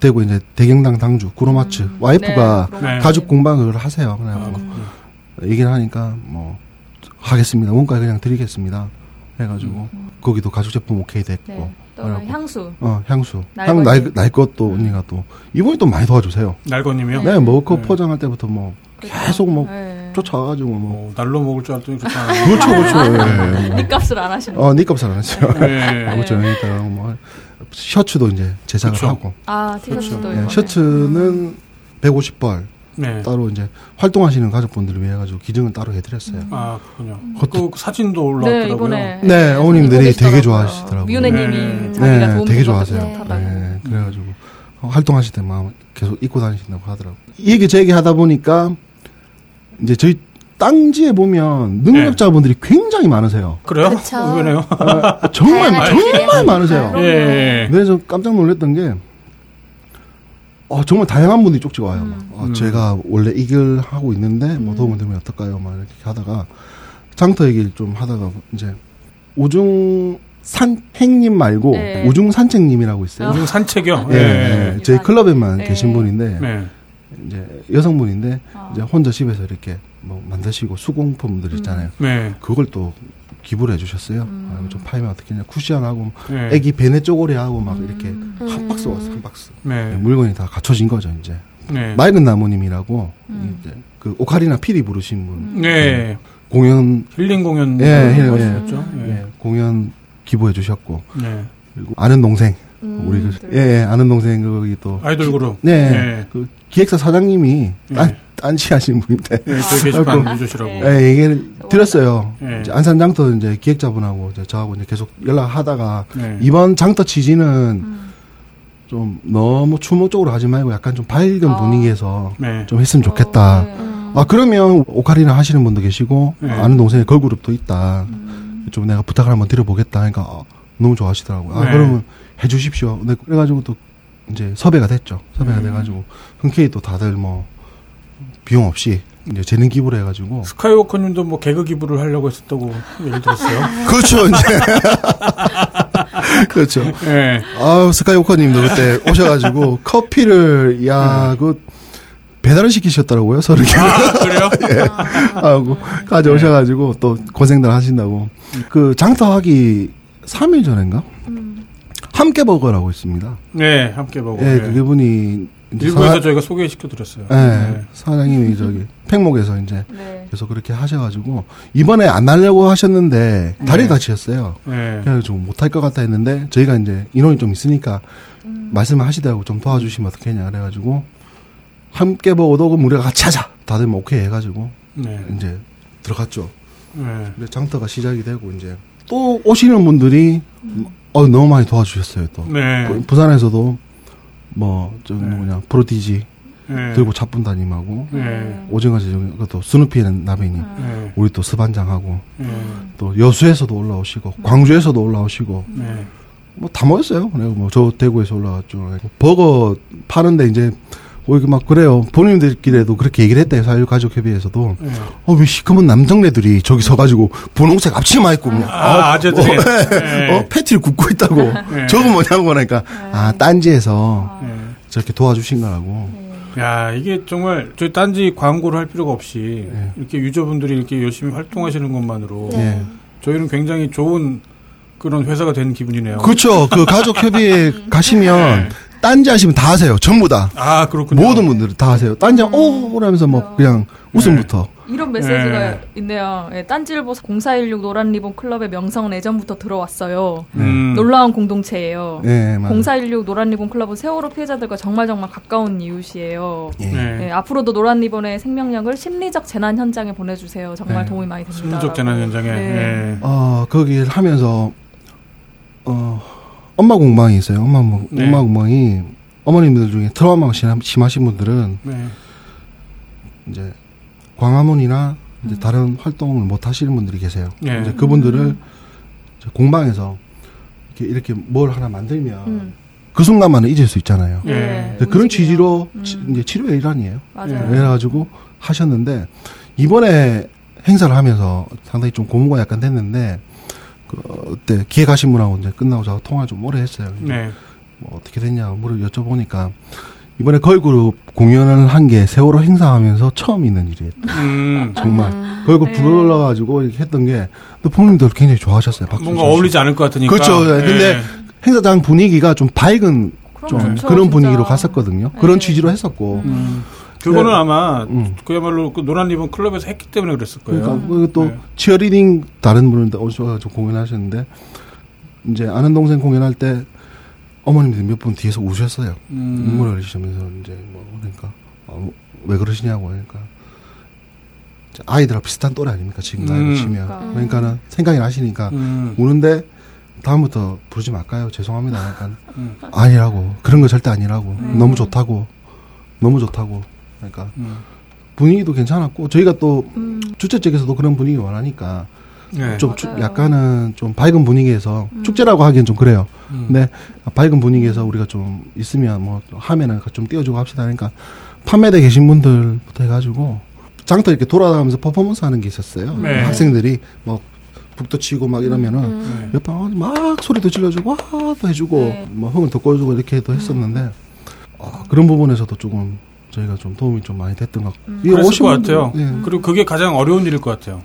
Speaker 3: 대구 이제 대경당 당주 구로마츠 와이프가
Speaker 2: 네,
Speaker 4: 네.
Speaker 3: 가죽 공방을 하세요. 그래
Speaker 4: 아.
Speaker 3: 얘기를 하니까 뭐 하겠습니다. 원가 그냥 드리겠습니다. 해가지고 거기도 가죽 제품 오케이 됐고
Speaker 2: 네. 또. 향수.
Speaker 3: 어 향수. 향날 날 것도 언니가 또 이분이 또 많이 도와주세요.
Speaker 4: 날거님이요?
Speaker 3: 네, 먹을 거
Speaker 4: 네.
Speaker 3: 포장할 때부터 뭐
Speaker 2: 그렇죠.
Speaker 3: 계속 뭐
Speaker 2: 네.
Speaker 3: 쫓아와가지고
Speaker 4: 뭐뭐 날로 먹을 줄 않아요.
Speaker 3: 그렇죠 그렇죠. 예, 예.
Speaker 2: 니 값을 안 하시는.
Speaker 3: 어, 니 값을 안 했죠.
Speaker 4: 네.
Speaker 3: 그렇죠. 여기다가 뭐 셔츠도 이제 제작을
Speaker 4: 그쵸.
Speaker 3: 하고
Speaker 2: 아 티셔츠도
Speaker 3: 예,
Speaker 2: 이번에.
Speaker 3: 셔츠는 150벌
Speaker 4: 네.
Speaker 3: 따로 이제 활동하시는 가족분들을 위해 가지고 기증을 따로 해드렸어요.
Speaker 4: 아, 그렇군요.
Speaker 3: 그것도-
Speaker 4: 그 사진도
Speaker 2: 네
Speaker 4: 올라왔더라고요.
Speaker 2: 이번에
Speaker 3: 네, 어머님들이. 되게 좋아하시더라고요.
Speaker 2: 미연애님이
Speaker 4: 네.
Speaker 2: 자기가
Speaker 3: 네,
Speaker 2: 도움
Speaker 3: 되게 좋아하세요. 네, 그래가지고 어, 활동하실 때만 계속 입고 다니신다고 하더라고요. 이 얘기 제 얘기 하다 보니까 이제 저희 땅지에 보면 능력자분들이 굉장히 많으세요.
Speaker 4: 그래요?
Speaker 1: 그쵸.
Speaker 4: 의외네요.
Speaker 3: 정말 정말. 많으세요.
Speaker 2: 네.
Speaker 4: 예.
Speaker 3: 그래서 깜짝 놀랐던 게 어, 정말 다양한 분들이 쪽지가 와요. 막. 어,
Speaker 4: 음.
Speaker 3: 제가 원래 이 길 하고 있는데 뭐 도움을 드리면 어떨까요? 막 이렇게 하다가 장터 얘기를 좀 하다가 이제 우중 산행님 말고
Speaker 2: 네.
Speaker 3: 우중 산책님이라고 있어요.
Speaker 4: 요즘 산책이요?
Speaker 3: 예,
Speaker 4: 예.
Speaker 3: 예. 저희 클럽에만
Speaker 2: 네.
Speaker 3: 계신 분인데
Speaker 4: 네.
Speaker 3: 이제 여성분인데
Speaker 2: 아.
Speaker 3: 이제 혼자 집에서 이렇게 뭐 만드시고 수공품들 있잖아요.
Speaker 4: 네.
Speaker 3: 그걸 또 기부를 해주셨어요.
Speaker 2: 음.
Speaker 3: 아, 좀 파이면 어떻게 했냐 쿠션하고
Speaker 4: 네.
Speaker 3: 애기 베네 쪼고리하고 막 이렇게
Speaker 2: 음.
Speaker 3: 한 박스 왔어 한 박스.
Speaker 4: 네.
Speaker 3: 물건이 다 갖춰진 거죠 이제.
Speaker 4: 네.
Speaker 3: 맑은 나무님이라고
Speaker 2: 음.
Speaker 3: 이제 그 오카리나 피리 부르신 분
Speaker 4: 네.
Speaker 3: 공연
Speaker 4: 힐링 공연
Speaker 3: 예, 힐링,
Speaker 4: 하셨죠?
Speaker 3: 예,
Speaker 4: 예.
Speaker 3: 공연 기부해 주셨고
Speaker 4: 네.
Speaker 3: 그리고 아는 동생
Speaker 2: 음,
Speaker 3: 우리 그,
Speaker 2: 네.
Speaker 3: 예, 예 아는 동생 거기 또
Speaker 4: 아이돌 그룹.
Speaker 3: 네,
Speaker 4: 네.
Speaker 3: 그 기획사 사장님이 딴
Speaker 4: 네.
Speaker 3: 딴지 하신 분인데
Speaker 4: 네, 저희 게시판 유저시라고.
Speaker 2: 네.
Speaker 3: 예, 얘기를 드렸어요.
Speaker 4: 네.
Speaker 3: 이제 안산 장터 이제 기획자분하고 이제 저하고 이제 계속 연락하다가
Speaker 4: 네.
Speaker 3: 이번 장터 취지는
Speaker 2: 음.
Speaker 3: 좀 너무 추모적으로 하지 말고 약간 좀 밝은
Speaker 2: 아.
Speaker 3: 분위기에서
Speaker 4: 네.
Speaker 3: 좀 했으면 좋겠다.
Speaker 2: 어, 네.
Speaker 3: 아 그러면 오카리나 하시는 분도 계시고
Speaker 4: 네.
Speaker 3: 아는 동생의 걸그룹도 있다.
Speaker 2: 음.
Speaker 3: 좀 내가 부탁을 한번 드려보겠다. 하니까 아, 너무 좋아하시더라고요. 아
Speaker 4: 네.
Speaker 3: 그러면 해주십시오. 네, 그래가지고 또 이제 섭외가 됐죠. 섭외가
Speaker 4: 음.
Speaker 3: 돼가지고 흔쾌히 또 다들 뭐 비용 없이 이제 재능 기부를 해가지고
Speaker 4: 스카이워커님도 뭐 개그 기부를 하려고 했었다고 얘기 들었어요.
Speaker 3: 그렇죠 이제 그렇죠.
Speaker 4: 예.
Speaker 3: 아 스카이워커님도 그때 오셔가지고 커피를 야그 배달을 시키셨더라고요 서른 개.
Speaker 4: 아, 그래요?
Speaker 3: 하고 가져오셔가지고 또 고생들 하신다고 그 장터하기 3일 전인가
Speaker 2: 음.
Speaker 3: 함께 버거라고 있습니다.
Speaker 4: 네, 함께 보고.
Speaker 3: 예,
Speaker 4: 예.
Speaker 3: 그게 분이 이제
Speaker 4: 일부에서
Speaker 3: 사-
Speaker 4: 저희가 소개시켜 드렸어요.
Speaker 3: 예, 사장님이 저기 팽목에서 이제
Speaker 2: 네.
Speaker 3: 계속 그렇게 하셔가지고 이번에 안 하려고 하셨는데 다리
Speaker 4: 네.
Speaker 3: 다치셨어요.
Speaker 4: 예.
Speaker 3: 그래가지고 못할 것 같다 했는데 저희가 이제 인원이 좀 있으니까
Speaker 2: 음.
Speaker 3: 말씀을 하시더라고 좀 도와주시면 어떻겠냐 그래가지고 함께 버거도 그럼 우리가 같이 하자 다들 뭐 오케이 해가지고
Speaker 4: 네.
Speaker 3: 이제 들어갔죠.
Speaker 4: 예.
Speaker 3: 근데 장터가 시작이 되고 이제 또 오시는 분들이 어 너무 많이 도와주셨어요 또
Speaker 4: 네.
Speaker 3: 그 부산에서도 뭐 저
Speaker 4: 네.
Speaker 3: 누구냐 프로디지
Speaker 4: 예.
Speaker 3: 들고 잡분다님하고
Speaker 4: 예.
Speaker 3: 오징어 제종 그것도 스누피는 나베님
Speaker 4: 예.
Speaker 3: 우리 또 스반장하고
Speaker 4: 예.
Speaker 3: 또 여수에서도 올라오시고 광주에서도 올라오시고
Speaker 4: 네.
Speaker 3: 뭐다 모였어요. 그리고 뭐 저 대구에서 올라왔죠. 버거 파는데 이제 뭐 이렇게 막 그래요. 본인들끼리도 그렇게 얘기를 했대요. 사유 가족 협의회에서도
Speaker 4: 예.
Speaker 3: 어왜 시커먼 남정네들이 저기 서가지고 분홍색 앞치마 입고 뭐
Speaker 4: 아, 아재들이.
Speaker 3: 어,
Speaker 4: 예.
Speaker 3: 어, 패티를 굽고 있다고.
Speaker 4: 네.
Speaker 3: 저거 뭐냐고 그러니까, 아, 딴지에서
Speaker 4: 예.
Speaker 3: 저렇게 도와주신 거라고.
Speaker 4: 야, 이게 정말 저희 딴지 광고를 할 필요가 없이
Speaker 3: 네.
Speaker 4: 이렇게 유저분들이 이렇게 열심히 활동하시는 것만으로
Speaker 3: 예.
Speaker 4: 저희는 굉장히 좋은 그런 회사가 된 기분이네요.
Speaker 3: 그렇죠. 그 가족협의회 가시면, 딴지 하시면 다 하세요. 전부 다.
Speaker 4: 아, 그렇군요.
Speaker 3: 모든 분들은 다 하세요. 딴지, 어, 그러면서 뭐, 그냥 웃음부터.
Speaker 2: 이런 메시지가
Speaker 4: 네.
Speaker 2: 있네요. 예, 딴지일보 0416 노란 리본 클럽의 명성은 예전부터 들어왔어요.
Speaker 4: 음.
Speaker 2: 놀라운 공동체예요.
Speaker 3: 예, 맞아요.
Speaker 2: 0416 노란 리본 클럽은 세월호 피해자들과 정말 정말 가까운 이웃이에요.
Speaker 3: 예.
Speaker 4: 네.
Speaker 2: 예, 앞으로도 노란 리본의 생명력을 심리적 재난 현장에 보내주세요. 정말
Speaker 3: 네.
Speaker 2: 도움이 많이 됩니다.
Speaker 4: 심리적 재난 현장에.
Speaker 2: 네.
Speaker 4: 예.
Speaker 3: 어, 거기를 하면서, 어, 엄마 공방이 있어요. 엄마, 공-
Speaker 4: 네.
Speaker 3: 엄마 공방이, 어머님들 중에 트라우마가 심- 심하신 분들은,
Speaker 4: 네.
Speaker 3: 이제, 광화문이나, 이제 다른 활동을 못 하시는 분들이 계세요.
Speaker 4: 네.
Speaker 3: 이제 그분들을 이제 공방에서, 이렇게, 이렇게 뭘 하나 만들면,
Speaker 2: 음.
Speaker 3: 그 순간만은 잊을 수 있잖아요.
Speaker 4: 예.
Speaker 2: 네,
Speaker 3: 근데 그런. 취지로
Speaker 2: 음.
Speaker 3: 치- 이제 치료의 일환이에요.
Speaker 2: 맞아요.
Speaker 3: 그래가지고 하셨는데 이번에 행사를 하면서 상당히 좀 고무가 약간 됐는데 그 그때 기획하신 분하고 이제 끝나고 저 통화 좀 오래 했어요.
Speaker 4: 네.
Speaker 3: 뭐 어떻게 됐냐 물어 여쭤보니까 이번에 걸그룹 공연을 한 게 세월호 행사하면서 처음 있는 일이에요.
Speaker 4: 음,
Speaker 3: 정말
Speaker 1: 음.
Speaker 3: 걸그룹
Speaker 2: 네.
Speaker 3: 불러가지고 이렇게 했던 게 또 부모님들 굉장히 좋아하셨어요. 박수
Speaker 4: 뭔가. 어울리지 않을 것 같으니까.
Speaker 3: 그렇죠.
Speaker 4: 예.
Speaker 3: 근데 행사장 분위기가 좀 밝은 좀 그런
Speaker 2: 진짜.
Speaker 3: 분위기로 갔었거든요. 그런
Speaker 2: 네.
Speaker 3: 취지로 했었고.
Speaker 4: 음, 그거는
Speaker 3: 네.
Speaker 4: 아마
Speaker 3: 음.
Speaker 4: 그야말로 그 노란 리본 클럽에서 했기 때문에 그랬을 거예요.
Speaker 3: 그러니까 그리고 또
Speaker 4: 네.
Speaker 3: 치어리딩 다른 분들 오셔가지고 공연하셨는데 이제 아는 동생 공연할 때 어머님들이 몇 분 뒤에서 우셨어요.
Speaker 4: 음.
Speaker 3: 눈물을 흘리시면서 이제 뭐 그러니까 어, 왜 그러시냐고 그러니까 아이들하고 비슷한 또래 아닙니까 지금 나이로
Speaker 4: 음.
Speaker 3: 치면
Speaker 2: 그러니까.
Speaker 3: 그러니까는 생각이 나시니까
Speaker 4: 음.
Speaker 3: 우는데 다음부터 부르지 말까요 죄송합니다 약간
Speaker 4: 음.
Speaker 3: 아니라고 그런 거 절대 아니라고
Speaker 2: 음.
Speaker 3: 너무 좋다고 너무 좋다고 그러니까
Speaker 4: 음.
Speaker 3: 분위기도 괜찮았고 저희가 또
Speaker 2: 음.
Speaker 3: 주최 측에서도 그런 분위기 원하니까
Speaker 4: 네.
Speaker 3: 좀 주-
Speaker 2: 맞아요.
Speaker 3: 약간은 좀 밝은 분위기에서
Speaker 2: 음.
Speaker 3: 축제라고 하기엔 좀 그래요.
Speaker 4: 음.
Speaker 3: 근데 밝은 분위기에서 우리가 좀 있으면 뭐 하면은 좀 띄워주고 합시다. 그러니까 판매대 계신 분들부터 해가지고 장터 이렇게 돌아다니면서 퍼포먼스 하는 게 있었어요.
Speaker 4: 네.
Speaker 3: 학생들이 뭐 북도 치고 막 이러면은
Speaker 2: 음.
Speaker 4: 네.
Speaker 3: 옆에 막 소리도 질러주고 와또 해주고
Speaker 2: 네.
Speaker 3: 뭐 흥을 돋궈주고 이렇게도 했었는데 아, 그런 부분에서도 조금 저희가 좀 도움이 좀 많이 됐던 것 같고.
Speaker 2: 음.
Speaker 3: 이
Speaker 4: 그랬을 것 같아요.
Speaker 3: 예.
Speaker 4: 그리고 그게 가장 어려운 일일 것 같아요.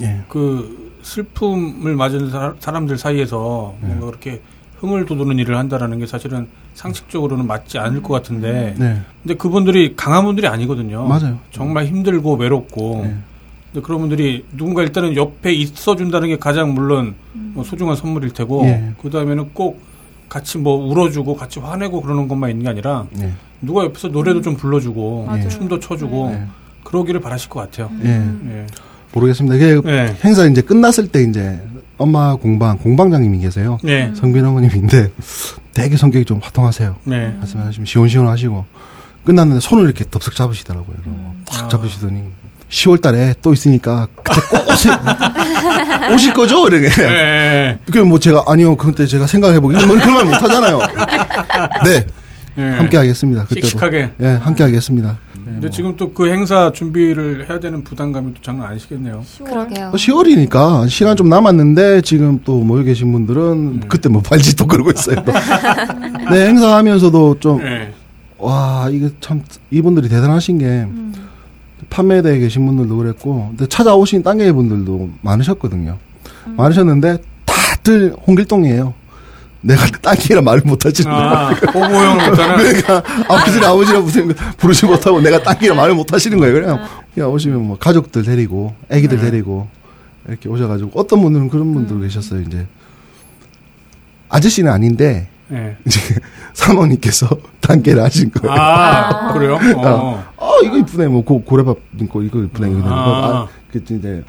Speaker 3: 예.
Speaker 4: 그 슬픔을 맞은 사- 사람들 사이에서
Speaker 3: 네.
Speaker 4: 뭔가 그렇게 흥을 돋우는 일을 한다라는 게 사실은 상식적으로는 맞지 않을 것 같은데
Speaker 3: 네.
Speaker 4: 근데 그분들이 강한 분들이 아니거든요.
Speaker 3: 맞아요.
Speaker 4: 정말 힘들고 외롭고
Speaker 3: 네.
Speaker 4: 근데 그런 분들이 누군가 일단은 옆에 있어 준다는 게 가장 물론 뭐 소중한 선물일 테고
Speaker 3: 예.
Speaker 4: 그 다음에는 꼭 같이 뭐 울어주고 같이 화내고 그러는 것만 있는 게 아니라
Speaker 3: 예.
Speaker 4: 누가 옆에서 노래도 좀 불러주고
Speaker 3: 맞아요.
Speaker 4: 춤도 춰주고
Speaker 3: 예.
Speaker 4: 그러기를 바라실 것 같아요.
Speaker 3: 예.
Speaker 4: 예.
Speaker 3: 모르겠습니다. 이게
Speaker 4: 네.
Speaker 3: 행사 이제 끝났을 때 이제 엄마 공방 공방장님이 계세요.
Speaker 4: 네.
Speaker 3: 성빈 어머님인데 되게 성격이 좀 화통하세요.
Speaker 4: 네.
Speaker 3: 말씀하시면 시원시원하시고 끝났는데 손을 이렇게 덥석 잡으시더라고요. 탁
Speaker 4: 아.
Speaker 3: 잡으시더니 10월달에 또 있으니까 그때 꼭 오실, 오실 거죠? 이렇게.
Speaker 4: 네.
Speaker 3: 그게 뭐 제가 아니요 그때 제가 생각해보기 뭐 그런 말 못하잖아요. 네,
Speaker 4: 네.
Speaker 3: 함께 하겠습니다. 그때도.
Speaker 4: 씩씩하게.
Speaker 3: 예, 함께 하겠습니다.
Speaker 4: 근데 지금 또 그 행사 준비를 해야 되는 부담감이 또 장난 아니시겠네요.
Speaker 1: 그러게요.
Speaker 3: 10월이니까 시간 좀 남았는데 지금 또 모여 계신 분들은
Speaker 4: 네.
Speaker 3: 그때 뭐 발짓도 걸고 있어요. 또. 네, 행사하면서도 좀
Speaker 4: 네.
Speaker 3: 와, 이게 참, 이분들이 대단하신 게,
Speaker 2: 음.
Speaker 3: 판매대에 계신 분들도 그랬고, 근데 찾아오신 딴개 분들도 많으셨거든요. 많으셨는데, 다들 홍길동이에요. 내가 딴개라 말을 못하지.
Speaker 4: 아, 못하는.
Speaker 3: 그러니까, 아버지나 부르- 부르지 못하고 내가 딴개라 말을 못하시는 거예요. 그냥, 그냥 오시면 뭐, 가족들 데리고, 애기들
Speaker 4: 네.
Speaker 3: 데리고, 이렇게 오셔가지고, 어떤 분들은 그런 분들 계셨어요, 이제. 아저씨는 아닌데,
Speaker 4: 네.
Speaker 3: 이제, 사모님께서 딴개를 하신 거예요.
Speaker 4: 아, 그래요? 어.
Speaker 3: 아 이거 이쁘네 뭐 고, 고래밥 넣고 이거 이쁘네 이거
Speaker 4: 아.
Speaker 3: 아, 그 이제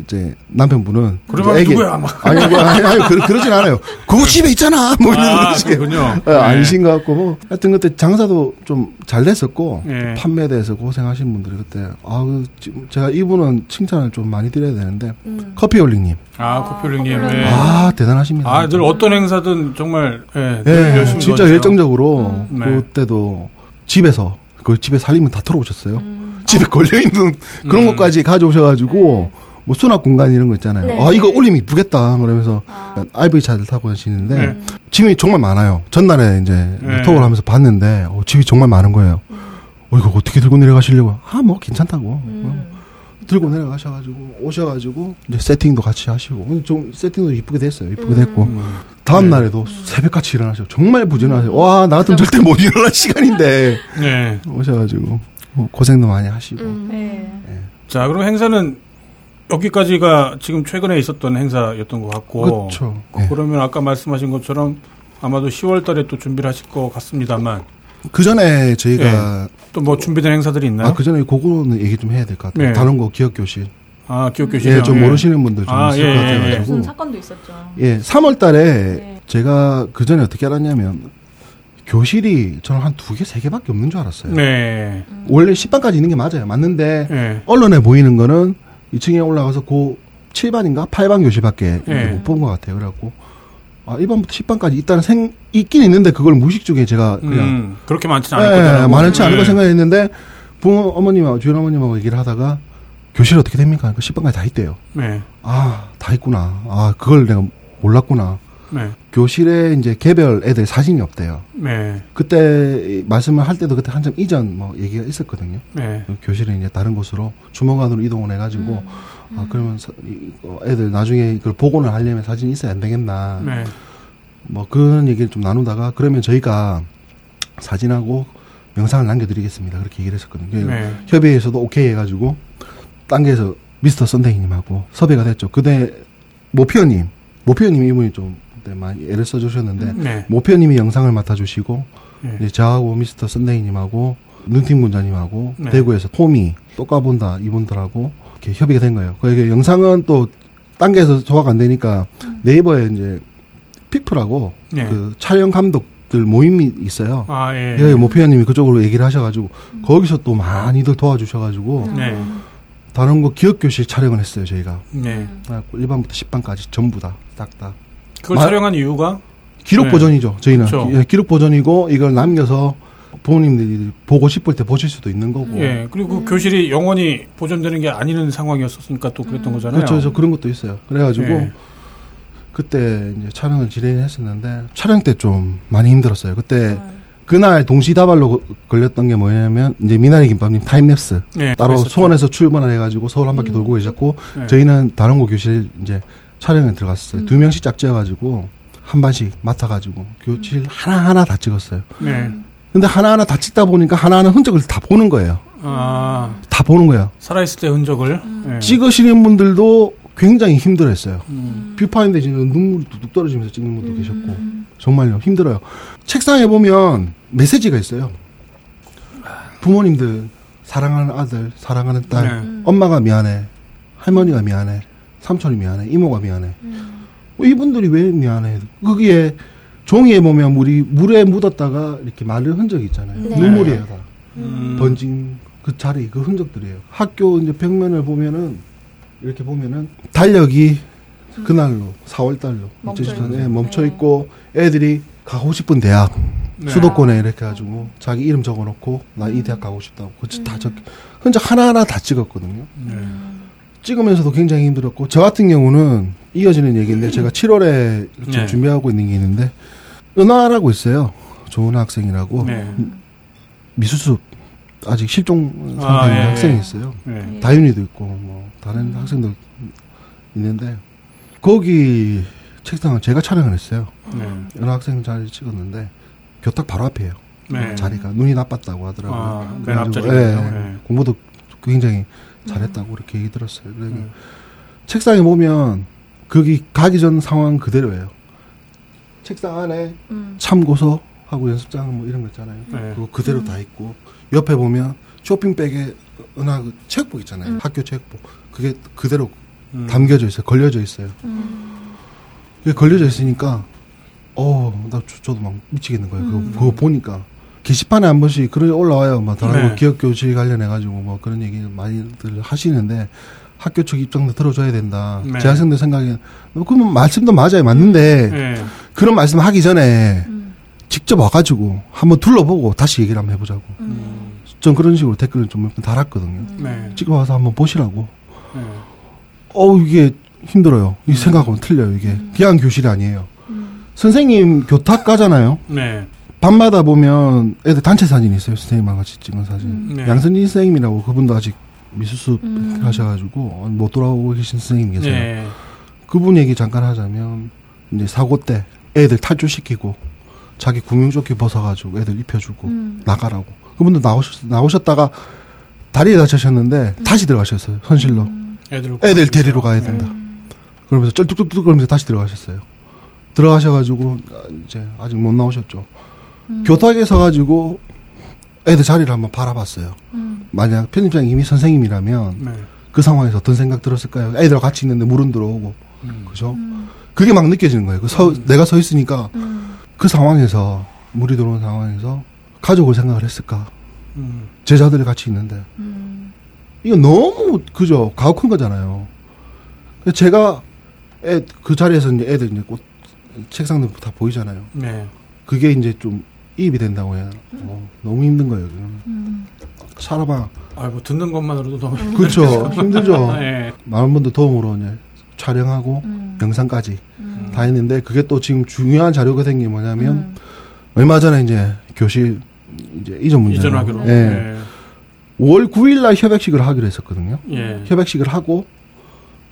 Speaker 3: 이제 남편분은 이제 애기-
Speaker 4: 누구야? 막.
Speaker 3: 아니 뭐, 아니 아니 그러, 그러진 않아요 그거 집에 있잖아 뭐 이런
Speaker 4: 아, 그렇군요.
Speaker 3: 어, 아니신 것 같고 뭐 하여튼 그때 장사도 좀 잘 됐었고
Speaker 4: 예.
Speaker 3: 판매대에서 고생하신 분들이 그때 아 그, 제가 이분은 칭찬을 좀 많이 드려야 되는데
Speaker 1: 음.
Speaker 3: 커피올리님
Speaker 4: 아, 코필링님.
Speaker 2: 커플링.
Speaker 4: 예.
Speaker 3: 아 대단하십니다
Speaker 4: 아, 늘 어떤 행사든 정말, 예, 늘
Speaker 3: 예,
Speaker 4: 열심히
Speaker 3: 진짜
Speaker 4: 도와주세요.
Speaker 3: 열정적으로
Speaker 4: 음. 네.
Speaker 3: 그때도 집에서 그 집에 살림을 다 털어오셨어요.
Speaker 2: 음.
Speaker 3: 집에 걸려 있는 그런
Speaker 4: 음.
Speaker 3: 것까지 가져오셔가지고 뭐 수납 공간 이런 거 있잖아요.
Speaker 1: 네.
Speaker 3: 아 이거 올리면 이쁘겠다 그러면서
Speaker 2: 아.
Speaker 3: RV 차를 타고 하시는데
Speaker 4: 네.
Speaker 3: 짐이 정말 많아요. 전날에 이제
Speaker 4: 네.
Speaker 3: 톡을 하면서 봤는데 어, 짐이 정말 많은 거예요. 어 이거 어떻게 들고 내려가시려고? 아 뭐 괜찮다고.
Speaker 2: 음.
Speaker 3: 어, 들고 내려가셔가지고 오셔가지고 이제 세팅도 같이 하시고 좀 세팅도 이쁘게 됐어요. 이쁘게 됐고
Speaker 4: 음.
Speaker 3: 다음 날에도 새벽같이 일어나시고 정말 부지런하세요. 와 나 같으면 절대 못 일어날 시간인데
Speaker 4: 네.
Speaker 3: 오셔가지고 뭐 고생도 많이 하시고
Speaker 1: 음.
Speaker 2: 네.
Speaker 4: 자, 그럼 행사는 여기까지가 지금 최근에 있었던 행사였던 것 같고.
Speaker 3: 그렇죠. 네.
Speaker 4: 그러면 아까 말씀하신 것처럼 아마도 10월 달에 또 준비를 하실 것 같습니다만
Speaker 3: 그 전에 저희가
Speaker 4: 또뭐 준비된 행사들이 있나요?
Speaker 3: 아 그 전에 그거는 얘기 좀 해야 될 것 같아요.
Speaker 4: 네.
Speaker 3: 다른 거 기억 교실.
Speaker 4: 아, 기억교실.
Speaker 3: 예, 좀 모르시는 분들 좀
Speaker 4: 아,
Speaker 3: 있을
Speaker 4: 예,
Speaker 3: 것
Speaker 4: 예, 예.
Speaker 3: 같아가지고.
Speaker 2: 무슨 사건도 있었죠.
Speaker 3: 예, 3월 달에
Speaker 2: 네.
Speaker 3: 제가 그 전에 어떻게 알았냐면 교실이 저는 한 두 개, 세 개밖에 없는 줄 알았어요.
Speaker 4: 네.
Speaker 3: 원래 10반까지 있는 게 맞아요. 맞는데
Speaker 4: 네.
Speaker 3: 언론에 보이는 거는 2층에 올라가서 고 7반인가 8반 교실밖에
Speaker 4: 예.
Speaker 3: 못본 것 같아요. 그래갖고 아 1반부터 10반까지 있다는 생 있긴 있는데 그걸 무의식 중에 제가 그냥
Speaker 4: 음, 그렇게 많지는
Speaker 3: 예,
Speaker 4: 않을 거잖아요.
Speaker 3: 많지 않을 거
Speaker 4: 예.
Speaker 3: 생각했는데 부모 어머님하고 주인 어머님하고 얘기를 하다가 교실 어떻게 됩니까? 그 10반까지 다 있대요.
Speaker 4: 네.
Speaker 3: 아, 다 있구나. 아, 그걸 내가 몰랐구나.
Speaker 4: 네.
Speaker 3: 교실에 이제 개별 애들 사진이 없대요.
Speaker 4: 네.
Speaker 3: 그때 말씀을 할 때도 그때 한참 이전 뭐 얘기가 있었거든요.
Speaker 4: 네.
Speaker 3: 교실에 이제 다른 곳으로 주먹안으로 이동을 해가지고 아 그러면 서- 이- 어, 애들 나중에 이걸 복원을 하려면 사진이 있어야 안 되겠나.
Speaker 4: 네.
Speaker 3: 뭐 그런 얘기를 좀 나누다가 그러면 저희가 사진하고 영상을 남겨드리겠습니다. 그렇게 얘기를 했었거든요.
Speaker 4: 네.
Speaker 3: 협의회에서도 오케이 해가지고 딴게에서 미스터 선생님하고 섭외가 됐죠. 그때 모피어님, 모피어님 이분이 좀 그때 많이 애를 써주셨는데
Speaker 4: 네.
Speaker 3: 모피어님이 영상을 맡아주시고
Speaker 4: 네.
Speaker 3: 이제 저하고 미스터 선생님하고 눈팀 군자님하고
Speaker 4: 네.
Speaker 3: 대구에서 토미 또 까본다 이분들하고 이렇게 협의가 된 거예요. 그 영상은 또 딴게에서 소화가 안 되니까 네이버에 이제 피플하고
Speaker 4: 네.
Speaker 3: 그 촬영 감독 들 모임이 있어요.
Speaker 4: 아, 예.
Speaker 3: 예, 모피아님이 그쪽으로 얘기를 하셔가지고 거기서 또 많이들 도와주셔가지고
Speaker 4: 네.
Speaker 3: 다른 거 기억교실 촬영을 했어요 저희가
Speaker 4: 네.
Speaker 3: 1반부터 10반까지 전부 다딱다
Speaker 4: 그걸
Speaker 3: 마-
Speaker 4: 촬영한 이유가
Speaker 3: 기록
Speaker 4: 네.
Speaker 3: 버전이죠 저희는
Speaker 4: 그렇죠.
Speaker 3: 예, 기록 버전이고 이걸 남겨서 부모님들이 보고 싶을 때 보실 수도 있는 거고
Speaker 4: 예. 그리고 교실이 영원히 보존되는 게 아니는 상황이었으니까 또 그랬던 거잖아요.
Speaker 3: 그렇죠 그래서 그런 것도 있어요 그래가지고
Speaker 4: 예.
Speaker 3: 그때 이제 촬영을 진행했었는데 촬영 때 좀 많이 힘들었어요 그때 그날 동시다발로 거- 걸렸던 게 뭐냐면 이제 미나리 김밥님 타임랩스
Speaker 4: 예,
Speaker 3: 따로
Speaker 4: 그랬었죠.
Speaker 3: 수원에서 출근을 해가지고 서울 한 바퀴 돌고 계셨고
Speaker 4: 네.
Speaker 3: 저희는 다른 곳 교실 이제 촬영에 들어갔어요.
Speaker 1: 음.
Speaker 3: 두 명씩 짝 지어가지고 한 반씩 맡아가지고 교실 하나 하나 다 찍었어요.
Speaker 4: 네.
Speaker 3: 근데 하나 하나 다 찍다 보니까 하나 하나 흔적을 다 보는 거예요.
Speaker 4: 아,
Speaker 3: 다 보는 거예요.
Speaker 4: 살아있을 때 흔적을. 예.
Speaker 3: 찍으시는 분들도 굉장히 힘들어했어요.
Speaker 4: 음.
Speaker 3: 뷰파인데 지금 눈물이 뚝뚝 떨어지면서 찍는 분도 계셨고 정말요 힘들어요. 책상에 보면 메시지가 있어요. 부모님들 사랑하는 아들, 사랑하는 딸,
Speaker 4: 네.
Speaker 3: 엄마가 미안해, 할머니가 미안해, 삼촌이 미안해, 이모가 미안해. 뭐 이분들이 왜 미안해? 거기에 종이에 보면 물이 물에 묻었다가 이렇게 마른 흔적이 있잖아요.
Speaker 1: 네.
Speaker 3: 눈물이에요 다.
Speaker 4: 음.
Speaker 3: 번진 그 자리 그 흔적들이에요. 학교 이제 벽면을 보면은 이렇게 보면은 달력이 그날로 4월 달로
Speaker 2: 멈춰
Speaker 3: 2014년에
Speaker 2: 있죠.
Speaker 3: 멈춰 있고 애들이 가고 싶은 대학
Speaker 4: 네.
Speaker 3: 수도권에 이렇게 해가지고 자기 이름 적어놓고 나 이 대학 가고 싶다고 그다 적. 흔적 하나 하나 다 찍었거든요.
Speaker 4: 네.
Speaker 3: 찍으면서도 굉장히 힘들었고 저 같은 경우는 이어지는 얘기인데 제가 7월에 지금
Speaker 4: 네.
Speaker 3: 준비하고 있는 게 있는데 은하라고 있어요. 좋은 학생이라고
Speaker 4: 네.
Speaker 3: 미수습 아직 실종 상태인
Speaker 4: 아, 예,
Speaker 3: 학생이
Speaker 4: 예.
Speaker 3: 있어요.
Speaker 4: 네.
Speaker 3: 다윤이도 있고 뭐 다른 학생들 있는데 거기 책상을 제가 촬영을 했어요.
Speaker 4: 네.
Speaker 3: 여러 학생 자리 찍었는데 교탁 바로 앞이에요.
Speaker 4: 네.
Speaker 3: 자리가 눈이 나빴다고 하더라고요.
Speaker 4: 아, 맨
Speaker 3: 그래가지고. 예,
Speaker 4: 네.
Speaker 3: 공부도 굉장히 잘했다고 이렇게 얘기 들었어요. 그래서
Speaker 4: 음.
Speaker 3: 책상에 보면 거기 가기 전 상황 그대로예요. 책상 안에
Speaker 1: 음.
Speaker 3: 참고서 하고 연습장 뭐 이런 거 있잖아요.
Speaker 4: 네.
Speaker 3: 그거 그대로 다 있고 옆에 보면 쇼핑백에 은하 그 체육복 있잖아요. 학교 체육복 그게 그대로
Speaker 4: 음.
Speaker 3: 담겨져 있어요. 걸려져 있어요. 그게 걸려져 있으니까 어나 저도 막 미치겠는 거예요. 그거, 그거 보니까 게시판에 한 번씩 그런 게 올라와요. 막 다른
Speaker 4: 네.
Speaker 3: 기업 교실 관련해 가지고 뭐 그런 얘기 많이들 하시는데 학교 측 입장도 들어줘야 된다.
Speaker 4: 네.
Speaker 3: 제 학생들 생각에 뭐 그러면 말씀도 맞아요. 맞는데
Speaker 4: 네.
Speaker 3: 그런 말씀 하기 전에 직접 와가지고 한번 둘러보고 다시 얘기를 한번 해보자고.
Speaker 4: 음.
Speaker 3: 전 그런 식으로 댓글을 좀몇번 달았거든요.
Speaker 4: 네.
Speaker 3: 찍어 와서 한번 보시라고.
Speaker 4: 네.
Speaker 3: 어우 이게 힘들어요. 이 생각하고는 틀려요. 이게 그냥 교실이 아니에요. 선생님 교탁 가잖아요.
Speaker 4: 네.
Speaker 3: 밤마다 보면 애들 단체 사진이 있어요. 선생님하고 같이 찍은 사진.
Speaker 4: 네.
Speaker 3: 양선진 선생님이라고 그분도 아직 미수습
Speaker 1: 음.
Speaker 3: 하셔가지고 못 돌아오고 계신 선생님 계세요.
Speaker 4: 네.
Speaker 3: 그분 얘기 잠깐 하자면 이제 사고 때 애들 탈출시키고 자기 구명조끼 벗어가지고 애들 입혀주고
Speaker 1: 음.
Speaker 3: 나가라고 그분도 나오셨 나오셨다가 다리에 다치셨는데 다시 들어가셨어요 현실로
Speaker 4: 애들
Speaker 3: 애들 데리러 가야 된다 그러면서 쩔뚝뚝뚝 그러면서 다시 들어가셨어요 들어가셔가지고 아, 이제 아직 못 나오셨죠 교탁에 서가지고 애들 자리를 한번 바라봤어요 만약 편집장이 이미 선생님이라면
Speaker 4: 네.
Speaker 3: 그 상황에서 어떤 생각 들었을까요 애들하고 같이 있는데 물은 들어오고
Speaker 4: 음.
Speaker 3: 그죠? 그게 막 느껴지는 거예요. 그 서, 내가 서 있으니까 그 상황에서 물이 들어온 상황에서 가족을 생각을 했을까?
Speaker 4: 음.
Speaker 3: 제자들이 같이 있는데 이거 너무 그죠? 가혹한 거잖아요. 제가 애, 그 자리에서 이제 애들 이제 꽃 책상들 다 보이잖아요.
Speaker 4: 네.
Speaker 3: 그게 이제 좀 이입이 된다고 해야 어, 너무 힘든 거예요. 그거는. 사람아
Speaker 4: 아, 뭐 듣는 것만으로도 너무
Speaker 3: 그렇죠 힘들죠.
Speaker 4: 네.
Speaker 3: 많은 분들 도움으로 이제 촬영하고 영상까지 다 했는데 그게 또 지금 중요한 자료가 된게 뭐냐면
Speaker 2: 음.
Speaker 3: 얼마 전에 이제 교실 이제 이전 문제
Speaker 4: 이전하기로.
Speaker 3: 예.
Speaker 4: 예.
Speaker 3: 5월 9일 날 협약식을 하기로 했었거든요.
Speaker 4: 예.
Speaker 3: 협약식을 하고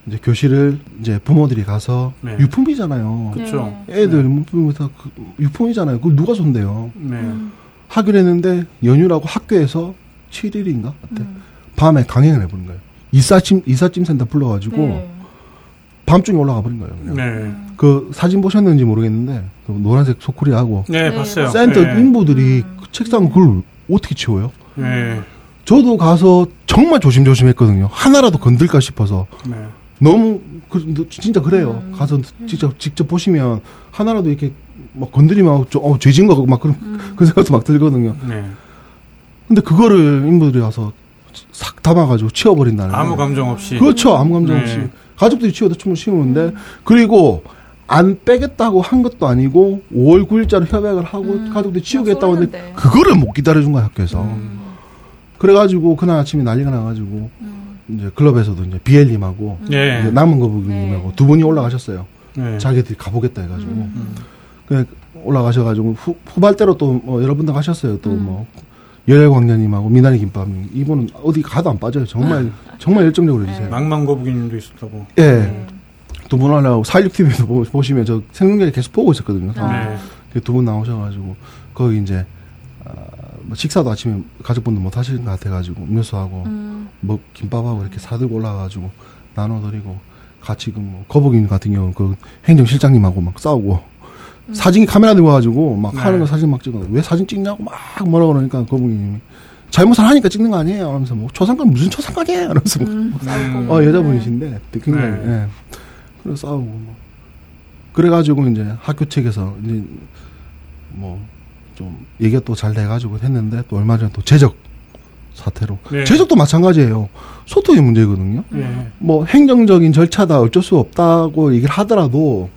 Speaker 3: 이제 교실을 이제 부모들이 가서
Speaker 4: 네.
Speaker 3: 유품이잖아요.
Speaker 4: 그렇죠.
Speaker 3: 애들 유품이다 그 유품이잖아요. 그걸 누가 손대요?
Speaker 4: 네.
Speaker 2: 음.
Speaker 3: 하기로 했는데 연휴라고 학교에서 7일인가 그때
Speaker 2: 음.
Speaker 3: 밤에 강행을 해버린 거예요. 이사찜 이사찜 센터 불러가지고
Speaker 2: 네.
Speaker 3: 밤중에 올라가 버린 거예요. 그냥.
Speaker 4: 네.
Speaker 3: 그 사진 보셨는지 모르겠는데 그 노란색 소쿠리하고
Speaker 4: 네,
Speaker 2: 네,
Speaker 4: 봤어요.
Speaker 3: 센터
Speaker 4: 네.
Speaker 3: 인부들이
Speaker 2: 음.
Speaker 3: 그 책상 그걸 어떻게 치워요?
Speaker 4: 네.
Speaker 3: 저도 가서 정말 조심조심했거든요. 하나라도 건들까 싶어서
Speaker 4: 네.
Speaker 3: 너무 그 진짜 그래요.
Speaker 2: 음.
Speaker 3: 가서 직접 직접 보시면 하나라도 이렇게 막 건드리면 좀 어, 죄진 거 막 그런
Speaker 2: 음.
Speaker 3: 그 생각도 막 들거든요.
Speaker 4: 네.
Speaker 3: 근데 그거를 인부들이 와서 싹 담아가지고 치워버린다는.
Speaker 4: 아무
Speaker 3: 거예요.
Speaker 4: 감정 없이.
Speaker 3: 그렇죠. 아무 감정 없이.
Speaker 4: 네.
Speaker 3: 가족들이 치워도 충분히 치우는데 그리고 안 빼겠다고 한 것도 아니고 5월 9일자로 협약을 하고
Speaker 2: 음.
Speaker 3: 가족들이 치우겠다고 했는데
Speaker 2: 쏘는데.
Speaker 3: 그거를 못 기다려준 거야 학교에서.
Speaker 2: 음.
Speaker 3: 그래가지고 그날 아침에 난리가 나가지고
Speaker 2: 음.
Speaker 3: 이제 클럽에서도 이제 비엘님하고
Speaker 4: 예.
Speaker 3: 이제 남은 거북이님하고
Speaker 2: 네.
Speaker 3: 두 분이 올라가셨어요.
Speaker 4: 네.
Speaker 3: 자기들이 가보겠다 해가지고
Speaker 2: 음.
Speaker 4: 음.
Speaker 3: 그냥 올라가셔가지고 후, 후발대로 또 뭐 여러 분들 가셨어요. 또
Speaker 2: 음.
Speaker 3: 뭐 열혈광년님하고 미나리 김밥님 이분은 어디 가도 안 빠져요. 정말 정말 열정적으로 해주세요.
Speaker 2: 네.
Speaker 4: 망망거북이님도 있었다고.
Speaker 3: 예.
Speaker 2: 네.
Speaker 3: 두분 하려고 416TV에서 보시면 저 생중계를 계속 보고 있었거든요.
Speaker 2: 아.
Speaker 4: 네.
Speaker 3: 두분 나오셔가지고 거기 이제 식사도 아침에 가족분들 못 하시는 것 같아가지고 음료수하고
Speaker 2: 음.
Speaker 3: 뭐 김밥하고 이렇게 사들고 올라가가지고 나눠드리고 같이 그뭐 거북이 같은 경우는 그 행정실장님하고 막 싸우고 사진 카메라 들고 와가지고 막
Speaker 4: 네.
Speaker 3: 하는 거 사진 막 찍어 왜 사진 찍냐고 막 뭐라 그러니까 거북이님이 잘못을 하니까 찍는 거 아니에요? 이러면서 뭐 초상권 무슨 초상권이에요? 이러면서 막
Speaker 2: 음. 싸우고.
Speaker 3: 어, 여자분이신데, 굉장히,
Speaker 4: 네.
Speaker 3: 예. 그래서 싸우고, 뭐. 그래가지고, 이제 학교 측에서, 이제, 뭐, 좀, 얘기가 또 잘 돼가지고 했는데, 또 얼마 전에 또 제적 사태로.
Speaker 4: 네.
Speaker 3: 제적도 마찬가지예요. 소통의 문제거든요.
Speaker 4: 예.
Speaker 3: 뭐, 행정적인 절차다, 어쩔 수 없다고 얘기를 하더라도,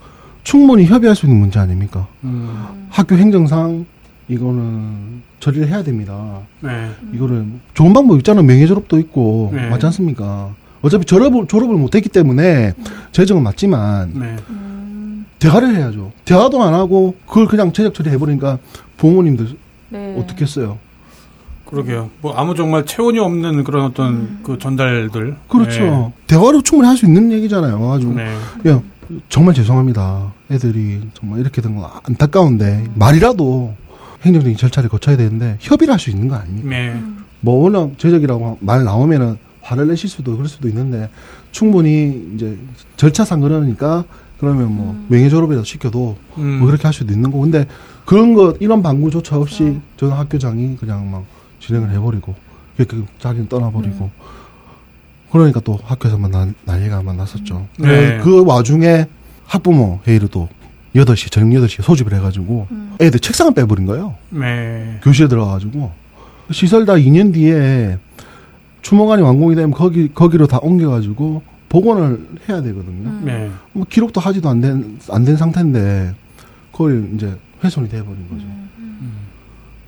Speaker 3: 충분히 협의할 수 있는 문제 아닙니까?
Speaker 4: 음.
Speaker 3: 학교 행정상, 이거는 처리를 해야 됩니다.
Speaker 4: 네.
Speaker 3: 이거를 좋은 방법 있잖아요. 명예 졸업도 있고
Speaker 4: 네.
Speaker 3: 맞지 않습니까? 어차피 졸업을 졸업을 못했기 때문에 재정은 맞지만
Speaker 4: 네.
Speaker 2: 음.
Speaker 3: 대화를 해야죠. 대화도 안 하고 그걸 그냥 재적 처리 해버리니까 부모님들
Speaker 2: 네.
Speaker 3: 어떻게 했어요?
Speaker 4: 그러게요. 뭐 아무 정말 체온이 없는 그런 어떤 그 전달들.
Speaker 3: 그렇죠. 대화로 충분히 할 수 있는 얘기잖아요. 아주
Speaker 4: 네. 네.
Speaker 3: 야 정말 죄송합니다. 애들이 정말 이렇게 된거 안타까운데 말이라도 행정적인 절차를 거쳐야 되는데 협의를 할 수 있는 거 아닙니까?
Speaker 4: 네.
Speaker 3: 뭐 워낙 제적이라고 말 나오면은 화를 내실 수도 그럴 수도 있는데 충분히 이제 절차상 그러니까 그러면 뭐 명예 졸업이라도 시켜도
Speaker 4: 음.
Speaker 3: 뭐 그렇게 할 수도 있는 거 근데 그런 거 이런 방구조차 없이 저는 학교장이 그냥 막 진행을 해버리고 그렇게 자기는 떠나버리고 그러니까 또 학교에서만 난, 난리가 막 났었죠.
Speaker 4: 네.
Speaker 3: 그래서 그 와중에 학부모 회의를 또 8시, 저녁 8시에 소집을 해가지고
Speaker 2: 음.
Speaker 3: 애들 책상을 빼버린 거예요.
Speaker 4: 네.
Speaker 3: 교실에 들어가가지고 시설 다 2년 뒤에 추모관이 완공이 되면 거기 거기로 다 옮겨가지고 복원을 해야 되거든요.
Speaker 2: 음.
Speaker 4: 네.
Speaker 3: 뭐 기록도 하지도 안 된 안된 상태인데 그걸 이제 훼손이 돼버린 거죠.
Speaker 2: 음.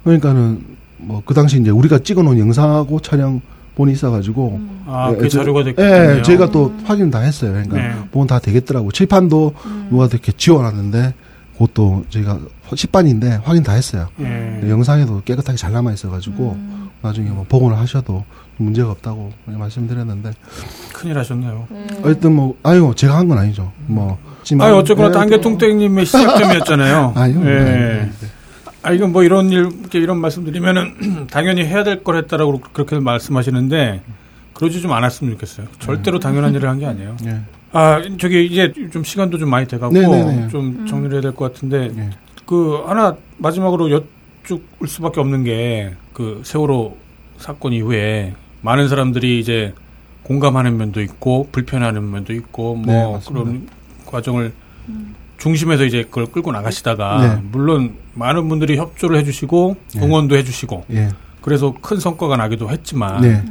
Speaker 3: 그러니까는 뭐 그 당시 이제 우리가 찍어놓은 영상하고 촬영 본이 있어가지고
Speaker 2: 음.
Speaker 4: 아,
Speaker 3: 예,
Speaker 4: 그
Speaker 3: 저-
Speaker 4: 자료가
Speaker 3: 예,
Speaker 4: 됐군요.
Speaker 3: 저희가 또 확인 다 했어요. 그러니까
Speaker 4: 네.
Speaker 3: 보면 다 되겠더라고. 칠판도
Speaker 2: 음.
Speaker 3: 누가 이렇게 지워놨는데 그것도 저희가 10반인데 확인 다 했어요.
Speaker 4: 예.
Speaker 3: 영상에도 깨끗하게 잘 남아 있어가지고
Speaker 2: 음.
Speaker 3: 나중에 뭐 복원을 하셔도 문제가 없다고 말씀드렸는데
Speaker 4: 큰일 하셨네요.
Speaker 2: 네.
Speaker 3: 어쨌든 뭐 아유 제가 한 건 아니죠. 뭐 하지만-
Speaker 4: 아, 어쨌거나
Speaker 3: 예,
Speaker 4: 단계통땡님의 시작점이었잖아요.
Speaker 3: 아니요.
Speaker 4: 예.
Speaker 3: 네, 네.
Speaker 4: 아, 이건 뭐 이런 일, 이런 말씀드리면은 당연히 해야 될 걸 했다라고 그렇게 말씀하시는데 그러지 좀 않았으면 좋겠어요. 절대로 당연한 일을 한 게 아니에요.
Speaker 3: 예.
Speaker 4: 아, 저기 이제 좀 시간도 좀 많이 돼가고
Speaker 3: 네네네.
Speaker 4: 좀 정리를 해야 될 것 같은데
Speaker 3: 예.
Speaker 4: 그 하나 마지막으로 여쭙을 수밖에 없는 게 그 세월호 사건 이후에 많은 사람들이 이제 공감하는 면도 있고 불편해하는 면도 있고
Speaker 3: 네,
Speaker 4: 뭐
Speaker 3: 맞습니다.
Speaker 4: 그런 과정을 중심에서 이제 그걸 끌고 나가시다가
Speaker 3: 네.
Speaker 4: 물론 많은 분들이 협조를 해주시고
Speaker 3: 네.
Speaker 4: 응원도 해주시고
Speaker 3: 예.
Speaker 4: 그래서 큰 성과가 나기도 했지만
Speaker 3: 네.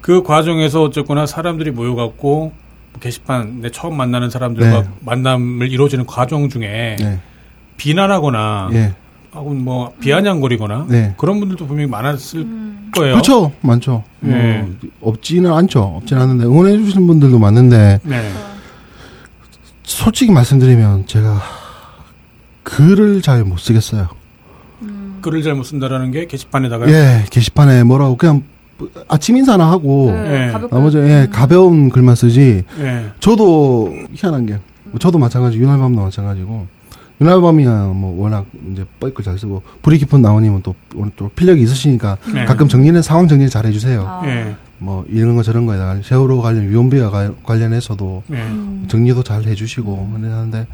Speaker 4: 그 과정에서 어쨌거나 사람들이 모여갖고 게시판 내 처음 만나는 사람들과
Speaker 3: 네.
Speaker 4: 만남을 이루어지는 과정 중에
Speaker 3: 네.
Speaker 4: 비난하거나
Speaker 3: 예.
Speaker 4: 혹은 뭐 비아냥거리거나
Speaker 3: 네.
Speaker 4: 그런 분들도 분명히 많았을 거예요.
Speaker 3: 그렇죠. 많죠.
Speaker 4: 네.
Speaker 3: 뭐 없지는 않죠. 없지는 않은데 응원해 주시는 분들도 많은데
Speaker 4: 네.
Speaker 3: 솔직히 말씀드리면 제가 글을 잘 못 쓰겠어요.
Speaker 4: 글을 잘 못 쓴다라는 게 게시판에다가
Speaker 3: 예, 게시판에 뭐라고 그냥 아침 인사나 하고
Speaker 2: 네,
Speaker 4: 예.
Speaker 2: 가볍게.
Speaker 3: 나머지 예, 가벼운 글만 쓰지.
Speaker 4: 예.
Speaker 3: 저도 희한한 게 저도 마찬가지 윤활밤도 마찬가지고 윤활밤이야 뭐 워낙 이제 뻘글 잘 쓰고 불이 깊은 나오님은 또 오늘 또 필력이 있으시니까
Speaker 4: 네.
Speaker 3: 가끔 정리는 상황 정리 잘 해주세요.
Speaker 2: 아.
Speaker 4: 예.
Speaker 3: 뭐 이런 거 저런 거에다가 세월호 관련 위험비와 가- 관련해서도
Speaker 4: 예.
Speaker 2: 음.
Speaker 3: 정리도 잘 해주시고 그러는데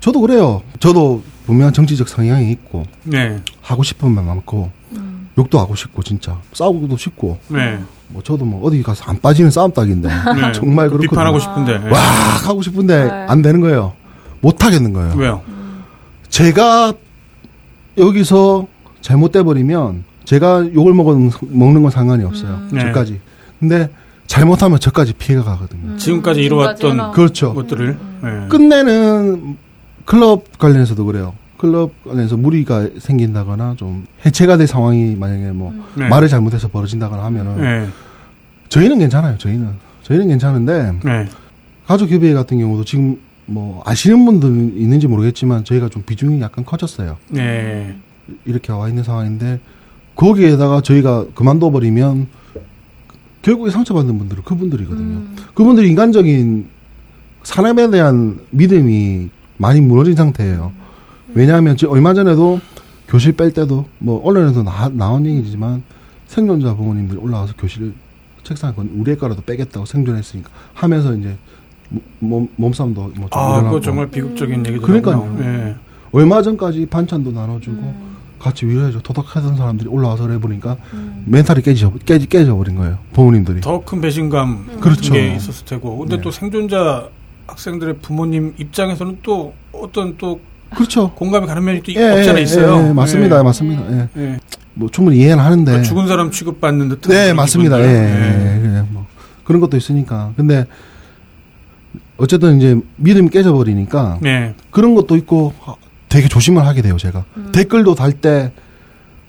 Speaker 3: 저도 그래요. 저도 분명한 정치적 성향이 있고
Speaker 4: 네.
Speaker 3: 하고 싶은 말 많고
Speaker 2: 음.
Speaker 3: 욕도 하고 싶고 진짜 싸우고도 싶고
Speaker 4: 네.
Speaker 3: 뭐 저도 뭐 어디 가서 안 빠지는 싸움 딱인데
Speaker 4: 네.
Speaker 3: 정말 그렇거든요.
Speaker 4: 비판하고 싶은데. 예.
Speaker 3: 와 하고 싶은데
Speaker 2: 네.
Speaker 3: 안 되는 거예요. 못 하겠는 거예요.
Speaker 4: 왜요?
Speaker 3: 제가 여기서 잘못돼 버리면 제가 욕을 먹은, 먹는 건 상관이 없어요.
Speaker 2: 음.
Speaker 4: 네.
Speaker 3: 저까지. 근데 잘못하면 저까지 피해가 가거든요.
Speaker 4: 지금까지
Speaker 2: 지금까지
Speaker 4: 이루어왔던.
Speaker 3: 그렇죠.
Speaker 4: 것들을 예.
Speaker 3: 음. 끝내는 클럽 관련해서도 그래요. 클럽 관련해서 무리가 생긴다거나 좀 해체가 될 상황이 만약에 뭐
Speaker 4: 네.
Speaker 3: 말을 잘못해서 벌어진다거나 하면은
Speaker 4: 예.
Speaker 3: 저희는 괜찮아요. 저희는 저희는 괜찮은데
Speaker 4: 네.
Speaker 3: 가족 협의회 같은 경우도 지금 뭐 아시는 분들 있는지 모르겠지만 저희가 좀 비중이 약간 커졌어요.
Speaker 4: 네.
Speaker 3: 이렇게 와 있는 상황인데 거기에다가 저희가 그만둬 버리면 결국에 상처받는 분들은 그분들이거든요.
Speaker 2: 음.
Speaker 3: 그분들이 인간적인 사람에 대한 믿음이 많이 무너진 상태예요. 왜냐하면 지- 얼마 전에도 교실 뺄 때도 뭐 언론에도 나, 나온 얘기지만 생존자 부모님들이 올라와서 교실 책상에 건 우리 애가라도 빼겠다고 생존했으니까 하면서 이제 몸, 몸싸움도 뭐좀
Speaker 4: 아, 그거 정말 비극적인 얘기죠.
Speaker 3: 그러니까요.
Speaker 4: 예.
Speaker 3: 얼마 전까지 반찬도 나눠주고
Speaker 2: 음.
Speaker 3: 같이 위로해줘 토닥하던 사람들이 올라와서 그래 보니까
Speaker 2: 음.
Speaker 3: 멘탈이 깨져 깨지 깨져 버린 거예요 부모님들이
Speaker 4: 더 큰 배신감
Speaker 3: 그렇죠.
Speaker 4: 같은 게 있었을 테고. 근데
Speaker 3: 네.
Speaker 4: 또 생존자 학생들의 부모님 입장에서는 또 어떤 또
Speaker 3: 그렇죠
Speaker 4: 공감이 가는 면이 또
Speaker 3: 예,
Speaker 4: 없잖아
Speaker 3: 예,
Speaker 4: 있어요.
Speaker 3: 예, 맞습니다
Speaker 4: 예.
Speaker 3: 맞습니다 예.
Speaker 4: 예.
Speaker 3: 뭐 충분히 이해는 하는데
Speaker 4: 그러니까 죽은 사람 취급받는 듯한
Speaker 3: 네 맞습니다 예,
Speaker 4: 기분들.
Speaker 3: 예, 예, 뭐 그런 것도 있으니까 근데 어쨌든 이제 믿음이 깨져 버리니까
Speaker 4: 네.
Speaker 3: 그런 것도 있고 아, 되게 조심을 하게 돼요 제가
Speaker 2: 음.
Speaker 3: 댓글도 달 때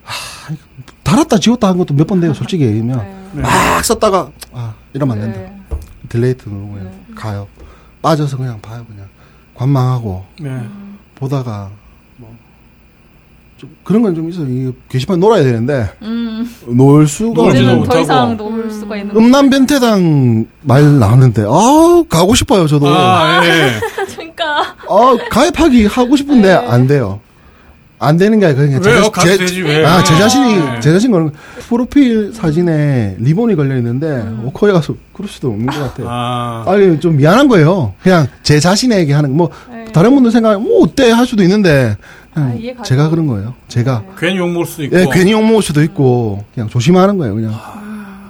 Speaker 3: 하, 달았다 지웠다 한 것도 몇 번 돼요 솔직히 얘기하면
Speaker 2: 네.
Speaker 3: 막 썼다가 아 이러면 안 된다
Speaker 2: 네.
Speaker 3: delete 누르고 그냥
Speaker 2: 네.
Speaker 3: 가요. 빠져서 그냥 봐요, 그냥. 관망하고,
Speaker 4: 네.
Speaker 3: 보다가, 뭐, 좀, 그런 건 좀 있어요. 이 게시판 놀아야 되는데,
Speaker 2: 음.
Speaker 3: 놀 수가 없는.
Speaker 2: 더 이상. 놀 수가 있는
Speaker 3: 음란 변태당 말 나왔는데, 아우, 가고 싶어요, 저도. 아,
Speaker 4: 아, 예.
Speaker 2: 그러니까
Speaker 3: 가입하기 하고 싶은데,
Speaker 2: 네.
Speaker 3: 안 돼요. 안 되는 게 아니라 그냥 제,
Speaker 4: 왜요?
Speaker 3: 제,
Speaker 4: 되지, 왜?
Speaker 3: 아, 제 자신이,
Speaker 4: 네.
Speaker 3: 제 자신 거는, 프로필 사진에 리본이 걸려 있는데,
Speaker 2: 음.
Speaker 3: 오커에 가서 그럴 수도 없는 것 같아요.
Speaker 4: 아.
Speaker 3: 아니 좀 미안한 거예요. 그냥 제 자신에게 하는 뭐
Speaker 2: 네.
Speaker 3: 다른 분들 생각 뭐 어때 할 수도 있는데 그냥
Speaker 2: 아.
Speaker 3: 제가 그런 거예요. 제가
Speaker 2: 네.
Speaker 4: 괜히 욕먹을 수도 있고.
Speaker 3: 예, 괜히 욕 먹을 수도 있고 그냥 조심하는 거예요. 그냥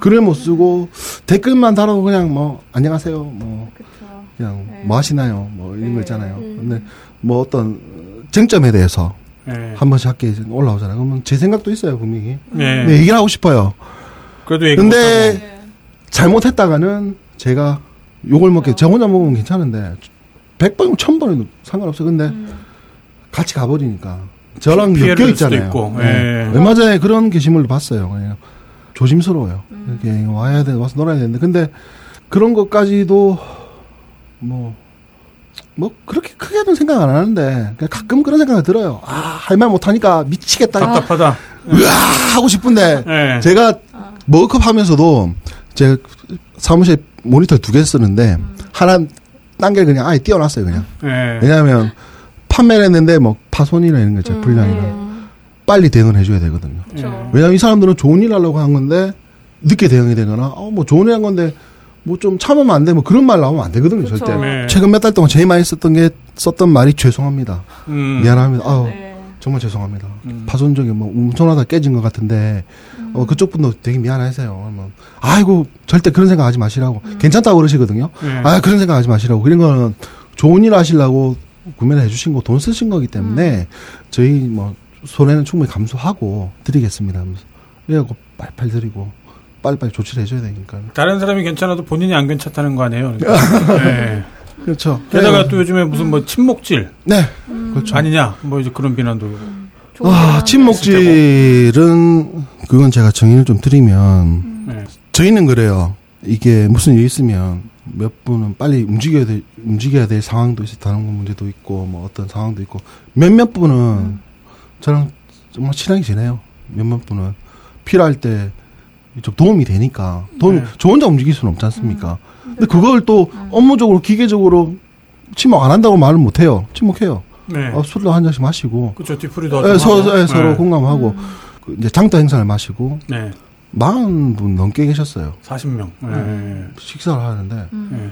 Speaker 3: 글을 못 쓰고 댓글만 달아도 그냥 뭐 안녕하세요 뭐
Speaker 2: 그쵸.
Speaker 3: 그냥
Speaker 2: 네.
Speaker 3: 뭐 하시나요 뭐 이런 거
Speaker 2: 네.
Speaker 3: 있잖아요.
Speaker 1: 음.
Speaker 3: 근데 뭐 어떤 쟁점에 대해서
Speaker 4: 예.
Speaker 3: 한 번씩 학교에 올라오잖아요. 그러면 제 생각도 있어요 분명히.
Speaker 4: 예.
Speaker 3: 네, 얘기를 하고 싶어요.
Speaker 4: 그래도 얘기
Speaker 3: 근데.
Speaker 2: 네.
Speaker 3: 잘못했다가는 제가 욕을 먹게 저 혼자 먹으면 괜찮은데 100번이면 1000번에도 상관없어요. 근데
Speaker 2: 음.
Speaker 3: 같이 가버리니까 저랑 엮여 있잖아요.
Speaker 4: 있고,
Speaker 3: 네.
Speaker 4: 예.
Speaker 3: 얼마 전에 그런 게시물도 봤어요. 그냥 조심스러워요.
Speaker 2: 음.
Speaker 3: 이렇게 와야 돼, 와서 놀아야 되는데 근데 그런 것까지도 뭐. 뭐 그렇게 크게는 생각 안 하는데 그냥 가끔 그런 생각이 들어요. 아 할 말 못하니까 미치겠다.
Speaker 4: 답답하다.
Speaker 3: 으아 하고 싶은데
Speaker 4: 예.
Speaker 3: 제가
Speaker 2: 아.
Speaker 3: 머그컵 하면서도 제가 사무실 모니터 두 개 쓰는데
Speaker 2: 음.
Speaker 3: 하나 딴게 그냥 아예 띄워놨어요 그냥
Speaker 4: 예.
Speaker 3: 왜냐하면 판매를 했는데 뭐 파손이나 이런 거 있잖아요
Speaker 1: 음,
Speaker 3: 불량이나
Speaker 2: 음.
Speaker 3: 빨리 대응을 해줘야 되거든요
Speaker 2: 그쵸.
Speaker 3: 왜냐하면 이 사람들은 좋은 일 하려고 한 건데 늦게 대응이 되거나 어 뭐 좋은 일 한 건데 뭐 좀 참으면 안 돼 뭐 그런 말 나오면 안 되거든요
Speaker 2: 그쵸.
Speaker 3: 절대
Speaker 4: 네.
Speaker 3: 최근 몇 달 동안 제일 많이 썼던 게 썼던 말이 죄송합니다
Speaker 4: 음.
Speaker 3: 미안합니다 아우
Speaker 2: 네.
Speaker 3: 정말 죄송합니다
Speaker 4: 음.
Speaker 3: 파손적이 뭐 엄청나다 깨진 것 같은데 어 그쪽 분도 되게 미안하세요. 뭐 아이고 절대 그런 생각 하지 마시라고 괜찮다고 그러시거든요.
Speaker 4: 예.
Speaker 3: 아 그런 생각 하지 마시라고 그런 거는 좋은 일 하시려고 구매를 해주신 거 돈 쓰신 거기 때문에 저희 뭐 손해는 충분히 감수하고 드리겠습니다. 하면서 그래갖고 빨리빨리 드리고 빨리빨리 조치를 해줘야 되니까.
Speaker 4: 다른 사람이 괜찮아도 본인이 안 괜찮다는 거 아니에요? 그러니까. 예.
Speaker 3: 그렇죠.
Speaker 4: 게다가 또 요즘에 무슨 뭐 침묵질
Speaker 3: 네 그렇죠.
Speaker 4: 아니냐 뭐 이제 그런 비난도
Speaker 2: 좋은 아거
Speaker 3: 침묵질은 그건 제가 정의를 좀 드리면
Speaker 4: 예.
Speaker 3: 저희는 그래요. 이게 무슨 일 있으면 몇 분은 빨리 움직여야 될, 움직여야 될 상황도 있어 다른 문제도 있고 뭐 어떤 상황도 있고 몇몇 분은 저랑 정말 친하게 지내요. 몇몇 분은 필요할 때 좀 도움이 되니까 도움이
Speaker 4: 네.
Speaker 3: 저 혼자 움직일 수는 없지 않습니까? 근데 그걸 또 업무적으로 기계적으로 침묵 안 한다고 말을 못 해요. 침묵해요.
Speaker 4: 네.
Speaker 3: 어, 술도 한 잔씩 마시고
Speaker 4: 그렇죠. 뒤풀이도
Speaker 3: 예,
Speaker 4: 좀
Speaker 3: 서. 예, 서로
Speaker 4: 네.
Speaker 3: 공감하고 그 이제 장터 행사를 마시고
Speaker 4: 네.
Speaker 3: 40분 넘게 계셨어요.
Speaker 4: 40명. 네.
Speaker 3: 식사를 하는데
Speaker 4: 네.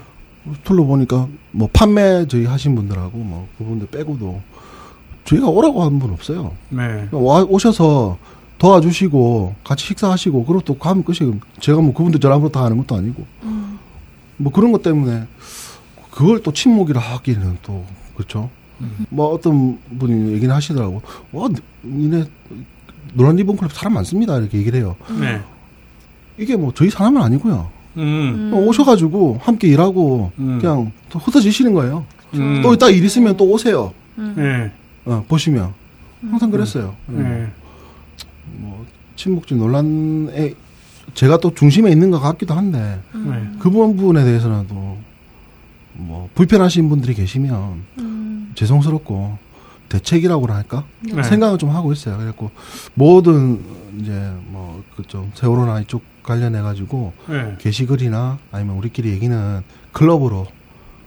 Speaker 3: 둘러 보니까 뭐 판매 저희 하신 분들하고 뭐 그분들 빼고도 저희가 오라고 한분 없어요.
Speaker 4: 네.
Speaker 3: 와 오셔서 도와주시고 같이 식사하시고 그리고 또 가면 끝이 제가 뭐 그분들 전화부터 다 하는 것도 아니고 뭐 그런 것 때문에 그걸 또 침묵이라 하기는 또 그렇죠. 뭐 어떤 분이 얘기는 하시더라고. 와 니네 노란 리본 클럽 사람 많습니다 이렇게 얘기를 해요.
Speaker 4: 네.
Speaker 3: 이게 뭐 저희 사람은 아니고요.
Speaker 4: 음.
Speaker 3: 어, 오셔가지고 함께 일하고
Speaker 4: 음.
Speaker 3: 그냥 또 흩어지시는 거예요.
Speaker 4: 음.
Speaker 3: 또 이따 일 있으면 또 오세요.
Speaker 4: 네.
Speaker 3: 어, 보시면 항상 그랬어요.
Speaker 4: 네.
Speaker 3: 뭐 친목질 논란에 제가 또 중심에 있는 것 같기도 한데
Speaker 4: 네.
Speaker 3: 그 부분에 대해서는 또뭐 불편하신 분들이 계시면 죄송스럽고 대책이라고나 할까
Speaker 4: 네.
Speaker 3: 생각을 좀 하고 있어요. 그래갖고 모든 이제 뭐 그 좀 세월호나 이쪽 관련해 가지고
Speaker 4: 네.
Speaker 3: 게시글이나 아니면 우리끼리 얘기는 클럽으로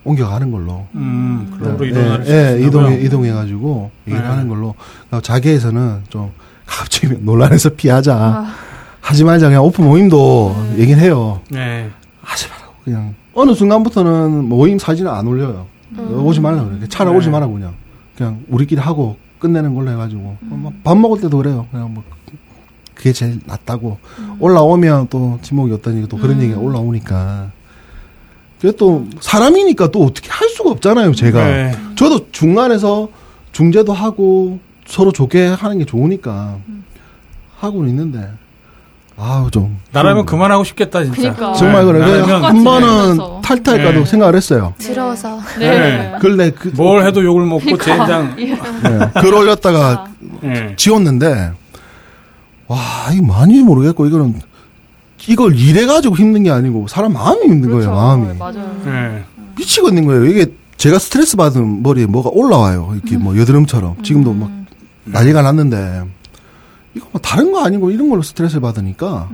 Speaker 3: 옮겨가는 걸로
Speaker 4: 음. 클럽으로
Speaker 3: 예,
Speaker 4: 이동을
Speaker 3: 예, 예, 이동해 이동해 가지고 얘기를
Speaker 4: 네.
Speaker 3: 하는 걸로 그리고 자기에서는 좀 갑자기 논란에서 피하자.
Speaker 1: 아.
Speaker 3: 하지 말자 그냥 오픈 모임도 얘기를 해요.
Speaker 4: 네.
Speaker 3: 하지 말라고. 그냥 어느 순간부터는 모임 사진을 안 올려요. 오지 말라고 그래 차라
Speaker 4: 네.
Speaker 3: 오지 말라고 그냥. 그냥 우리끼리 하고 끝내는 걸로 해가지고. 어, 뭐밥 먹을 때도 그래요. 그냥 뭐 그게 제일 낫다고. 올라오면 또 지목이 어떠니 또 그런 얘기가 올라오니까. 그게 또 사람이니까 또 어떻게 할 수가 없잖아요 제가.
Speaker 4: 네.
Speaker 3: 저도 중간에서 중재도 하고 서로 좋게 하는 게 좋으니까 하고는 있는데 아우 좀
Speaker 4: 나라면 그만하고 싶겠다 진짜.
Speaker 2: 그러니까.
Speaker 3: 정말 그래
Speaker 4: 나라면
Speaker 3: 한 번은. 탈퇴할까도
Speaker 4: 네.
Speaker 3: 생각을 했어요
Speaker 1: 들어서
Speaker 2: 네.
Speaker 3: 근데 그,
Speaker 4: 뭘 해도 욕을 먹고
Speaker 2: 그러니까.
Speaker 4: 젠장.
Speaker 2: 예.
Speaker 3: 네, 글 올렸다가
Speaker 4: 네.
Speaker 3: 지웠는데 와 이게 많이 모르겠고 이거는 이걸 일해 가지고 힘든 게 아니고 사람 마음이 힘든
Speaker 2: 그렇죠.
Speaker 3: 거예요 마음이
Speaker 2: 맞아요.
Speaker 4: 네.
Speaker 3: 미치겠는 거예요 이게 제가 스트레스 받은 머리에 뭐가 올라와요 이렇게 뭐 여드름처럼 지금도 막 난리가 났는데 이거 뭐 다른 거 아니고 이런 걸로 스트레스를 받으니까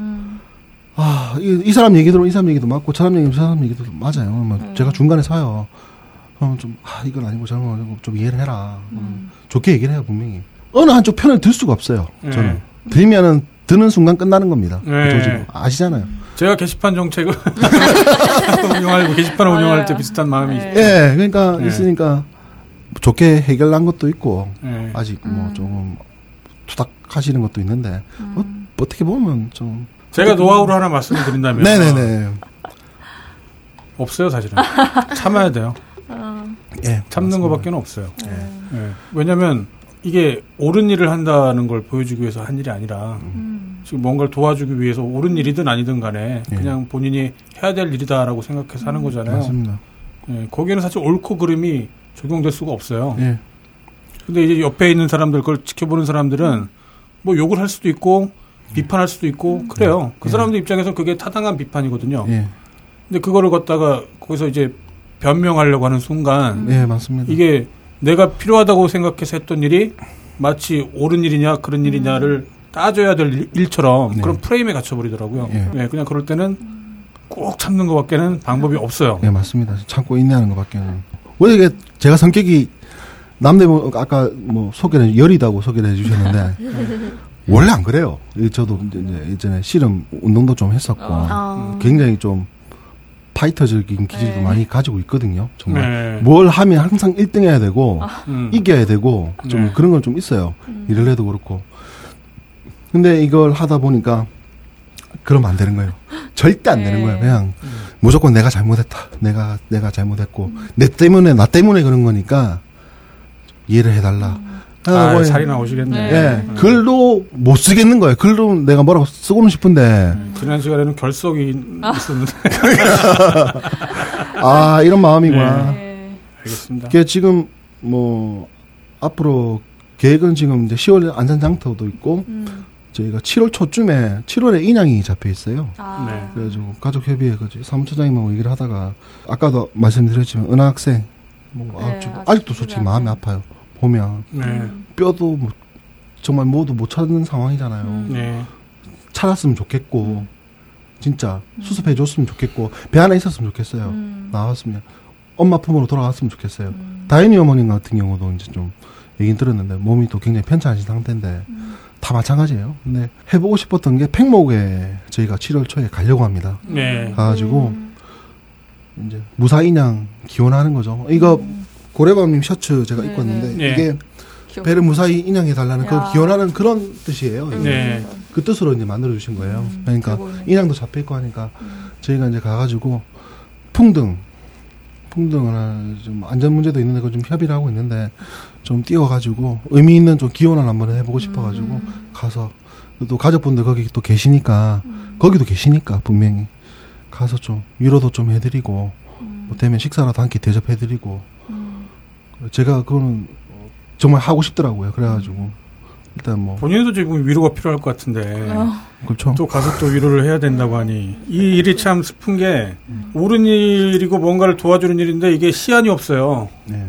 Speaker 3: 아, 이, 이 사람 얘기도 이 사람 얘기도 맞고 저 사람 얘기도 저 사람 얘기도 맞아요. 뭐 제가 중간에 서요. 그럼 좀, 아, 이건 아니고 저런 건 아니고 좀 이해를 해라. 음, 좋게 얘기를 해요, 분명히. 어느 한쪽 편을 들 수가 없어요. 저는. 들면은 드는 순간 끝나는 겁니다. 그
Speaker 4: 네.
Speaker 3: 조직은. 아시잖아요.
Speaker 4: 제가 게시판 정책을 운영하고 게시판을. 운영할 때 비슷한 마음이
Speaker 2: 네.
Speaker 3: 예, 그러니까
Speaker 4: 네.
Speaker 3: 있으니까 좋게 해결난 것도 있고
Speaker 4: 네.
Speaker 3: 아직 뭐 조금 투닥하시는 것도 있는데 어, 어떻게 보면 좀
Speaker 4: 제가 노하우를 하나 말씀을 드린다면
Speaker 3: 네네네
Speaker 4: 없어요 사실은 참아야 돼요.
Speaker 3: 예
Speaker 4: 참는. 것밖에는 없어요. 예. 왜냐하면 이게 옳은 일을 한다는 걸 보여주기 위해서 한 일이 아니라 지금 뭔가를 도와주기 위해서 옳은 일이든 아니든 간에
Speaker 3: 예.
Speaker 4: 그냥 본인이 해야 될 일이다라고 생각해서 하는 거잖아요.
Speaker 3: 맞습니다.
Speaker 4: 예. 거기에는 사실 옳고 그름이 적용될 수가 없어요.
Speaker 3: 예.
Speaker 4: 근데 이제 옆에 있는 사람들 그걸 지켜보는 사람들은 뭐 욕을 할 수도 있고 비판할 수도 있고 그래요. 그 사람들 입장에서 그게 타당한 비판이거든요.
Speaker 3: 예.
Speaker 4: 근데 그거를 갖다가 거기서 이제 변명하려고 하는 순간
Speaker 3: 예, 맞습니다.
Speaker 4: 이게 내가 필요하다고 생각해서 했던 일이 마치 옳은 일이냐 그런 일이냐를 따져야 될 일- 일처럼
Speaker 3: 네.
Speaker 4: 그런 프레임에 갇혀버리더라고요.
Speaker 3: 예.
Speaker 4: 네, 그냥 그럴 때는 꼭 참는 것밖에는 방법이 없어요.
Speaker 3: 예, 맞습니다. 참고 인내하는 것밖에는. 원래 이게 제가 성격이 남대문 아까 뭐 소개를 열이다고 소개를 해주셨는데 원래 안 그래요. 이 저도 이제 예전에 씨름 운동도 좀 했었고
Speaker 1: 아.
Speaker 3: 굉장히 좀 파이터적인 기질도
Speaker 2: 네.
Speaker 3: 많이 가지고 있거든요. 정말
Speaker 4: 네.
Speaker 3: 뭘 하면 항상 1등 해야 되고
Speaker 4: 음.
Speaker 3: 이겨야 되고 좀
Speaker 4: 네.
Speaker 3: 그런 건 좀 있어요. 일을 해도 그렇고. 근데 이걸 하다 보니까 그러면 안 되는 거예요. 절대 안 되는
Speaker 2: 네.
Speaker 3: 거예요. 그냥 무조건 내가 잘못했다. 내가 내가 잘못했고 내 때문에 나 때문에 그런 거니까 이해를 해달라.
Speaker 4: 아,
Speaker 3: 뭐,
Speaker 4: 살이 나오시겠네.
Speaker 2: 네.
Speaker 3: 예, 글도 못 쓰겠는 거예요. 글도 내가 뭐라고 쓰고는 싶은데
Speaker 4: 지난 시간에는 결석이 있었는데
Speaker 3: 아 이런 마음이구나.
Speaker 2: 네.
Speaker 4: 알겠습니다.
Speaker 3: 그게 지금 뭐 앞으로 계획은 지금 이제 10월 안산 장터도 있고 저희가 7월 초쯤에 7월에 인양이 잡혀 있어요.
Speaker 2: 아.
Speaker 4: 네.
Speaker 3: 그래가지고 가족협의회 그 사무처장님하고 얘기를 하다가 아까도 말씀드렸지만 은하 학생 뭐 아,
Speaker 2: 네,
Speaker 3: 좀
Speaker 2: 아직
Speaker 3: 아직도 솔직히 마음이 아파요. 보면
Speaker 4: 네.
Speaker 3: 뼈도 뭐 정말 모두 못 찾는 상황이잖아요.
Speaker 2: 음.
Speaker 4: 네.
Speaker 3: 찾았으면 좋겠고 진짜 수습해 줬으면 좋겠고 배 안에 있었으면 좋겠어요.
Speaker 2: 음.
Speaker 3: 나왔으면 엄마 품으로 돌아갔으면 좋겠어요.
Speaker 2: 음.
Speaker 3: 다인이 어머님 같은 경우도 이제 좀 얘기 들었는데 몸이 또 굉장히 편찮으신 상태인데
Speaker 2: 음.
Speaker 3: 다 마찬가지예요. 근데 해보고 싶었던 게 팽목에 저희가 7월 초에 가려고 합니다.
Speaker 4: 네.
Speaker 3: 가가지고
Speaker 2: 음.
Speaker 3: 이제 무사 인양 기원하는 거죠. 이거 고래밤님 셔츠 제가 입고
Speaker 2: 네,
Speaker 3: 왔는데
Speaker 4: 네.
Speaker 3: 이게
Speaker 2: 귀엽-
Speaker 3: 배를 무사히 인양해 달라는 그
Speaker 2: 야.
Speaker 3: 기원하는 그런 뜻이에요.
Speaker 4: 네.
Speaker 3: 그 뜻으로 이제 만들어 주신 거예요.
Speaker 2: 음,
Speaker 3: 그러니까. 인양도 잡혀 있고 하니까
Speaker 2: 음.
Speaker 3: 저희가 이제 가가지고 풍등 풍등을 좀 안전 문제도 있는데 그거 좀 협의를 하고 있는데 좀 띄워가지고 의미 있는 좀 기원을 한번 해보고 싶어가지고
Speaker 2: 음.
Speaker 3: 가서 또 가족분들 거기 또 계시니까
Speaker 2: 음.
Speaker 3: 거기도 계시니까 분명히 가서 좀 위로도 좀 해드리고
Speaker 2: 음.
Speaker 3: 뭐 되면 식사라도 한 끼 대접해드리고
Speaker 2: 음.
Speaker 3: 제가 그거는 정말 하고 싶더라고요. 그래가지고 일단 뭐
Speaker 4: 본인도 지금 위로가 필요할 것 같은데
Speaker 2: 어.
Speaker 3: 그렇죠.
Speaker 4: 또 가서 또 위로를 해야 된다고 하니 이 일이 참 슬픈 게 옳은 일이고 뭔가를 도와주는 일인데 이게 시안이 없어요.
Speaker 3: 네.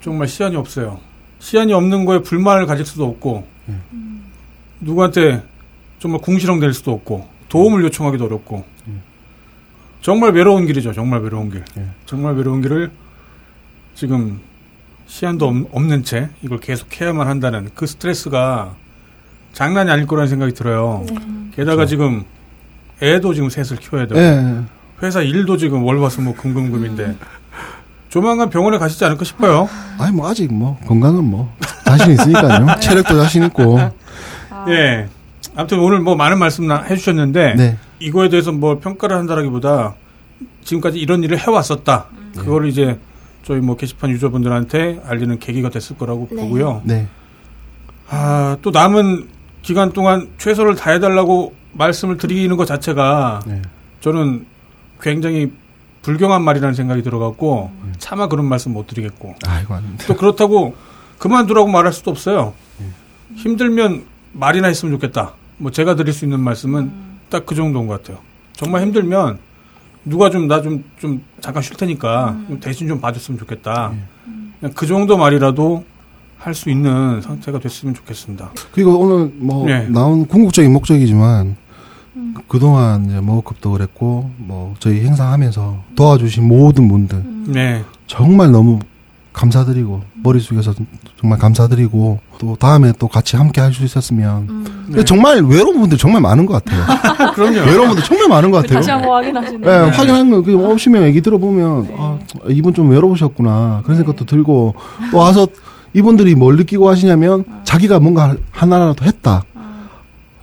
Speaker 4: 정말 시안이 없어요. 시안이 없는 거에 불만을 가질 수도 없고
Speaker 2: 음.
Speaker 4: 누구한테 정말 궁시렁댈 수도 없고 도움을 요청하기도 어렵고
Speaker 3: 음.
Speaker 4: 정말 외로운 길이죠. 정말 외로운 길.
Speaker 3: 예.
Speaker 4: 정말 외로운 길을 지금 시안도 없- 없는 채 이걸 계속 해야만 한다는 그 스트레스가 장난이 아닐 거라는 생각이 들어요.
Speaker 2: 네.
Speaker 4: 게다가
Speaker 3: 그렇죠.
Speaker 4: 지금 애도 지금 셋을 키워야 되고
Speaker 3: 예.
Speaker 4: 회사 일도 지금 월화수목 금금금인데 조만간 병원에 가시지 않을까 싶어요.
Speaker 3: 아니 뭐 아직 뭐 건강은 뭐 자신 있으니까요. 체력도 자신 있고.
Speaker 2: 아.
Speaker 4: 예. 아무튼 오늘 뭐 많은 말씀 나- 해주셨는데
Speaker 3: 네.
Speaker 4: 이거에 대해서 뭐 평가를 한다라기보다 지금까지 이런 일을 해왔었다. 그걸 이제 저희 뭐 게시판 유저분들한테 알리는 계기가 됐을 거라고
Speaker 1: 네.
Speaker 4: 보고요.
Speaker 3: 네.
Speaker 4: 아, 또 남은 기간 동안 최선을 다해달라고 말씀을 드리는 것 자체가
Speaker 3: 네.
Speaker 4: 저는 굉장히 불경한 말이라는 생각이 들어갖고 차마 그런 말씀 못 드리겠고
Speaker 3: 아이고.
Speaker 4: 또 그렇다고 그만두라고 말할 수도 없어요. 힘들면 말이나 했으면 좋겠다. 뭐 제가 드릴 수 있는 말씀은 딱그 정도인 것 같아요. 정말 힘들면 누가 좀 나 좀 좀 잠깐 쉴 테니까 좀 대신 좀 봐줬으면 좋겠다. 그냥 그 정도 말이라도 할 수 있는 상태가 됐으면 좋겠습니다.
Speaker 3: 그리고 오늘 뭐
Speaker 4: 네.
Speaker 3: 나온 궁극적인 목적이지만 그동안 이제 머급도 그랬고 뭐 저희 행사하면서 도와주신 모든 분들
Speaker 4: 네,
Speaker 3: 정말 너무 감사드리고 머릿속에서 정말 감사드리고 또 다음에 또 같이 함께 할 수 있었으면
Speaker 2: 음.
Speaker 3: 근데 정말 외로운 분들 정말 많은 것 같아요.
Speaker 4: 그럼요.
Speaker 3: 외로운 분들 정말 많은 것 같아요.
Speaker 2: 다시 한번 확인하시는.
Speaker 3: 네, 확인한 거, 그, 오시면 얘기 들어보면, 아, 이분 좀 외로우셨구나. 그런 생각도 들고, 또 와서 이분들이 뭘 느끼고 하시냐면, 자기가 뭔가 하나라도 했다.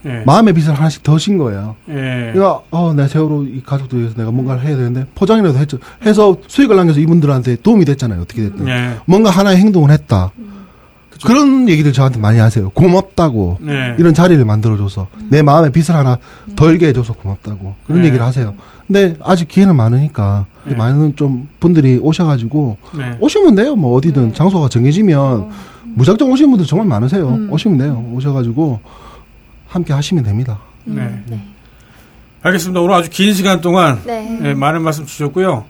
Speaker 4: 예.
Speaker 3: 마음의 빚을 하나씩 더신 거예요.
Speaker 4: 예.
Speaker 3: 그러니까, 어, 내가 세월호 이 가족들 위해서 내가 뭔가를 해야 되는데, 포장이라도 했죠. 해서 수익을 남겨서 이분들한테 도움이 됐잖아요. 어떻게 됐든.
Speaker 4: 예.
Speaker 3: 뭔가 하나의 행동을 했다.
Speaker 4: 그쵸.
Speaker 3: 그런 얘기를 저한테 많이 하세요. 고맙다고.
Speaker 4: 네.
Speaker 3: 이런 자리를 만들어줘서 내 마음의 빚을 하나 덜게 해줘서 고맙다고 그런
Speaker 4: 네.
Speaker 3: 얘기를 하세요. 근데 아직 기회는 많으니까
Speaker 4: 네.
Speaker 3: 많은 좀 분들이 오셔가지고
Speaker 4: 네.
Speaker 3: 오시면 돼요. 뭐 어디든 장소가 정해지면 무작정 오시는 분들 정말 많으세요.
Speaker 2: 음.
Speaker 3: 오시면 돼요. 오셔가지고 함께 하시면 됩니다.
Speaker 4: 네.
Speaker 1: 네.
Speaker 4: 알겠습니다. 오늘 아주 긴 시간 동안
Speaker 1: 네.
Speaker 4: 예, 많은 말씀 주셨고요.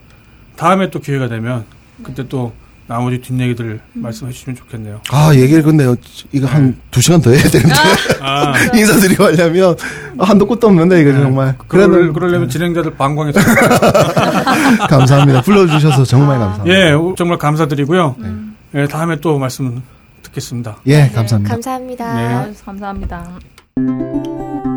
Speaker 4: 다음에 또 기회가 되면 그때 또 나머지 뒷얘기들 말씀해 주시면 좋겠네요.
Speaker 3: 아 얘기를 근데 이거 한두 시간 더 해야 되는데
Speaker 4: 아,
Speaker 3: 인사드리고 하려면 한도 끝도 없는데 이거 정말
Speaker 4: 그럴,
Speaker 3: 그래도
Speaker 4: 그러려면 진행자들 방광에서
Speaker 3: 감사합니다. 불러주셔서 정말 감사합니다.
Speaker 4: 예, 오, 정말 감사드리고요. 예, 다음에 또 말씀 듣겠습니다.
Speaker 3: 예 감사합니다.
Speaker 1: 감사합니다.
Speaker 4: 네.
Speaker 2: 아, 감사합니다. Música